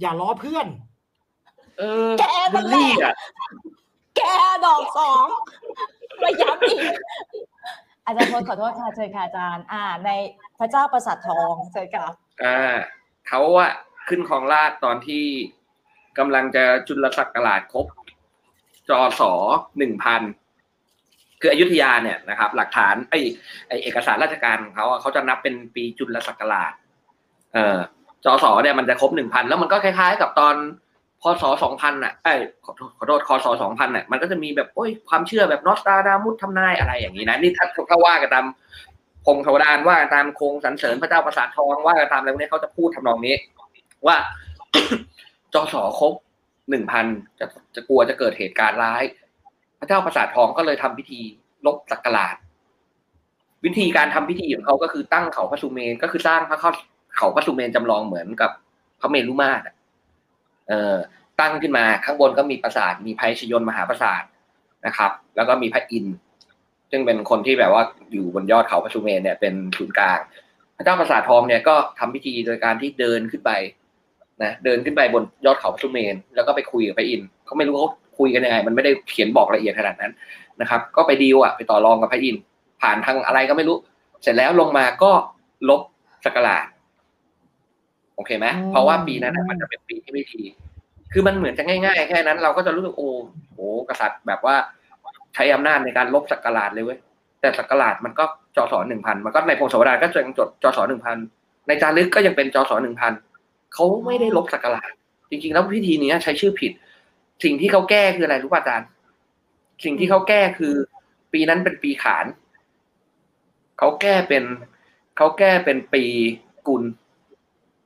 [SPEAKER 3] อย่าล้อเพื่อน
[SPEAKER 4] เออ
[SPEAKER 2] แก
[SPEAKER 4] บิ
[SPEAKER 2] นั่
[SPEAKER 4] ล
[SPEAKER 2] นแหละ
[SPEAKER 4] ลี่อะ
[SPEAKER 2] แกดอกสองมาย้ำอีก อาจารย์พลขอโทษค่ะเชิญค่ะอาจารย์ อ่า ในพระเจ้าประสาททองเชิญค่ะ
[SPEAKER 4] อ่าเขาอะขึ้นของราชตอนที่กำลังจะจุลศักราชครบจอสอหนึ่งพันคืออยุธยาเนี่ยนะครับ หลักฐานไอ้ไอเอกสารราชการของเขาเขาจะนับเป็นปีจุลศักราช เอ่อจอสอเนี่ยมันจะครบหนึ่งพันแล้วมันก็คล้ายๆ กับตอน พศสองพันอะไอ้ขอโทษขอโทษคศสองพันอะมันก็จะมีแบบโอ้ยความเชื่อแบบนอสตาดามุสทำนายอะไรอย่างนี้นะนี่ถ้าถ้าว่ากันตามพงศาวดารว่ากันตามโคงสรรเสริญพระเจ้าประสาททองว่ากันตามอะไรพวกนี้เขาจะพูดทำนองนี้ ว่าจสครบหนึ่งพันจะจะกลัวจะเกิดเหตุการณ์ร้าย พระเจ้าประสาททองก็เลยทำพิธีลบสักการาชวิธีการทำพิธีของเขาก็คือตั้งเขาพระสุเมนก็คือสร้างพระเขาเขาพระสุเมนจำลองเหมือนกับพระเมรุมาตร เอ่อตั้งขึ้นมาข้างบนก็มีปราสาทมีภัยชยนมหาปราสาทนะครับ แล้วก็มีพระอินทร์ซึ่งเป็นคนที่แบบว่าอยู่บนยอดเขาพระสุเมนเนี่ยเป็นศูนย์กลาง พระเจ้าประสาททองเนี่ยก็ทำพิธีโดยการที่เดินขึ้นไปนะเดินขึ้นไปบนยอดเขาพระสุเมน แล้วก็ไปคุยกับพระอินทร์เขาไม่รู้เขาคุยกันยังไงมันไม่ได้เขียนบอกละเอียดขนาดนั้นนะครับ ก็ไปดีลอะไปต่อรองกับพระอินทร์ผ่านทางอะไรก็ไม่รู้ เสร็จแล้วลงมาก็ลบสกราช โอเคไหม
[SPEAKER 2] อืม
[SPEAKER 4] เพราะว่าปีนั้นนะมันจะเป็นปีที่ไม่ดี คือมันเหมือนจะง่ายๆ แค่นั้น เราก็จะรู้สึกโอ้โหกษัตริย์แบบว่าใช้อำนาจในการลบสกราชเลยเว้ยแต่สักราชมันก็จอสอหนึ่งพันมันก็ในพงศาวดารก็ยังจดจอสอหนึ่งพันในจารึกก็ยังเป็นจอสอหนึ่งพันเขาไม่ได้ลบสักราชจริงๆ แล้วพิธีนี้ใช้ชื่อผิด สิ่งที่เขาแก้คืออะไรรู้ป่ะอาจารย์ สิ่งที่เขาแก้คือ ปีนั้นเป็นปีขานเขาแก้เป็นเขาแก้เป็นปีกุล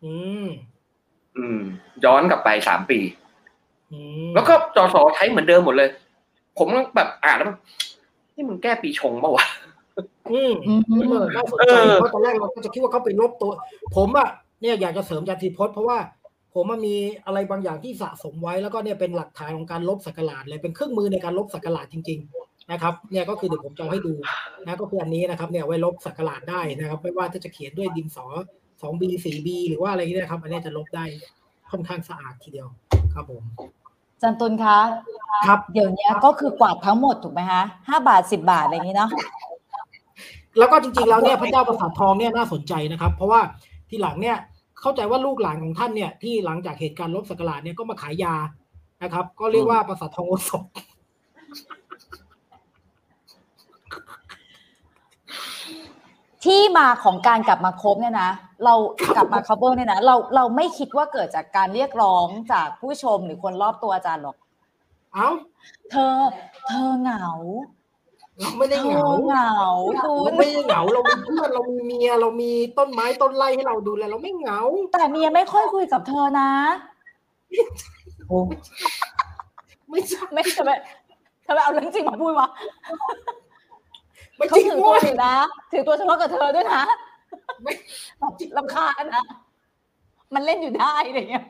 [SPEAKER 3] อืม
[SPEAKER 4] อืม ย้อนกลับไปสามปี
[SPEAKER 3] อืม
[SPEAKER 4] แล้วก็จอสอใช้เหมือนเดิมหมดเลย ผมแบบอ่านแล้วแบบนี่มึงแก้ปีชงเปล่าวะ
[SPEAKER 3] อืม
[SPEAKER 2] อืม
[SPEAKER 3] เออน่าสน
[SPEAKER 4] เอ
[SPEAKER 3] ใจ
[SPEAKER 4] อ
[SPEAKER 3] เพราะตอนแรกเราก็จะคิดว่าเขาไปลบตัว ผมอะเนี่ยอยากจะเสริมอาจารย์ธีพจน์เพราะว่าผมมันมีอะไรบางอย่างที่สะสมไว้แล้วก็เนี่ยเป็นหลักฐานของการลบสักการะเลยเป็นเครื่องมือในการลบสักการะจริง ๆ นะครับ เนี่ยก็คือเดี๋ยวผมจะเอาให้ดูนะก็คืออันนี้นะครับ เนี่ยไว้ลบสักการะได้นะครับ ไม่ว่าจะจะเขียนด้วยดินสอ สองบีสี่บีหรือว่าอะไรนี่นะครับ อันนี้จะลบได้ค่อนข้างสะอาดทีเดียวครับผม
[SPEAKER 2] จันตุนคะ
[SPEAKER 3] ครับ
[SPEAKER 2] เดี๋ยวนี้ก็คือกวาดทั้งหมดถูกไหมคะห้าบาทสิบบาทอะไรอย่างนี้เนาะ
[SPEAKER 3] แล้วก็จริงๆแล้วเนี่ยพระเจ้าประสาททองเนี่ยน่าสนใจนะครับ เพราะว่าทีหลังเนี่ยเข้าใจว่าลูกหลานของท่านเนี่ยที่หลังจากเหตุการณ์ลบสักการะเนี่ยก็มาขายยานะครับ ก็เรียกว่าประสาททองโอสถ
[SPEAKER 2] ที่มาของการกลับมาคบเนี่ยนะ เรากลับมา cover เนี่ยนะเราเราไม่คิดว่าเกิดจากการเรียกร้องจากผู้ชมหรือคนรอบตัวอาจารย์หรอก
[SPEAKER 3] เอ้า
[SPEAKER 2] เธอ เธอเหงา
[SPEAKER 3] เราไม่ได้
[SPEAKER 2] เธ
[SPEAKER 3] เหงา
[SPEAKER 2] อเหงาคุ
[SPEAKER 3] เรา
[SPEAKER 2] ณ
[SPEAKER 3] ไม่ได้เหงาเรามีเพื่อนเรามีเมียเรามีต้นไม้ต้นไร่ให้เราดูแลเราไม่เหงา
[SPEAKER 2] แต่เมียไม่ค่อยคุยกับเธอนะโอ้
[SPEAKER 3] ไม่ใช่
[SPEAKER 2] ไม่ทำไมทำไมเอาเรื่องจริงมาพูดวะ
[SPEAKER 3] ไม่
[SPEAKER 2] เขา
[SPEAKER 3] จริง
[SPEAKER 2] ถือตัว
[SPEAKER 3] เว้ย
[SPEAKER 2] อยู่นะ ถือตัวเฉพาะกับเธอด้วยนะ
[SPEAKER 3] ไม่
[SPEAKER 2] แบบลำคาญนะ มันเล่นอยู่ได้อะไรเงี้ย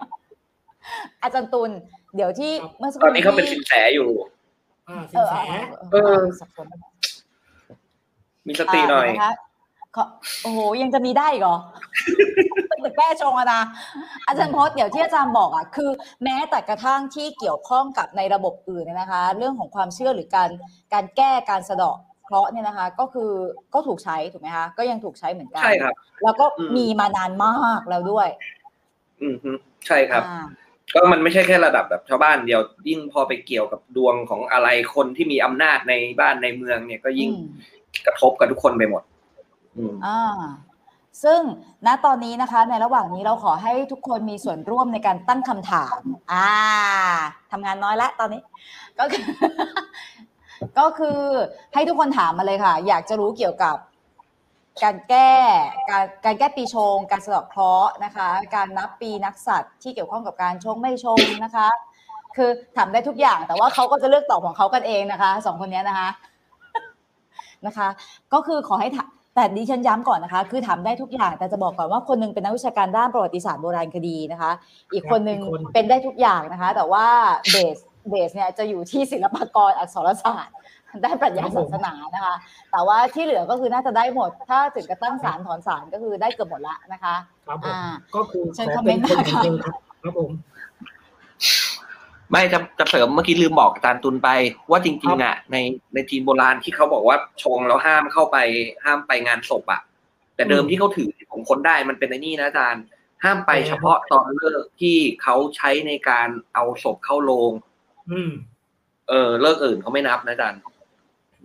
[SPEAKER 2] อาจารย์ตุลเดี๋ยวที่เมื่อสักค
[SPEAKER 4] ตอ
[SPEAKER 2] รู่
[SPEAKER 4] นนี้เขาเป็นสินแสอยู่
[SPEAKER 3] อ่าสิ
[SPEAKER 2] เอนอ
[SPEAKER 3] แส
[SPEAKER 2] เออ
[SPEAKER 4] เออ
[SPEAKER 2] สับสน
[SPEAKER 4] มีสติหน่อยา
[SPEAKER 2] เดี๋วะคะขอโอ้โหยังจะมีได้อีกเหรอเป็นตึกแก้ชงอะนะอาจารย์พจน์เดี๋ยวที่อาจารย์บอกอะคือ แม้แต่กระทั่งที่เกี่ยวข้องกับในระบบอื่นเนี่ยนะคะ เรื่องของความเชื่อหรือการการแก้การสะเดาะ เคราะห์เนี่ยนะคะ ก็คือก็ถูกใช้ถูกไหมคะก็ยังถูกใช้เหมือนกัน
[SPEAKER 4] ใช่ครับ
[SPEAKER 2] แล้วก็
[SPEAKER 4] อืม
[SPEAKER 2] มีมานานมากแล้วด้วย
[SPEAKER 4] อืมฮึใช่ครับ
[SPEAKER 2] อ่า
[SPEAKER 4] ก็มันไม่ใช่แค่ระดับแบบชาวบ้านเดียว ยิ่งพอไปเกี่ยวกับดวงของอะไรคนที่มีอำนาจในบ้านในเมืองเนี่ยก็ยิ่ง
[SPEAKER 2] อืม
[SPEAKER 4] กระทบกับทุกคนไปหมดอืม
[SPEAKER 2] อ่า ซึ่งณตอนนี้นะคะ ในระหว่างนี้เราขอให้ทุกคนมีส่วนร่วมในการตั้งคำถาม อ่าทำงานน้อยแล้วตอนนี้ ก็คือ ก็คือให้ทุกคนถามมาเลยค่ะ อยากจะรู้เกี่ยวกับ การแก้การการแก้ปีชง การสะเดอกเคราะห์นะคะ การนับปีนักสัตว์ที่เกี่ยวข้องกับการชงไม่ชงนะคะ คือถามได้ทุกอย่างแต่ว่าเขาก็จะเลือกตอบของเขากันเองนะคะสองคนนี้นะคะนะคะ ก็คือขอให้ถามแต่ดิฉันย้ำก่อนนะคะ คือถามได้ทุกอย่างแต่จะบอกก่อนว่าคนหนึงเป็นนักวิชาการด้านประวัติศาสตร์โบราณคดีนะคะ อีกคนหนึง
[SPEAKER 3] อีกคน
[SPEAKER 2] เป็นได้ทุกอย่างนะคะ แต่ว่าเบส เบสเนี่ยจะอยู่ที่ศิลปากรอักษรศาสตร์ด้านปรัชญาศาสนานะคะ แต่ว่าที่เหลือก็คือน่าจะได้หมด ถ้าถึงกระตั้งศาลถอนศาลก็คือได้เกือบหมดละนะคะ
[SPEAKER 3] ครับผม
[SPEAKER 2] อ่า
[SPEAKER 3] ก็คือ
[SPEAKER 2] เชิญ
[SPEAKER 3] ขอ
[SPEAKER 2] คอมเม
[SPEAKER 3] เป็นน
[SPEAKER 2] ต์
[SPEAKER 3] คน
[SPEAKER 2] นะคะ
[SPEAKER 3] จริงๆครับครับผม
[SPEAKER 4] ไม่จะจะเสริมเมื่อกี้ลืมบอกอาจารย์ตุลไป ว่าจริง ๆอะในในจีนโบราณที่เขาบอกว่าชงแล้วห้ามเข้าไปห้ามไปงานศพอะ แต่เดิมที่เขาถือของคนได้มันเป็นไอ้นี่นะอาจารย์ ห้ามไปเฉพาะตอนเลิกที่เขาใช้ในการเอาศพเข้าโรง
[SPEAKER 3] อืม
[SPEAKER 4] เออเลิกอื่นเขาไม่นับนะอาจารย์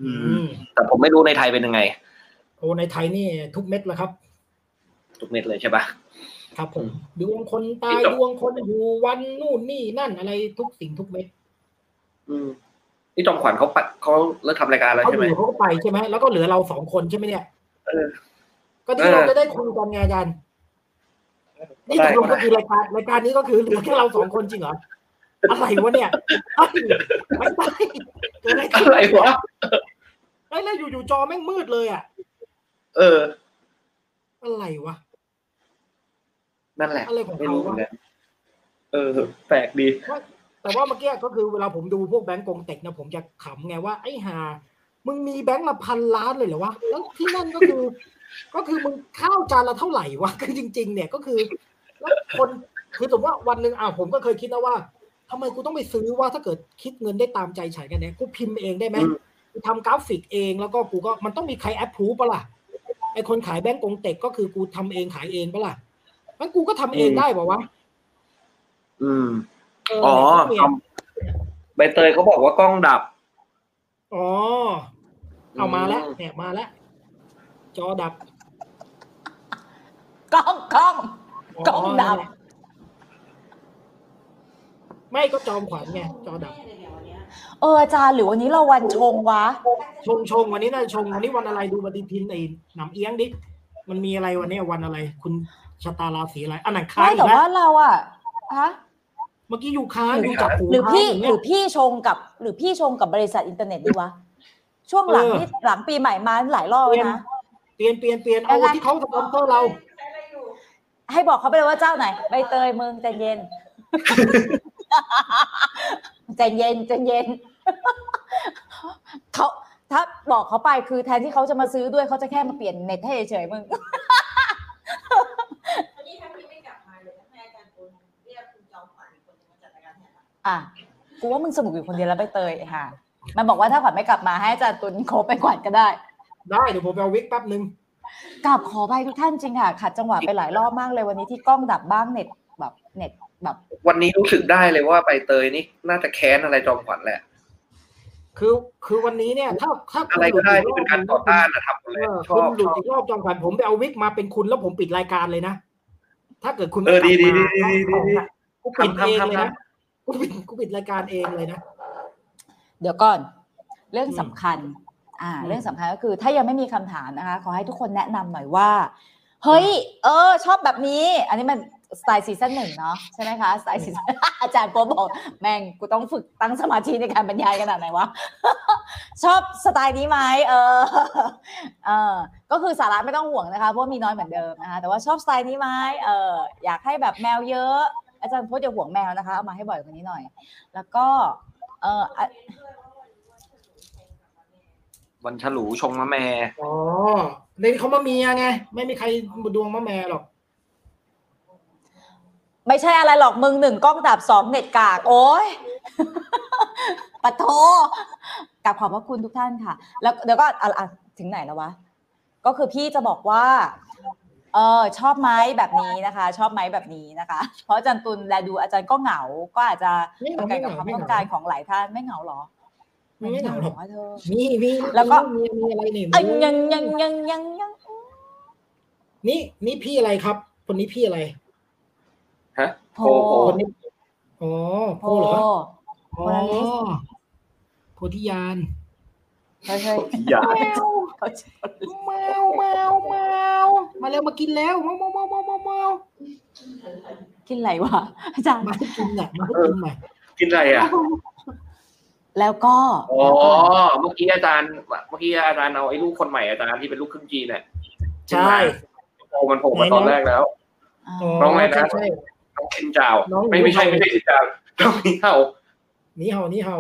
[SPEAKER 3] อืม
[SPEAKER 4] แต่ผมไม่รู้ในไทยเป็นยังไง
[SPEAKER 3] โอ้ในไทยนี่ทุกเม็ดแล้วครับ
[SPEAKER 4] ทุกเม็ดเลยใช่ปะ
[SPEAKER 3] ครับผมดวงคนตายดวงคนอยู่วันนู่นนี่นั่นอะไรทุกสิ่งทุกเม็ด
[SPEAKER 4] อืมนี่จอมขวัญเขาปะเขาเลิกทำรายการแล้ว
[SPEAKER 3] เขา
[SPEAKER 4] ใช่
[SPEAKER 3] อ
[SPEAKER 4] ไหม
[SPEAKER 3] ยู่เขาก็ไปใช่ไหมแล้วก็เหลือเราสองคนใช่ไหมเนี่ย
[SPEAKER 4] เออ
[SPEAKER 3] ก็ที่
[SPEAKER 4] เออ
[SPEAKER 3] เราจะได้คุยกันไงอาจารย์นี่ตกลงก็คือรายการรายการนี้ก็คือเหลือแค่เราสองคนจริงเหรอ อะไรวะเนี่ยเอ้ยไม่ได้เกิดอะไรขึ้น
[SPEAKER 4] อะไรวะ
[SPEAKER 3] เฮ้ยแล้วอยู่ๆจอแม่งมืดเลยอะ
[SPEAKER 4] เออ
[SPEAKER 3] อะไรวะ
[SPEAKER 4] นั่นแหละ
[SPEAKER 3] อะไรของ
[SPEAKER 4] ไม่
[SPEAKER 3] เขา
[SPEAKER 4] รู้เหมือน
[SPEAKER 3] วะ
[SPEAKER 4] กันเออแปลกดี
[SPEAKER 3] แต่ว่าเมื่อกี้ก็คือเวลาผมดูพวกแบงก์กงเต็กนะผมจะขำไงว่าไอ้หามึงมีแบงก์ละพันล้านเลยเหรอวะแล้วที่นั่นก็คือ ก็คือมึงข้าวจานละเท่าไหร่วะคือจริง ๆ เนี่ยก็คือแล้วคนคือสมมติว่าวันหนึ่งอะผมก็เคยคิดนะว่า ทำไมกูต้องไปซื้อว่าถ้าเกิดคิดเงินได้ตามใจฉันกันเนี่ยกูพิมพ์เองได้ไหม
[SPEAKER 4] อืม
[SPEAKER 3] กูทำกราฟิกเองแล้วก็กูก็มันต้องมีใครแอปพูปะล่ะไอคนขายแบงก์กงเต็กก็คือกูทำเองขายเองปะล่ะงั้นกูก็ทำเองได้ป่าวะ
[SPEAKER 4] อืม
[SPEAKER 3] เออ
[SPEAKER 4] อ๋อ
[SPEAKER 3] เนี่ย
[SPEAKER 4] ทำใบเตยเขาบอกว่ากล้องดับ
[SPEAKER 3] อ๋อเอามาแล้วเนี่ยมาแล้วจอดับ
[SPEAKER 2] กล้องกล้องกล้องดับ
[SPEAKER 3] นั่นแหละ ไม่ก็จอมขวัญไงจอดับ
[SPEAKER 2] เอออาจารย์หรือวันนี้เราวันชงวะ
[SPEAKER 3] ชงชงวันนี้น่าจะชงวันนี้วันอะไรดูปฏิทินไอ้หนำเอี้ยงดิมันมีอะไรวันนี้วันอะไร คุณชะตาราศีอะไรอันไหนค้าง
[SPEAKER 2] ไม่
[SPEAKER 3] อี
[SPEAKER 2] แต่
[SPEAKER 3] กแล้ว
[SPEAKER 2] ว่าเราอะฮะ
[SPEAKER 3] เมื่อกี้อยู่ค้างอยู่จับหู
[SPEAKER 2] หรือพี่
[SPEAKER 3] ค้างย่าง
[SPEAKER 2] ห
[SPEAKER 3] เงี้
[SPEAKER 2] รื
[SPEAKER 3] ย
[SPEAKER 2] อพี่ชงกับ หรือพี่ชงกับบริษัทอินเทอร์เน็ตดีวะช่วงหลัง
[SPEAKER 3] เออ
[SPEAKER 2] นี่หลังปีใหม่มาหลายรอบแล้วนะ
[SPEAKER 3] เปลี่ยนเปลี่ยนเปลี่ยนเอา
[SPEAKER 2] ยังไง
[SPEAKER 3] ที่เขาสปอนเซอร์เรา
[SPEAKER 2] ให้บอกเขาไปเลยว่าเจ้าไหนใบเตยมึงใจเย็น ใจเย็นใจเย็นเขาถ้าบอกเขาไปคือแทนที่เขาจะมาซื้อด้วยเขาจะแค่มาเปลี่ยนเน็ตให้เฉยๆมึง
[SPEAKER 5] วันนี้ถ้าพี่ไม่กลับมาเลยให้อาจารย์ปุณเรียกคุณจอมขวัญอีกคนหนึงมาจัดรายการแทนเรา
[SPEAKER 2] อะกูว่ามึงสนุกอยู่คนเดียวแล้วใบเตยค่ะ มันบอกว่าถ้าขวัญไม่กลับมาให้อาจารย์ตุนโคบไปขวัญก็ได้
[SPEAKER 3] ได้เดี๋ยวผมไปเอาวิกแป๊บหนึ่ง
[SPEAKER 2] กลับขอไปทุกท่านจริงค่ะขัดจังหวะไปหลายรอบมากเลยวันนี้ที่กล้องดับบ้างเน็ตแบบเน็ต แบบ
[SPEAKER 4] วันนี้รู้สึกได้เลยว่าใบเตยนี่น่าจะแค้นอะไรจอมขวัญแหละ
[SPEAKER 3] คือคือวันนี้เนี่ย ถ้าถ้าคุณ
[SPEAKER 4] อะไรก็ได้ที่
[SPEAKER 3] หลุ
[SPEAKER 4] เป็นการต่อต้านนะทำหมด
[SPEAKER 3] เอ
[SPEAKER 4] เลย
[SPEAKER 3] อ
[SPEAKER 4] ช
[SPEAKER 3] คุ
[SPEAKER 4] อ
[SPEAKER 3] ณ
[SPEAKER 4] บ
[SPEAKER 3] หลุด
[SPEAKER 4] ชอบ
[SPEAKER 3] อีกรอบจอมขวัญผมไปเอาวิกมาเป็นคุณแล้วผมปิดรายการเลยนะถ้าเกิดคุณไม่
[SPEAKER 4] เออก
[SPEAKER 3] ลับ
[SPEAKER 4] ดีดี
[SPEAKER 3] มา
[SPEAKER 4] ดีดีดีดี
[SPEAKER 3] กูปิด
[SPEAKER 4] ทำ
[SPEAKER 3] เอง
[SPEAKER 4] ทำ
[SPEAKER 3] เลย
[SPEAKER 4] ทำ
[SPEAKER 3] นะกูปิดกูปิดรายการเองเลยนะ
[SPEAKER 2] เดี๋ยวก่อน เรื่อง
[SPEAKER 3] อืม
[SPEAKER 2] สำคัญ อ่า
[SPEAKER 3] อืม
[SPEAKER 2] เรื่องสำคัญก็คือ ถ้ายังไม่มีคำถามนะคะ ขอให้ทุกคนแนะนำหน่อยว่า เฮ้ย เออ ชอบแบบนี้ อันนี้มัน สไตล์ซีซั่นหนึ่งเนาะใช่ไหมคะสไตล์ซีซั่นอาจารย์พจน์บอก แม่งกูต้องฝึกตั้งสมาธิในการบรรยายขนาดไหนวะ ชอบสไตล์นี้ไหมเออเออก็คือสาระไม่ต้องห่วงนะคะเพราะว่ามีน้อยเหมือนเดิมนะคะแต่ว่าชอบสไตล์นี้ไหมเอออยากให้แบบแมวเยอะ อาจารย์โพสอย่าห่วงแมวนะคะเอามาให้บ่อยกว่านี้หน่อย แล้วก็เอออะ
[SPEAKER 4] วันฉลูชงมะแม่
[SPEAKER 3] อ๋อเล่นเขามาเมียไงไม่มีใครดวงมะแม่หรอก
[SPEAKER 2] ไม่ใช่อะไรหรอกมึงหนึ่งกล้องดับสองเน็ตกาก โอ้ยปะโทกลับขอบพระคุณทุกท่านค่ะ แล้วเดี๋ยวก็อะอะถึงไหนแล้ววะ ก็คือพี่จะบอกว่า เออชอบไหมแบบนี้นะคะ ชอบไหมแบบนี้นะคะ เพราะอาจารย์ตุลแลดูอาจารย์ก็เหงา ก็อาจจะ
[SPEAKER 3] ไม่เห
[SPEAKER 2] ตรง
[SPEAKER 3] งา
[SPEAKER 2] กันกับความ
[SPEAKER 3] ไม่เหงา
[SPEAKER 2] ต้องการของหลายท่านไม่เหงาเหรอ
[SPEAKER 3] ไม่เหงาหรอก
[SPEAKER 2] วะเธอ
[SPEAKER 3] มีมี
[SPEAKER 2] แล้วก็
[SPEAKER 3] มีมีอะไรนี่
[SPEAKER 2] อะยังยังยังยังยัง
[SPEAKER 3] นี่นี่พี่อะไรครับ คนนี้พี่อะไร
[SPEAKER 4] ฮะ
[SPEAKER 2] โพ
[SPEAKER 4] โพโพ
[SPEAKER 3] คนนี้อ๋อ
[SPEAKER 2] โพ
[SPEAKER 3] โพเหรออ๋อ
[SPEAKER 2] โพลาริส
[SPEAKER 3] โพธิยาน
[SPEAKER 2] เขาใช่
[SPEAKER 4] อย่า
[SPEAKER 2] เขาใช่
[SPEAKER 3] แมวแมวแมวมาแล้วมากินแล้วแมวแมวแมวแมวแมวแมว
[SPEAKER 2] กินอะไรวะอาจารย์
[SPEAKER 3] มาให้กินน่ะมาให้กินน่ะ
[SPEAKER 4] กินอะไรอะ
[SPEAKER 2] แล้วก็
[SPEAKER 4] อ๋อเมื่อกี้อาจารย์ เมื่อกี้อาจารย์เอาไอ้ลูกคนใหม่อาจารย์ที่เป็นลูกครึ่งจีนเนี่ย
[SPEAKER 3] ใช่
[SPEAKER 4] โผล่มันโผล่มาตอนแรกแล้ว
[SPEAKER 2] อ่า
[SPEAKER 3] อ๋อ
[SPEAKER 4] น้องอะไรนะ
[SPEAKER 3] ใช่ใช่
[SPEAKER 4] น้องเคนจาว
[SPEAKER 3] น้อง
[SPEAKER 4] ไม่ไม่ใช่ไม่ใช่เคนจาวน้องนี่เท่า
[SPEAKER 3] นี่เห่านี่เห่า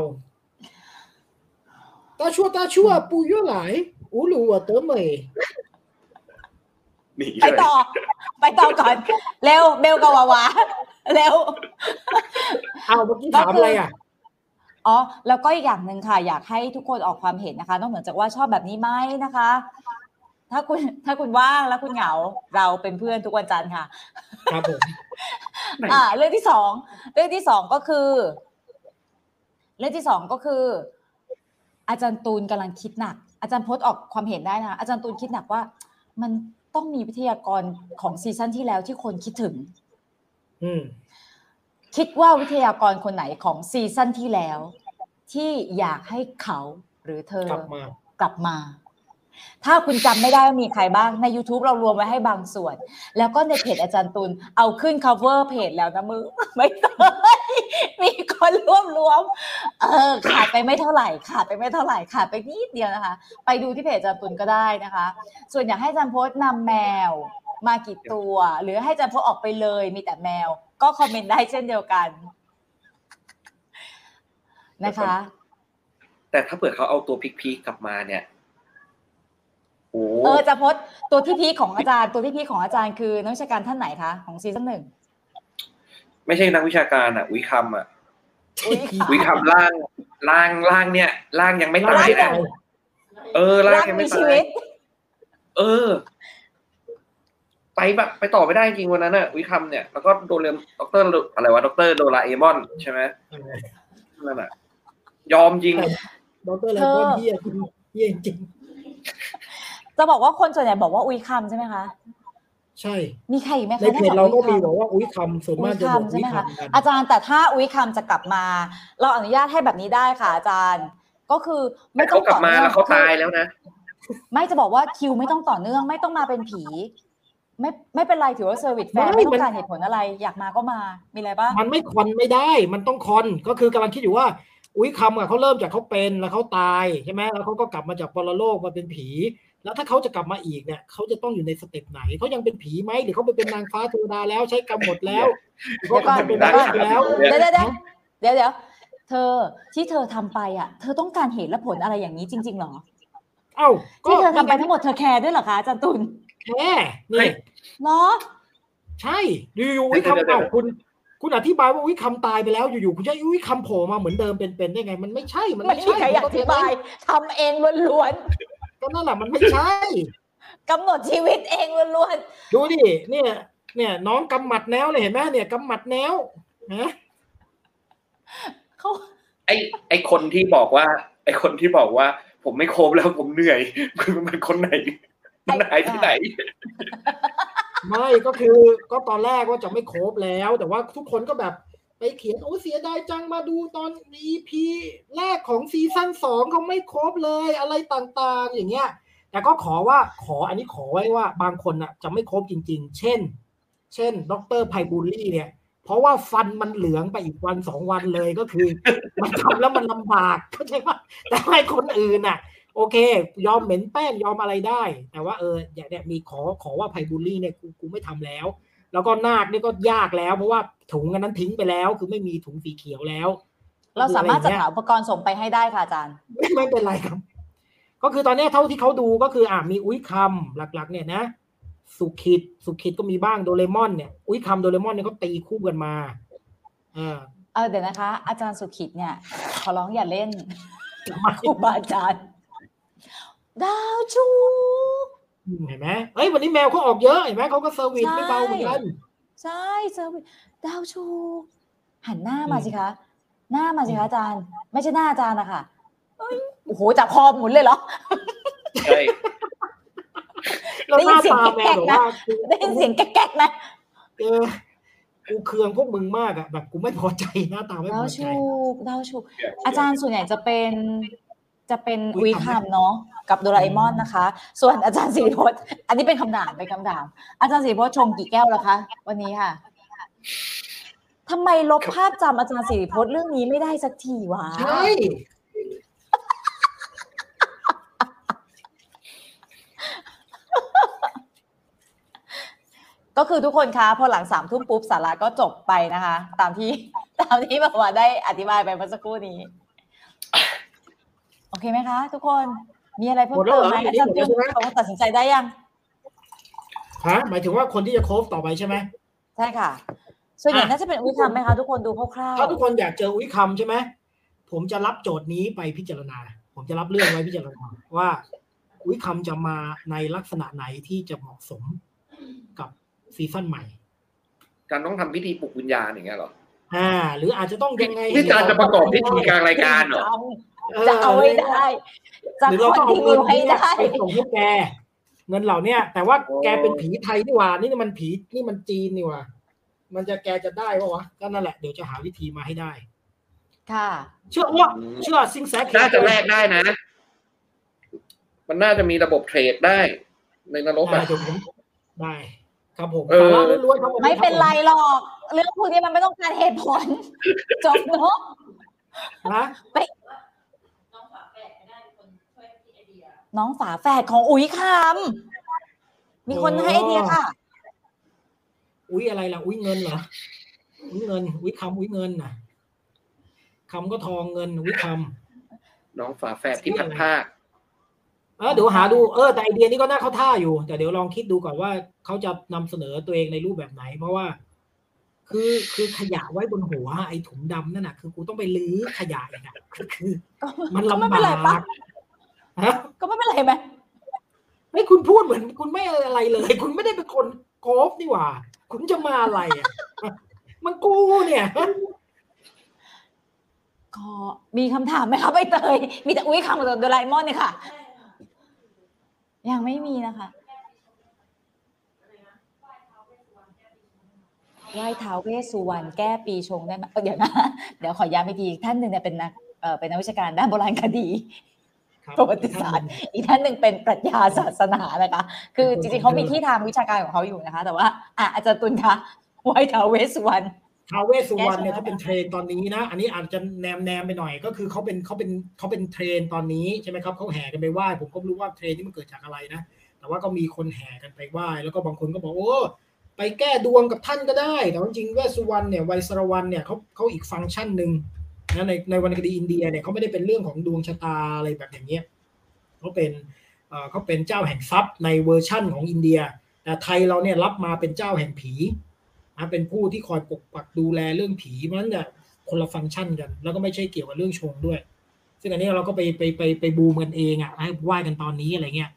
[SPEAKER 3] ตาชั่วตาชั่วปูยั่วหลายอูหลูอะเต๋อเหมย
[SPEAKER 4] หนี
[SPEAKER 2] ไป
[SPEAKER 4] เลย
[SPEAKER 2] ต่อ ไปต่อก่อน เร็วเบลกับวาวาเร็ว
[SPEAKER 3] เอาเมื่อกี้ถามอะไรอะ
[SPEAKER 2] อ๋อแล้วก็อีกอย่างหนึ่งค่ะ อยากให้ทุกคนออกความเห็นนะคะ นอกเหนือจากว่าชอบแบบนี้ไหมนะคะ ถ้าคุณถ้าคุณว่างแล้วคุณเหงาเราเป็นเพื่อนทุกวันจันทร์ค่ะ
[SPEAKER 3] ครับผม
[SPEAKER 4] ไหน
[SPEAKER 2] อ่า เรื่องที่สองเรื่องที่สองก็คือ เรื่องที่สองก็คือ อาจารย์ตูนกำลังคิดหนัก อาจารย์พจน์ออกความเห็นได้นะคะอาจารย์ตูนคิดหนักว่า มันต้องมีวิทยากรของซีซั่นที่แล้วที่คนคิดถึง
[SPEAKER 3] อืม
[SPEAKER 2] คิดว่าวิทยากรคนไหนของซีซั่นที่แล้ว ที่อยากให้เขาหรือเธอก
[SPEAKER 3] ลับมา
[SPEAKER 2] กลับมา ถ้าคุณจำไม่ได้ว่ามีใครบ้างใน YouTube เรารวมไว้ให้บางส่วน แล้วก็ในเพจอาจารย์ตุลเอาขึ้น cover เพจแล้วนะมือไม่เคยมีคนรวบรวมเออขาดไปไม่เท่าไหร่ขาดไปไม่เท่าไหร่ขาดไปนิดเดียวนะคะ ไปดูที่เพจอาจารย์ตุลก็ได้นะคะ ส่วนอยากให้อาจารย์โพสต์นำแมวมากี่ตัว หรือให้อาจารย์โพสต์ออกไปเลย มีแต่แมว ก็คอมเมนต์ได้เช่นเดียวกันนะคะ
[SPEAKER 4] แต่ถ้าเปิดเขาเอาตัวพีคๆกลับมาเนี่ย
[SPEAKER 2] เออจะโพสต์ตัวที่พีคของอาจารย์ ตัวที่พีคของอาจารย์คือนักวิชาการท่านไหนคะของซีซั่นหนึ่ง
[SPEAKER 4] ไม่ใช่นักวิชาการอะ วิคำอะ
[SPEAKER 2] อุ๊ย
[SPEAKER 4] วิคำล่างล่างล่างเนี่ยล่างยังไม่ตาย
[SPEAKER 2] ร่าง
[SPEAKER 4] นะเออล่าง
[SPEAKER 2] ร่าง
[SPEAKER 4] ยัง
[SPEAKER 2] มี
[SPEAKER 4] ไม่
[SPEAKER 2] ชี
[SPEAKER 4] ตาย
[SPEAKER 2] วิต
[SPEAKER 4] เออ ไปแบบไปต่อไม่ได้จริงวันนั้นอะวิคัมเนี่ยแล้วก็โดเรมด็อกเตอร์อะไรวะด็อกเตอร์โดราเอมอนใช่ไหมนั่นแหละยอมจริง
[SPEAKER 3] ดรเลมอนเฮียจริงเฮียจริง
[SPEAKER 2] จะบอกว่าคนส่วนใหญ่บอกว่าอุ้ยคำใช่ไหมคะ
[SPEAKER 3] ใช่
[SPEAKER 2] มีใครอีกไหม
[SPEAKER 3] ใน
[SPEAKER 2] คะ
[SPEAKER 3] เพจเราก็มีบอกว่าอุ้ยคำส่วน
[SPEAKER 2] อุ้
[SPEAKER 3] มาก
[SPEAKER 2] ย
[SPEAKER 3] จะบอก
[SPEAKER 2] คำใช่
[SPEAKER 3] อุ้ย
[SPEAKER 2] ไหมคะ
[SPEAKER 3] คำกัน
[SPEAKER 2] อาจารย์แต่ถ้าอุ้ยคำจะกลับมา เราอนุญาตให้แบบนี้ได้ค่ะ อาจารย์ ก็คือไม่ต้
[SPEAKER 4] เขา
[SPEAKER 2] อง
[SPEAKER 4] กลับ
[SPEAKER 2] ต่อ
[SPEAKER 4] มา
[SPEAKER 2] เนื่อง
[SPEAKER 4] แล้วเขาตายแล้วนะ
[SPEAKER 2] ไม่จะบอกว่าคิวไม่ต้องต่อเนื่อง ไม่ต้องมาเป็นผีไม่ไม่เป็นไรถือว่า service แฟนไม่ต้องการเหตุผลอะไร อยากมาก็มามีอะไรบ้าง
[SPEAKER 3] มันไม่ con ไม่ได้ มันต้อง con ก็คือกำลังคิดอยู่ว่า อุ้ยคำอะเขาเริ่มจากเขาเป็นแล้วเขาตายใช่ไหมแล้วเขาก็กลับมาจากปรโลกมาเป็นผี แล้วถ้าเขาจะกลับมาอีกเนี่ยเขาจะต้องอยู่ใน step ไหนเขายังเป็นผีไหมหรือเขาไปเป็นนางฟ้าเทวดาแล้วใช้กรรมหมดแล้วเขากลับมาเป็น
[SPEAKER 2] เดี๋ยวก่อน
[SPEAKER 3] แล้ว
[SPEAKER 2] เดี๋ยวเดี๋ยวเดี๋ยวเดี๋ยวเธอที่เธอทำไปอะ เธอต้องการเหตุและผลอะไรอย่างนี้จริง ๆหรอ
[SPEAKER 3] เอ้า
[SPEAKER 2] ที่เธอทำไปทั้งหมดเธอแคร์ด้วยเหรอคะอาจารย์ตุล
[SPEAKER 3] แค่นี่
[SPEAKER 2] เนาะ
[SPEAKER 3] ใช่อยู่ๆอุ้ย
[SPEAKER 4] เดี๋ยว
[SPEAKER 3] คำ
[SPEAKER 4] เอา
[SPEAKER 3] คุณคุณอธิบายว่าอุ้ยคำตายไปแล้วอยู่ๆคุณจะอุ้ยคำโผล่มาเหมือนเดิมเป็นๆได้ไง มันไม่ใช่มัน
[SPEAKER 2] ไม่
[SPEAKER 3] ไม่
[SPEAKER 2] มี
[SPEAKER 3] ใช่
[SPEAKER 2] ใครอยากอธิบายทำเองล้วน
[SPEAKER 3] ก็นั่นแหละมันไม่ใช่
[SPEAKER 2] ๆกำหนดชีวิตเองล้วน
[SPEAKER 3] ดูดิเนี่ย เนี่ย น้องกำหมัดแนวเลยเห็นไหมเนี่ยกำหมัดแนวนะ
[SPEAKER 2] ๆเขา
[SPEAKER 4] ไอไอคนที่บอกว่า ไอคนที่บอกว่า ผมไม่โคบแล้วผมเหนื่อยมันคนไหนมันหายที่ไหน
[SPEAKER 3] ไม่ก็คือก็ตอนแรกว่าจะไม่ครบแล้ว แต่ว่าทุกคนก็แบบ ไปเขียนโอ้เสียดายจังมาดูตอน EP แรกของซีซั่นสองเขาไม่ครบเลยอะไรต่างๆ อย่างเงี้ย แต่ก็ขอว่าขออันนี้ขอไว้ว่าบางคนน่ะจะไม่ครบจริง ๆ เช่น เช่นดรไพบูลลี่เนี่ย เพราะว่าฟันมันเหลืองไปอีกวันสองวันเลยก็คือ มันทำแล้วมันลำบากเข้าใจปะแต่ให้คนอื่นน่ะ โอเค ยอมเหม็นแป้งยอมอะไรได้ แต่ว่าเอออย่างเนี่ยมีขอขอว่าไพบูลลี่เนี่ยกูกูไม่ทำแล้ว แล้วก็นาคนี่ก็ยากแล้ว เพราะว่าถุงอันนั้นทิ้งไปแล้ว คือไม่มีถุงสีเขียวแล้ว
[SPEAKER 2] เราสามารถจะ
[SPEAKER 3] คืออะ
[SPEAKER 2] หา
[SPEAKER 3] ไอย่ง
[SPEAKER 2] อุปกรณ์ส่งไปให้ได้ค่ะอาจารย์
[SPEAKER 3] เงี้ยไม่เป็นไรครับ ก็คือตอนเนี้ยเท่าที่เขาดูก็คืออ่ามีอุ้ยคำหลัก ๆ เนี่ยนะสุขิดสุขิดก็มีบ้างโดเรมอนเนี่ยอุ้ยคำโดเรมอนเนี่ยเขาตีคู่กันมาอ่า
[SPEAKER 2] เออเดี๋ยวนะคะ อาจารย์สุขิตเนี่ย ขอร้องอย่าเล่น
[SPEAKER 3] ทำไม
[SPEAKER 2] ครูบาอาจารย์ ดาวชู
[SPEAKER 3] เห็นไหมเอ้ยวันนี้แมวเขาออกเยอะเห็นไหมเขาก็ service ไม่เบาเหมือนกัน
[SPEAKER 2] ใช่ service ดาวชูหันหน้ามาสิคะ หน้ามาสิคะอาจารย์ ไม่ใช่หน้าอาจารย์นะคะเอ้ยโอ้โหจับคอหมุนเลยเหรอ
[SPEAKER 4] ใช่
[SPEAKER 3] แล้วหน้าตาแมวแบบว่า
[SPEAKER 2] ได้ยินเสียงแก๊กๆนะ
[SPEAKER 3] เออกูเคืองพวกมึงมากอะแบบกูไม่พอใจหน้าตาไม่
[SPEAKER 2] ดา
[SPEAKER 3] พ
[SPEAKER 2] ว
[SPEAKER 3] อใจ
[SPEAKER 2] ชูดาวชูอาจารย์ส่วนใหญ่จะเป็น จะเป็น
[SPEAKER 3] อุ๊
[SPEAKER 2] อุ
[SPEAKER 3] ย
[SPEAKER 2] ยคำเนาะกับโดราเอมอนนะคะ ส่วนอาจารย์สิริพจน์อันนี้เป็นคำถามเป็นคำถาม อาจารย์สิริพจน์ชงกี่แก้วแล้วคะวันนี้ค่ะทำไมลบภาพจำอาจารย์สิริพจน์เรื่องนี้ไม่ได้สักทีวะ
[SPEAKER 3] ใช่
[SPEAKER 2] ก็คือทุกคนคะพอหลังสามทุ่มปุ๊บสาระก็จบไปนะคะ ตามที่ตามที่แบบว่าได้อธิบายไปเมื่อสักครู่นี้ โอเคไหมคะ ทุกคนมีอะไรเพิ่มเติมไหมอาจารย์จุนเขาตัดสินใจได้ยัง
[SPEAKER 3] ฮะหมายถึงว่าคนที่จะโค้ชต่อไปใช่ไหม
[SPEAKER 2] ใช่ค่ะ ส่วนใหญ่
[SPEAKER 3] อะ
[SPEAKER 2] น่าจะเป็นอุ้ยคำไหมคะทุกคนดูคร่าว
[SPEAKER 3] ถ้าทุกคนอยากเจออุ้ยคำใช่ไหมผมจะรับโจทย์นี้ไปพิจารณา ผมจะรับเรื่องไว้พิจารณาว่าอุ้ยคำจะมาในลักษณะไหนที่จะเหมาะสมกับซีซั่นใหม่
[SPEAKER 4] การต้องทำพิธีปลุกวิญญาณอย่างเงี้ยเหรอ
[SPEAKER 3] อ่า หรืออาจจะต้องยังไง
[SPEAKER 4] นี่การจะประกอบพิธีกลางรายการเหรอ
[SPEAKER 2] ๆ จะเอาไว้ได้ จะ
[SPEAKER 3] หรือ
[SPEAKER 2] ค
[SPEAKER 3] เรา
[SPEAKER 2] อน
[SPEAKER 3] ต้องเอา
[SPEAKER 2] ติ
[SPEAKER 3] เงิ
[SPEAKER 2] เนี
[SPEAKER 3] น
[SPEAKER 2] ยให้
[SPEAKER 3] นี้
[SPEAKER 2] ได้
[SPEAKER 3] ไปส่งให้แก เงินเหล่าเนี้ยแต่ว่า
[SPEAKER 4] โอ้
[SPEAKER 3] แกเป็นผีไทยนี่หว่า นี่มันผีนี่มันจีนนี่หว่า มันจะแกจะได้ปะวะก็นั่นแหละเดี๋ยวจะหาวิธีมาให้ได้
[SPEAKER 2] ค่ะ
[SPEAKER 3] เชื่อว่าเชื่อซิงแซก
[SPEAKER 4] น่าจะแลกได้นะ มันน่าจะมีระบบเทรดได้ ในนรก
[SPEAKER 3] อ่า
[SPEAKER 4] อะ
[SPEAKER 3] เดี๋ยวผมได้ครับผม
[SPEAKER 4] เออ
[SPEAKER 3] สาระล้วนๆครับวันนี้
[SPEAKER 2] ไม่เป็น
[SPEAKER 3] ค
[SPEAKER 2] ไร
[SPEAKER 3] บ
[SPEAKER 2] หรอก เรื่องพวกนี้มันไม่ต้องการเหตุผล จบเนาะ
[SPEAKER 3] ผม น้
[SPEAKER 5] องฝาแฝด
[SPEAKER 2] ของอุ๋ยคำมีคนให้ไอเดียค่ะ
[SPEAKER 3] อุ้ยอะไรล่ะ อุ้ยเงินเหรอ อุ้ยเงิน อุ้ยคำอุ้ยเงินน่ะคำก็ทองเงินอุ้ยคำ
[SPEAKER 4] น้องฝาแฝดที่พัดผ้าค
[SPEAKER 3] เออเดี๋ยวหาดูเออแต่ไอเดียนี้ก็น่าเข้าท่าอยู่ แต่เดี๋ยวลองคิดดูก่อนว่าเขาจะนำเสนอตัวเองในรูปแบบไหน เพราะว่า คือคือขยะไว้บนหัวไอ้ถุงดำนั่นน่ะ คือกูต้องไปลื้อขยะอีกอะคือคือ
[SPEAKER 2] ก็
[SPEAKER 3] มัน
[SPEAKER 2] ก็ไม่
[SPEAKER 3] ลำ
[SPEAKER 2] เป็นไร
[SPEAKER 3] บา
[SPEAKER 2] ปะ
[SPEAKER 3] ก ฮะ
[SPEAKER 2] ก็ไม่เป็นไรไหม
[SPEAKER 3] ไม่คุณพูดเหมือน คุณไม่อะไรเลย คุณไม่ได้เป็นคนโกฟนี่หว่า คุณจะมาอะไรอะมันกูเนี่ย
[SPEAKER 2] ก็มีคำถามไหมคะใบเตย มีแต่อุ้ยคำกับโดราเอมอนเนี่ยค่ะ ยังไม่มีนะคะไหว้ท้าวเวสสุวรรณแก้ปีชงได้ไหมเดี๋ยวนะ เดี๋ยวขอย้ำอีกทีท่านหนึ่งเนี่ยเป็นนักเป็นนักวิชาการด้านโบราณคดี ประวัติศาสตร์ อีกท่านหนึ่งเป็นปรัชญาศาสนานะคะ คือจริงๆเขามีที่ทางวิชาการของเขาอยู่นะคะ แต่ว่าอะอาจารย์ตุลคะไหว้ท้าวเวสสุวรรณ
[SPEAKER 3] ท้าวเวสสุวรรณเนี่ย
[SPEAKER 2] แก้ชง
[SPEAKER 3] เขาเป็นเทรนตอนนี้นะ อันนี้อาจจะแนมแนมไปหน่อยก็คือเขาเป็นเขาเป็นเขาเป็นเทรนตอนนี้ใช่ไหมครับเขาแห่กันไปไหว้ผมก็ไม่รู้ว่าเทรนนี่มันเกิดจากอะไรนะ แต่ว่าก็มีคนแห่กันไปไหว้แล้วก็บางคนก็บอกโอ้ไปแก้ดวงกับท่านก็ได้ แต่ว่าจริงๆเวสสุวรรณเนี่ยไวยสรวรรณเนี่ยเขาเขาอีกฟังก์ชันหนึ่ง นะในในวรรณคดีอินเดียเนี่ยเขาไม่ได้เป็นเรื่องของดวงชะตาอะไรแบบอย่างเงี้ยเขาเป็นเขาเป็นเจ้าแห่งทรัพย์ในเวอร์ชั่นของอินเดียแต่ไทยเราเนี่ยรับมาเป็นเจ้าแห่งผีนะเป็นผู้ที่คอยปกปักดูแลเรื่องผีเพราะฉะนั้นเนี่ยคนละฟังก์ชันกัน แล้วก็ไม่ใช่เกี่ยวกับเรื่องชงด้วย ซึ่งอันนี้เราก็ไปไปไปไปบูมกันเองอะให้ไหว้กันตอนนี้อะไรเงี้ย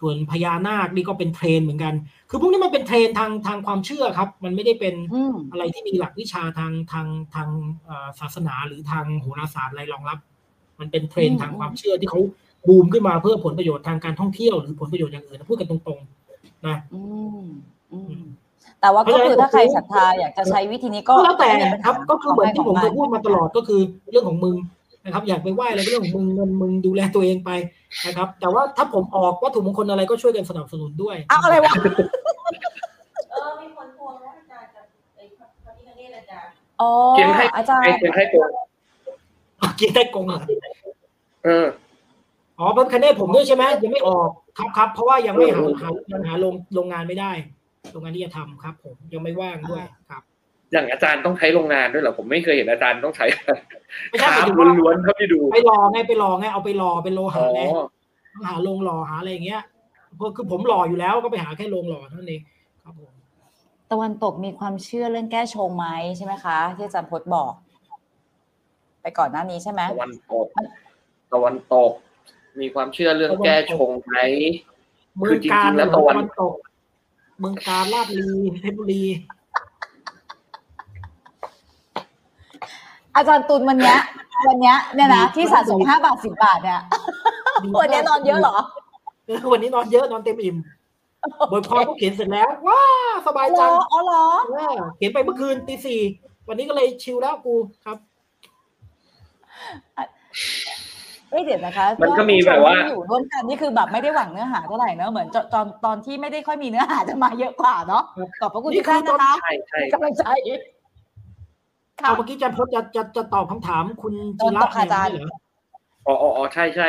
[SPEAKER 3] ส่วนพญานาคนี่ก็เป็นเทรนเหมือนกัน คือพวกนี้มันเป็นเทรนทางทางความเชื่อครับ มันไม่ได้เป็น
[SPEAKER 2] อืม
[SPEAKER 3] อะไรที่มีหลักวิชาทางทางทางเอ่อศาสนาหรือทางโหราศาสตร์อะไรรองรับ มันเป็นเทรน
[SPEAKER 2] อืม
[SPEAKER 3] ทางความเชื่อที่เขาบูมขึ้นมาเพื่อผลประโยชน์ทางการท่องเที่ยวหรือผลประโยชน์อย่างอื่นพูดกันตรงๆนะ
[SPEAKER 2] อืมอืมแต่ว่าก็คือถ้าใครศรัทธาอยากจะใช้วิธีนี้ก็
[SPEAKER 3] ก็แล้วแต่
[SPEAKER 2] ไม่มีปัญหา
[SPEAKER 3] ครับ ก็คือเหมือนที่ผมเคย
[SPEAKER 2] ข
[SPEAKER 3] พู
[SPEAKER 2] ง
[SPEAKER 3] ดมาตลอดก็คือเรื่องของมึง นะครับ อยากไปไหว้อะไรก็เรื่องของมึงเงินมึงดูแลตัวเองไปนะครับ แต่ว่าถ้าผมออกวัตถุมงคลอะไรก็ช่วยกันสนับสนุนด้วย
[SPEAKER 2] เอาอะไรวะ
[SPEAKER 5] เออมีคนทวงว่าอาจารย์
[SPEAKER 2] อ๋อ
[SPEAKER 4] เขียนให้
[SPEAKER 2] อาจาร
[SPEAKER 4] ไอ้
[SPEAKER 2] ย์
[SPEAKER 4] เขียนให้โกง
[SPEAKER 3] กินได้กงเหรอ
[SPEAKER 4] เออ
[SPEAKER 3] อ๋อเป็นคะแนนผมด้วยใช่ไหมยังไม่ออกครับครับเพราะว่ายังไม่หาหายังหาโรงโรงงานไม่ได้โรงงานที่จะทำครับ ผมยังไม่ว่างด้วยครับ
[SPEAKER 4] อย่างอาจารย์ต้องใช้โรงงานด้วยเหรอผมไม่เคยเห็นอาจารย์ต้องใช้
[SPEAKER 3] ไม่ใช่
[SPEAKER 4] ค
[SPEAKER 3] ห
[SPEAKER 4] รามา
[SPEAKER 3] ยถึงว่า
[SPEAKER 4] ล้วนๆเท่าที่ดู
[SPEAKER 3] ไปรอไงไปรอไงเอาไปรอเป็นโล
[SPEAKER 4] อ๋
[SPEAKER 3] หะ
[SPEAKER 4] อ
[SPEAKER 3] ไงต้องหาโรงหล่อหาอะไรอย่างเงี้ยเพราะคือผมหล่ออยู่แล้วก็ไปหาแค่โรงหล่อเท่านั้นเองครับผม
[SPEAKER 2] ตะวันตกมีความเชื่อเรื่องแก้ชงไหมใช่ไหมคะ ที่อาจารย์พจน์บอก ไปก่อนหน้านี้ใช่ไหม
[SPEAKER 4] ตะวันตกตะวันตก มีความเชื่อเรื่องแก้ชงไหม
[SPEAKER 3] เมื
[SPEAKER 4] คือองจริงๆ
[SPEAKER 3] การ
[SPEAKER 4] แล้วตะวัน
[SPEAKER 3] ตก เมืองการลาดลีเพชรบุรี
[SPEAKER 2] อาจารย์ตุลวันเนี้ยวันเนี้ยเนี่ยนะที่สะสมห้าบาทสิบบาทเนี่ยวันเนี้ยนอนเยอะเหรอ
[SPEAKER 3] เออวันนี้นอนเยอะนอนเต็มอิ่มบทความก็เขียนเสร็จแล้ว ว้าสบาย
[SPEAKER 2] เหร
[SPEAKER 3] จั
[SPEAKER 2] องอ๋อเหรอ
[SPEAKER 3] เออเขียนไปเมื่อคืนตีสี่วันนี้ก็เลยชิลแล้วกูครับ
[SPEAKER 2] เอ้ยเดี๋ยวนะคะ
[SPEAKER 4] มันก็มีแบบว่า
[SPEAKER 2] ผู้ชที่อยู่ร่วมกันนี่คือแบบไม่ได้หวังเนื้อหาเท่าไหร่เนอะเหมือนตอนตอนตอนที่ไม่ได้ค่อยมีเนื้อหาจะมาเยอะกว่าเนาะขอบพระคุณ
[SPEAKER 3] นี่
[SPEAKER 2] ทุกท่าน
[SPEAKER 3] คือตอน
[SPEAKER 2] นะคะ
[SPEAKER 4] ใช่ใช่
[SPEAKER 2] กำลังใจค่ะ
[SPEAKER 3] เอาเมื่อกี้อาจันพจน์จะจะจะตอบคำถามคุณ
[SPEAKER 2] โด
[SPEAKER 3] จิ
[SPEAKER 2] น
[SPEAKER 3] ระ
[SPEAKER 2] ตกค่ะอาจารย์
[SPEAKER 3] เหรอ
[SPEAKER 4] อ๋ออ๋ออ๋อใช่ใช่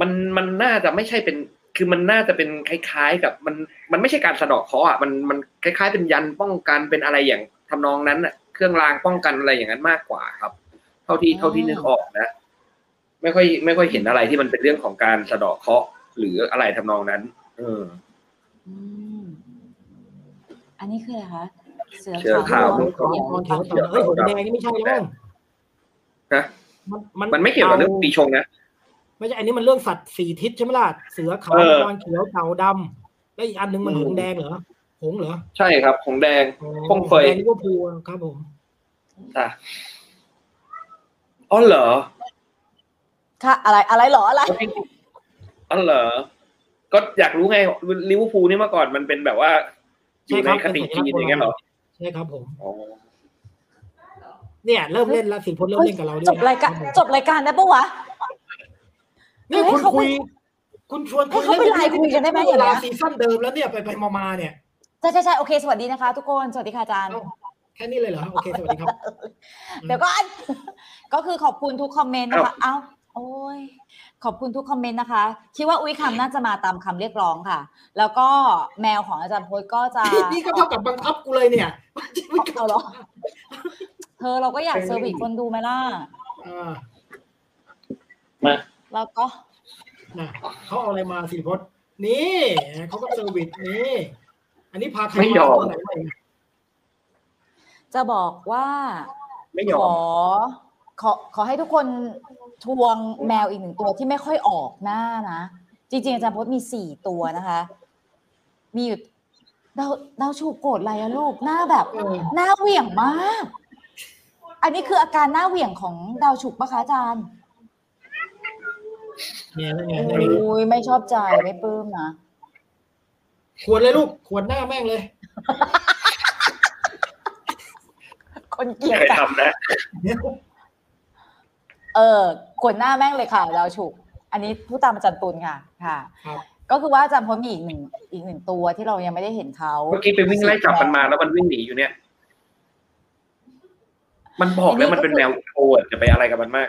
[SPEAKER 4] มันมันน่าจะไม่ใช่เป็น คือมันน่าจะเป็นคล้ายๆ กับมันมันไม่ใช่การสะเดอกเคราะห์อะมันมันคล้าย ๆ เป็นยันป้องกันเป็นอะไรอย่างทำนองนั้นอะเครื่องรางป้องกันอะไรอย่างนั้นมากกว่าครับ เท่าที่เท่าที่นึกออกนะ ไม่ค่อยไม่ค่อยเห็นอะไรที่มันเป็นเรื่องของการสะเดอกเคราะห์หรืออะไรทำนองนั้น เออ
[SPEAKER 2] อืมอันนี้คืออะไรคะ เสือ
[SPEAKER 4] เสือ
[SPEAKER 2] ขาว
[SPEAKER 4] ขาว
[SPEAKER 2] เขียว
[SPEAKER 3] ตอนเขียวต่อเฮ้ยผมแดงนี่ไม่ใช่แล้วมั้ง
[SPEAKER 4] ฮะ
[SPEAKER 3] มันมัน
[SPEAKER 4] มันไม่เกี่ยวกับเรื่องปีชงนะ
[SPEAKER 3] ไม่ใช่อันนี้มันเรื่องสัตว์สี่ทิศใช่ไหมล่ะเสือขาว
[SPEAKER 4] เออ
[SPEAKER 3] กวางเขียวเต่าดำแล้วอีกอันหนึงมันหงส์แดงเหรอหงส์เหรอ
[SPEAKER 4] ใช่ครับของแดง
[SPEAKER 3] อ๋อ
[SPEAKER 4] คงเฟย
[SPEAKER 3] แดงลิเวอร์พูลครับผม
[SPEAKER 4] อะอ๋อเหรอ
[SPEAKER 2] ค่ะอะไรอะไรเหรออะไร
[SPEAKER 4] อ๋อเหรอก็อยากรู้ไงลิเวอร์พูลนี่เมื่อก่อนมันเป็นแบบว่าอยู่ในคติจีนอย่างเงี้ยเหรอ
[SPEAKER 3] ใช่ครับผม
[SPEAKER 4] อ๋อ
[SPEAKER 3] เนี่ย เริ่มเล่นแล้วสิพลเริ่มเล่นกับเราด้วย
[SPEAKER 2] จบรายการ
[SPEAKER 3] คผม
[SPEAKER 2] จบรายการได้ปะวะ
[SPEAKER 3] เนี่ย
[SPEAKER 2] ให้
[SPEAKER 3] คุณ
[SPEAKER 2] เขา
[SPEAKER 3] คุย คุณชวน
[SPEAKER 2] ให้เขาไปไลน์คุยกันได้ไหม
[SPEAKER 3] เวลา
[SPEAKER 2] อย่างเงี้ย
[SPEAKER 3] ซีซั่นเดิมแล้วเนี่ยไปไปมามาเนี่ย
[SPEAKER 2] ใช่ใช่ใช่โอเคสวัสดีนะคะ ทุกคนสวัสดีค่ะอาจารย์
[SPEAKER 3] เอ้าแค่นี้เลยเหรอโอเคสวัสดีครับ
[SPEAKER 2] เดี๋ยวก่อนก็คือขอบคุณทุกคอมเมนต์นะคะเอ้าโอ้ย ขอบคุณทุกคอมเมนต์นะคะ คิดว่าอุ้ยคำน่าจะมาตามคำเรียกร้องค่ะ แล้วก็แมวของอาจารย์พจน์ก็จะ
[SPEAKER 3] นี่ก็เท่ากับบังคับกูเลยเนี่ย
[SPEAKER 2] เอาเหรอเธอเราก็อยากเซอร์วิสคนดูไหมล่ะ
[SPEAKER 3] อ่า
[SPEAKER 4] มา
[SPEAKER 2] แล้วก็
[SPEAKER 3] น่ะเขาเอาอะไรมาสิพจน์นี่เขาก็ service นี่ อันนี้พาใคร
[SPEAKER 4] ไม่ยอม
[SPEAKER 3] ตัวไหนมาอีก
[SPEAKER 2] จะบอกว่า
[SPEAKER 4] ไม่ย
[SPEAKER 2] ข
[SPEAKER 4] อ
[SPEAKER 2] อ
[SPEAKER 4] ม
[SPEAKER 2] ขอขอให้ทุกคนทวงแมวอีกหนึ่งตัวที่ไม่ค่อยออกหน้านะ จริงๆ อาจารย์พจน์มีสี่ตัวนะคะ มีอยู่ดาวดาวชูโกรธอะไรอะลูกหน้าแบบ
[SPEAKER 3] เออ
[SPEAKER 2] หน้าเหวี่ยงมาก อันนี้คืออาการหน้าเหวี่ยงของดาวฉุกปะคะอาจารย์
[SPEAKER 3] เนี่ยนั่นไง
[SPEAKER 2] โอ
[SPEAKER 3] นั่นไง้
[SPEAKER 2] ยไม่ชอบใจไม่ปลื้มนะ
[SPEAKER 3] ขวดเลยลูกขวดหน้าแม่งเลย
[SPEAKER 2] คนเกลียด
[SPEAKER 4] ใคร
[SPEAKER 2] กัน
[SPEAKER 4] ทำนะ
[SPEAKER 2] เออขวนหน้าแม่งเลยค่ะดาวฉุก อันนี้ผู้ตามอาจารย์ตุลค่ะค่ะ
[SPEAKER 3] ครับ
[SPEAKER 2] ก็คือว่าอาจารย์พจน์มีอีกหนึ่งอีกหนึ่งตัวที่เรายังไม่ได้เห็นเขา
[SPEAKER 4] เมื่อกี้ไปวิ่งไล่จับมันมาแล้วมันวิ่งหนีอยู่เนี่ย มันบอกแล้วมันเป็นแมวโอดจะไปอะไรกับมันมาก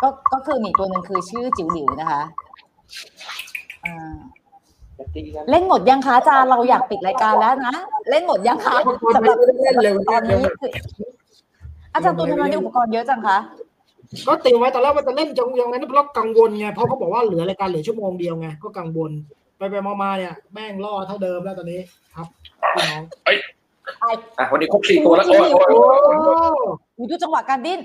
[SPEAKER 2] ก็ก็คือมีตัวหนึ่งคือชื่อจิ๋วหลิวนะคะอ่าเล่นหมดยังคะอาจารย์เราอยากปิดรายการแล้วนะ เล่นหมดยังคะสำหรับ
[SPEAKER 3] เล่นเร็ว
[SPEAKER 2] ตอนนี้คื ออาจารย์ตุลทำไมมีอุปกรณ์เยอะจังคะ
[SPEAKER 3] ก็เตรียมไว้ตอนแรกว่าจะเล่นจังยังไงนะเพราะกังวลไงเพราะเขาบอกว่าเหลือรายการเหลือชั่วโมงเดียวไงก็กังวลไปไปมามาเนี่ยแม่งล่อเท่าเดิมแล้วตอนนี้ครับพี่น้อง
[SPEAKER 4] อะวันนี้ครบสี่ตัวแล้วโอ้ยโอ้ย
[SPEAKER 3] โอ้
[SPEAKER 4] โอ้ย
[SPEAKER 2] อยู่ดูจังหวะการดิ้น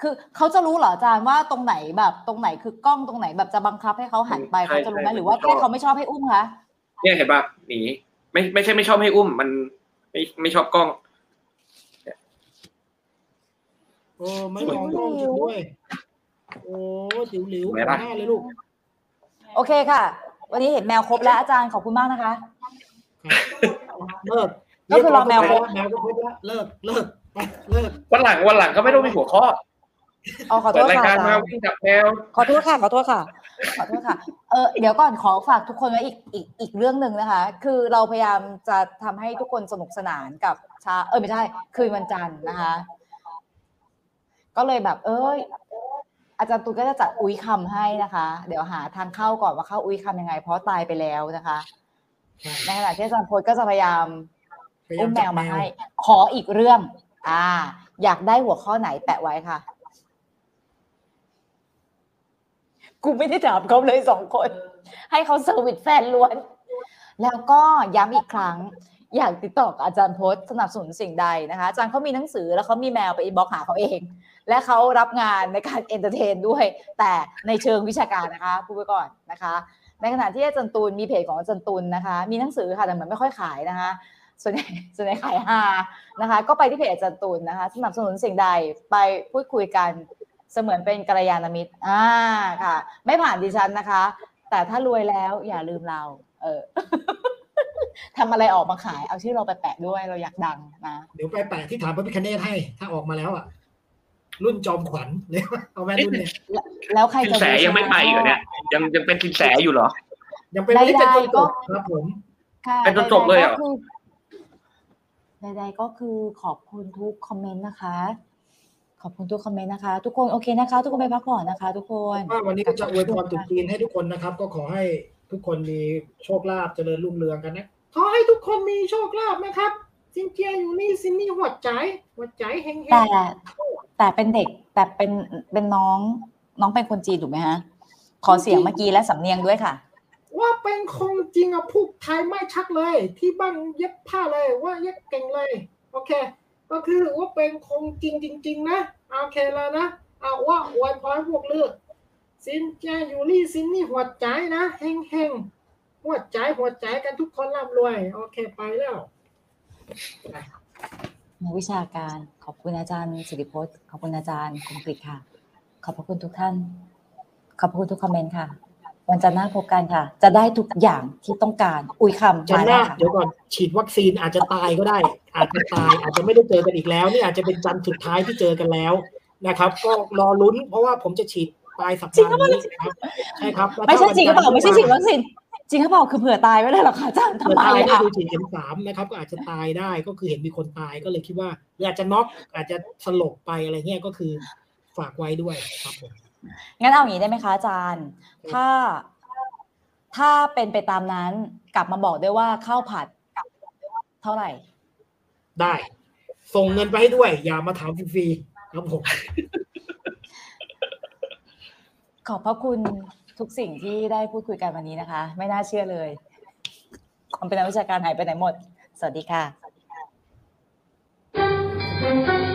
[SPEAKER 2] คือเขาจะรู้เหรออาจารย์ว่าตรงไหนแบบตรงไหนคือกล้องตรงไหนแบบจะบังคับให้เขาหันไปเขาจะรู้ไหมหรือว่าแค่เขาไม่ชอบให้อุ้มคะ
[SPEAKER 4] เนี่ยเห็นป่ะหนีไม่ไม่ใช่ไม่ชอบให้อุ้มมันไม่ไม่ชอบกล้อง
[SPEAKER 3] โอ้ไม่มองกล้องจริงด้วย โอ้จิ๋วหลิว
[SPEAKER 4] ไม่ได้
[SPEAKER 3] หน้าเลยลูก
[SPEAKER 2] โอเคค่ะ วันนี้เห็นแมวครบแล้วอาจารย์ขอบคุณมากนะคะ
[SPEAKER 3] เลิก
[SPEAKER 2] ก็คือรอแมวครบ
[SPEAKER 3] แมวก็ครบแล้วเลิกเลิกไปเลิก
[SPEAKER 4] วันหลังวันหลังก็ไม่ต้องมีหัวข้อ
[SPEAKER 2] อ๋อขอโท
[SPEAKER 4] เปิด
[SPEAKER 2] ษ
[SPEAKER 4] ราย
[SPEAKER 2] ค่ะ
[SPEAKER 4] การ
[SPEAKER 2] อาจาร
[SPEAKER 4] มา
[SPEAKER 2] ย์
[SPEAKER 4] วิ่งจับแมว
[SPEAKER 2] ขอโทษค่ะขอโทษค่ะขอโทษค่ะเออเดี๋ยวก่อนขอฝากทุกคนไว้อีกอีกอีกเรื่องหนึ่งนะคะ คือเราพยายามจะทำให้ทุกคนสนุกสนานกับชาเออไม่ใช่คืนวันจันทร์นะคะ ก็เลยแบบเอ้ยอาจารย์ตุลก็จะจัดอุ้ยคำให้นะคะ เดี๋ยวหาทางเข้าก่อนว่าเข้าอุ้ยคำยังไง เพราะตายไปแล้วนะคะ
[SPEAKER 3] ใช่
[SPEAKER 2] ในขณะที่อาจารย์พจน์ก็จะพยายาม
[SPEAKER 3] พยายา
[SPEAKER 2] อุ้
[SPEAKER 3] ม
[SPEAKER 2] มแม
[SPEAKER 3] จับ
[SPEAKER 2] ว
[SPEAKER 3] แม
[SPEAKER 2] มาวให้ ขออีกเรื่อง อ่า อยากได้หัวข้อไหนแปะไว้ค่ะ กูไม่ได้ถามเขาเลยสองคน ให้เขา service แฟนล้วน แล้วก็ย้ำอีกครั้ง อยากติดต่อกับอาจารย์พจน์สนับสนุนสิ่งใดนะคะอาจารย์เขามีหนังสือแล้วเขามีแมวไป inbox หาเขาเอง และเขารับงานในการ entertain ด้วย แต่ในเชิงวิชาการนะคะพูดไว้ก่อนนะคะ ในขณะที่อาจารย์ตุลมีเพจของอาจารย์ตุลนะคะ มีหนังสือค่ะแต่เหมือนไม่ค่อยขายนะคะส่วนใหญ่ส่วนใหญ่ขายฮานะคะ ก็ไปที่เพจอาจารย์ตุลนะคะสนับสนุนสิ่งใดไปพูดคุยกันเสมือนเป็นกัลยาณมิตรอ่าค่ะ ไม่ผ่านดิฉันนะคะ แต่ถ้ารวยแล้วอย่าลืมเรา เออ ทำอะไรออกมาขาย เอาชื่อเราไปแปะด้วยเราอยากดังนะ
[SPEAKER 3] เดี๋ยวไปแปะที่ฐานพระพิคเนตให้ ถ้าออกมาแล้วอะ รุ่นจอมขวัญเนี่ยเอาแม่รุ่นเนี่ย
[SPEAKER 2] แล้วใคร
[SPEAKER 4] สิน
[SPEAKER 2] จะ
[SPEAKER 4] แสยังไม่ไปอีกเหรอเนี่ยยังยังเป็นสินแสอยู่เหรอ
[SPEAKER 3] ยังเป็นไม่ได้เป็นจนจบครับผม
[SPEAKER 2] ค่ะ
[SPEAKER 4] เป็นจนจบเลยเหรอ
[SPEAKER 2] ใดๆก็คือใดๆก็คือขอบคุณทุกคอมเมนต์นะคะ ขอบคุณทุกคอมเมนต์นะคะ ทุกคนโอเคนะคะ ทุกคนไปพักผ่อนนะคะ ทุกคน
[SPEAKER 3] ว่าวันนี้ก็จะอวยพรตรุษจีนให้ทุกคนนะครับ ก็ขอให้ทุกคนมีโชคลาภเจริญรุ่งเรืองกันนะ ขอให้ทุกคนมีโชคลาภนะครับ ซินเจียอยู่นี่ซินนี่หัวใจ หัวใจเฮง
[SPEAKER 2] แต่แต่เป็นเด็กแต่เป็นเป็นน้องน้องเป็นคนจีนถูกไหมฮะ ขอเสียงเมื่อกี้และสำเนียงด้วยค่ะ
[SPEAKER 3] ๆว่าเป็นคงจริงอะพูดไทยไม่ชัดเลย ที่บ้านเย็บผ้าเลยว่าเย็บเก่งเลย โอเค ก็คือว่าเป็นคงจริงจริง ๆ นะโอเคแล้วนะเอาว่าอวยพรพวกเลือกซินเจียอยู่นี่ซินนี่หัวใจนะเฮงเฮงๆ หัวใจหัวใจกันทุกคนร่ำรวย โอเคไปแล้ว
[SPEAKER 2] นักวิชาการขอบคุณอาจารย์สิริพจน์ขอบคุณอาจารย์คมกริตค่ะ ขอบพระคุณทุกท่าน ขอบพระคุณทุกคอมเมนต์ค่ะ วันจันทร์หน้าพบกันค่ะ จะได้ทุกอย่างที่ต้องการ อุยคำ
[SPEAKER 3] จัน
[SPEAKER 2] มา
[SPEAKER 3] ห
[SPEAKER 2] แล้
[SPEAKER 3] น้าว
[SPEAKER 2] ค่ะ
[SPEAKER 3] เดี๋ยวก่อนฉีดวัคซีนอาจจะตายก็ได้ อาจจะตาย อาจจะไม่ได้เจอกันอีกแล้ว นี่อาจจะเป็นจันทร์สุดท้ายที่เจอกันแล้วนะครับ ก็รอลุ้นเพราะว่าผมจะฉีดปลายสัปดาห์นี้นะครับใช่ครับแล้ว
[SPEAKER 2] ไม่ใช่
[SPEAKER 3] ถ้า
[SPEAKER 2] จริงหรือเปล่า
[SPEAKER 3] วัน
[SPEAKER 2] ไม่ใช่ฉีดวัคซีน จริงหรือเปล่าคือเผื่อตายไว้เลยเหรอคะอาจารย์ทำ
[SPEAKER 3] เผื่อ
[SPEAKER 2] ไม
[SPEAKER 3] ตายก็
[SPEAKER 2] อะ
[SPEAKER 3] คือฉีดเข็มสามนะครับ ก็อาจจะตายได้ก็คือเห็นมีคนตายก็เลยคิดว่าหรืออาจจะน็อกอาจจะสลบไปอะไรเงี้ยก็คือฝากไว้ด้วยครับผม
[SPEAKER 2] งั้นเอาอย่างนี้ได้ไหมคะอาจารย์ ถ้าถ้าเป็นไปตามนั้นกลับมาบอกด้วยว่าข้าวผัดเท่าไหร่
[SPEAKER 3] ได้ ส่งเงินไปให้ด้วย อย่ามาถามฟรีๆครับผม
[SPEAKER 2] ขอบพระคุณ ทุกสิ่งที่ได้พูดคุยกันวันนี้นะคะ ไม่น่าเชื่อเลย ความเป็นนักวิชาการหายไปไหนหมด สวัสดีค่ะ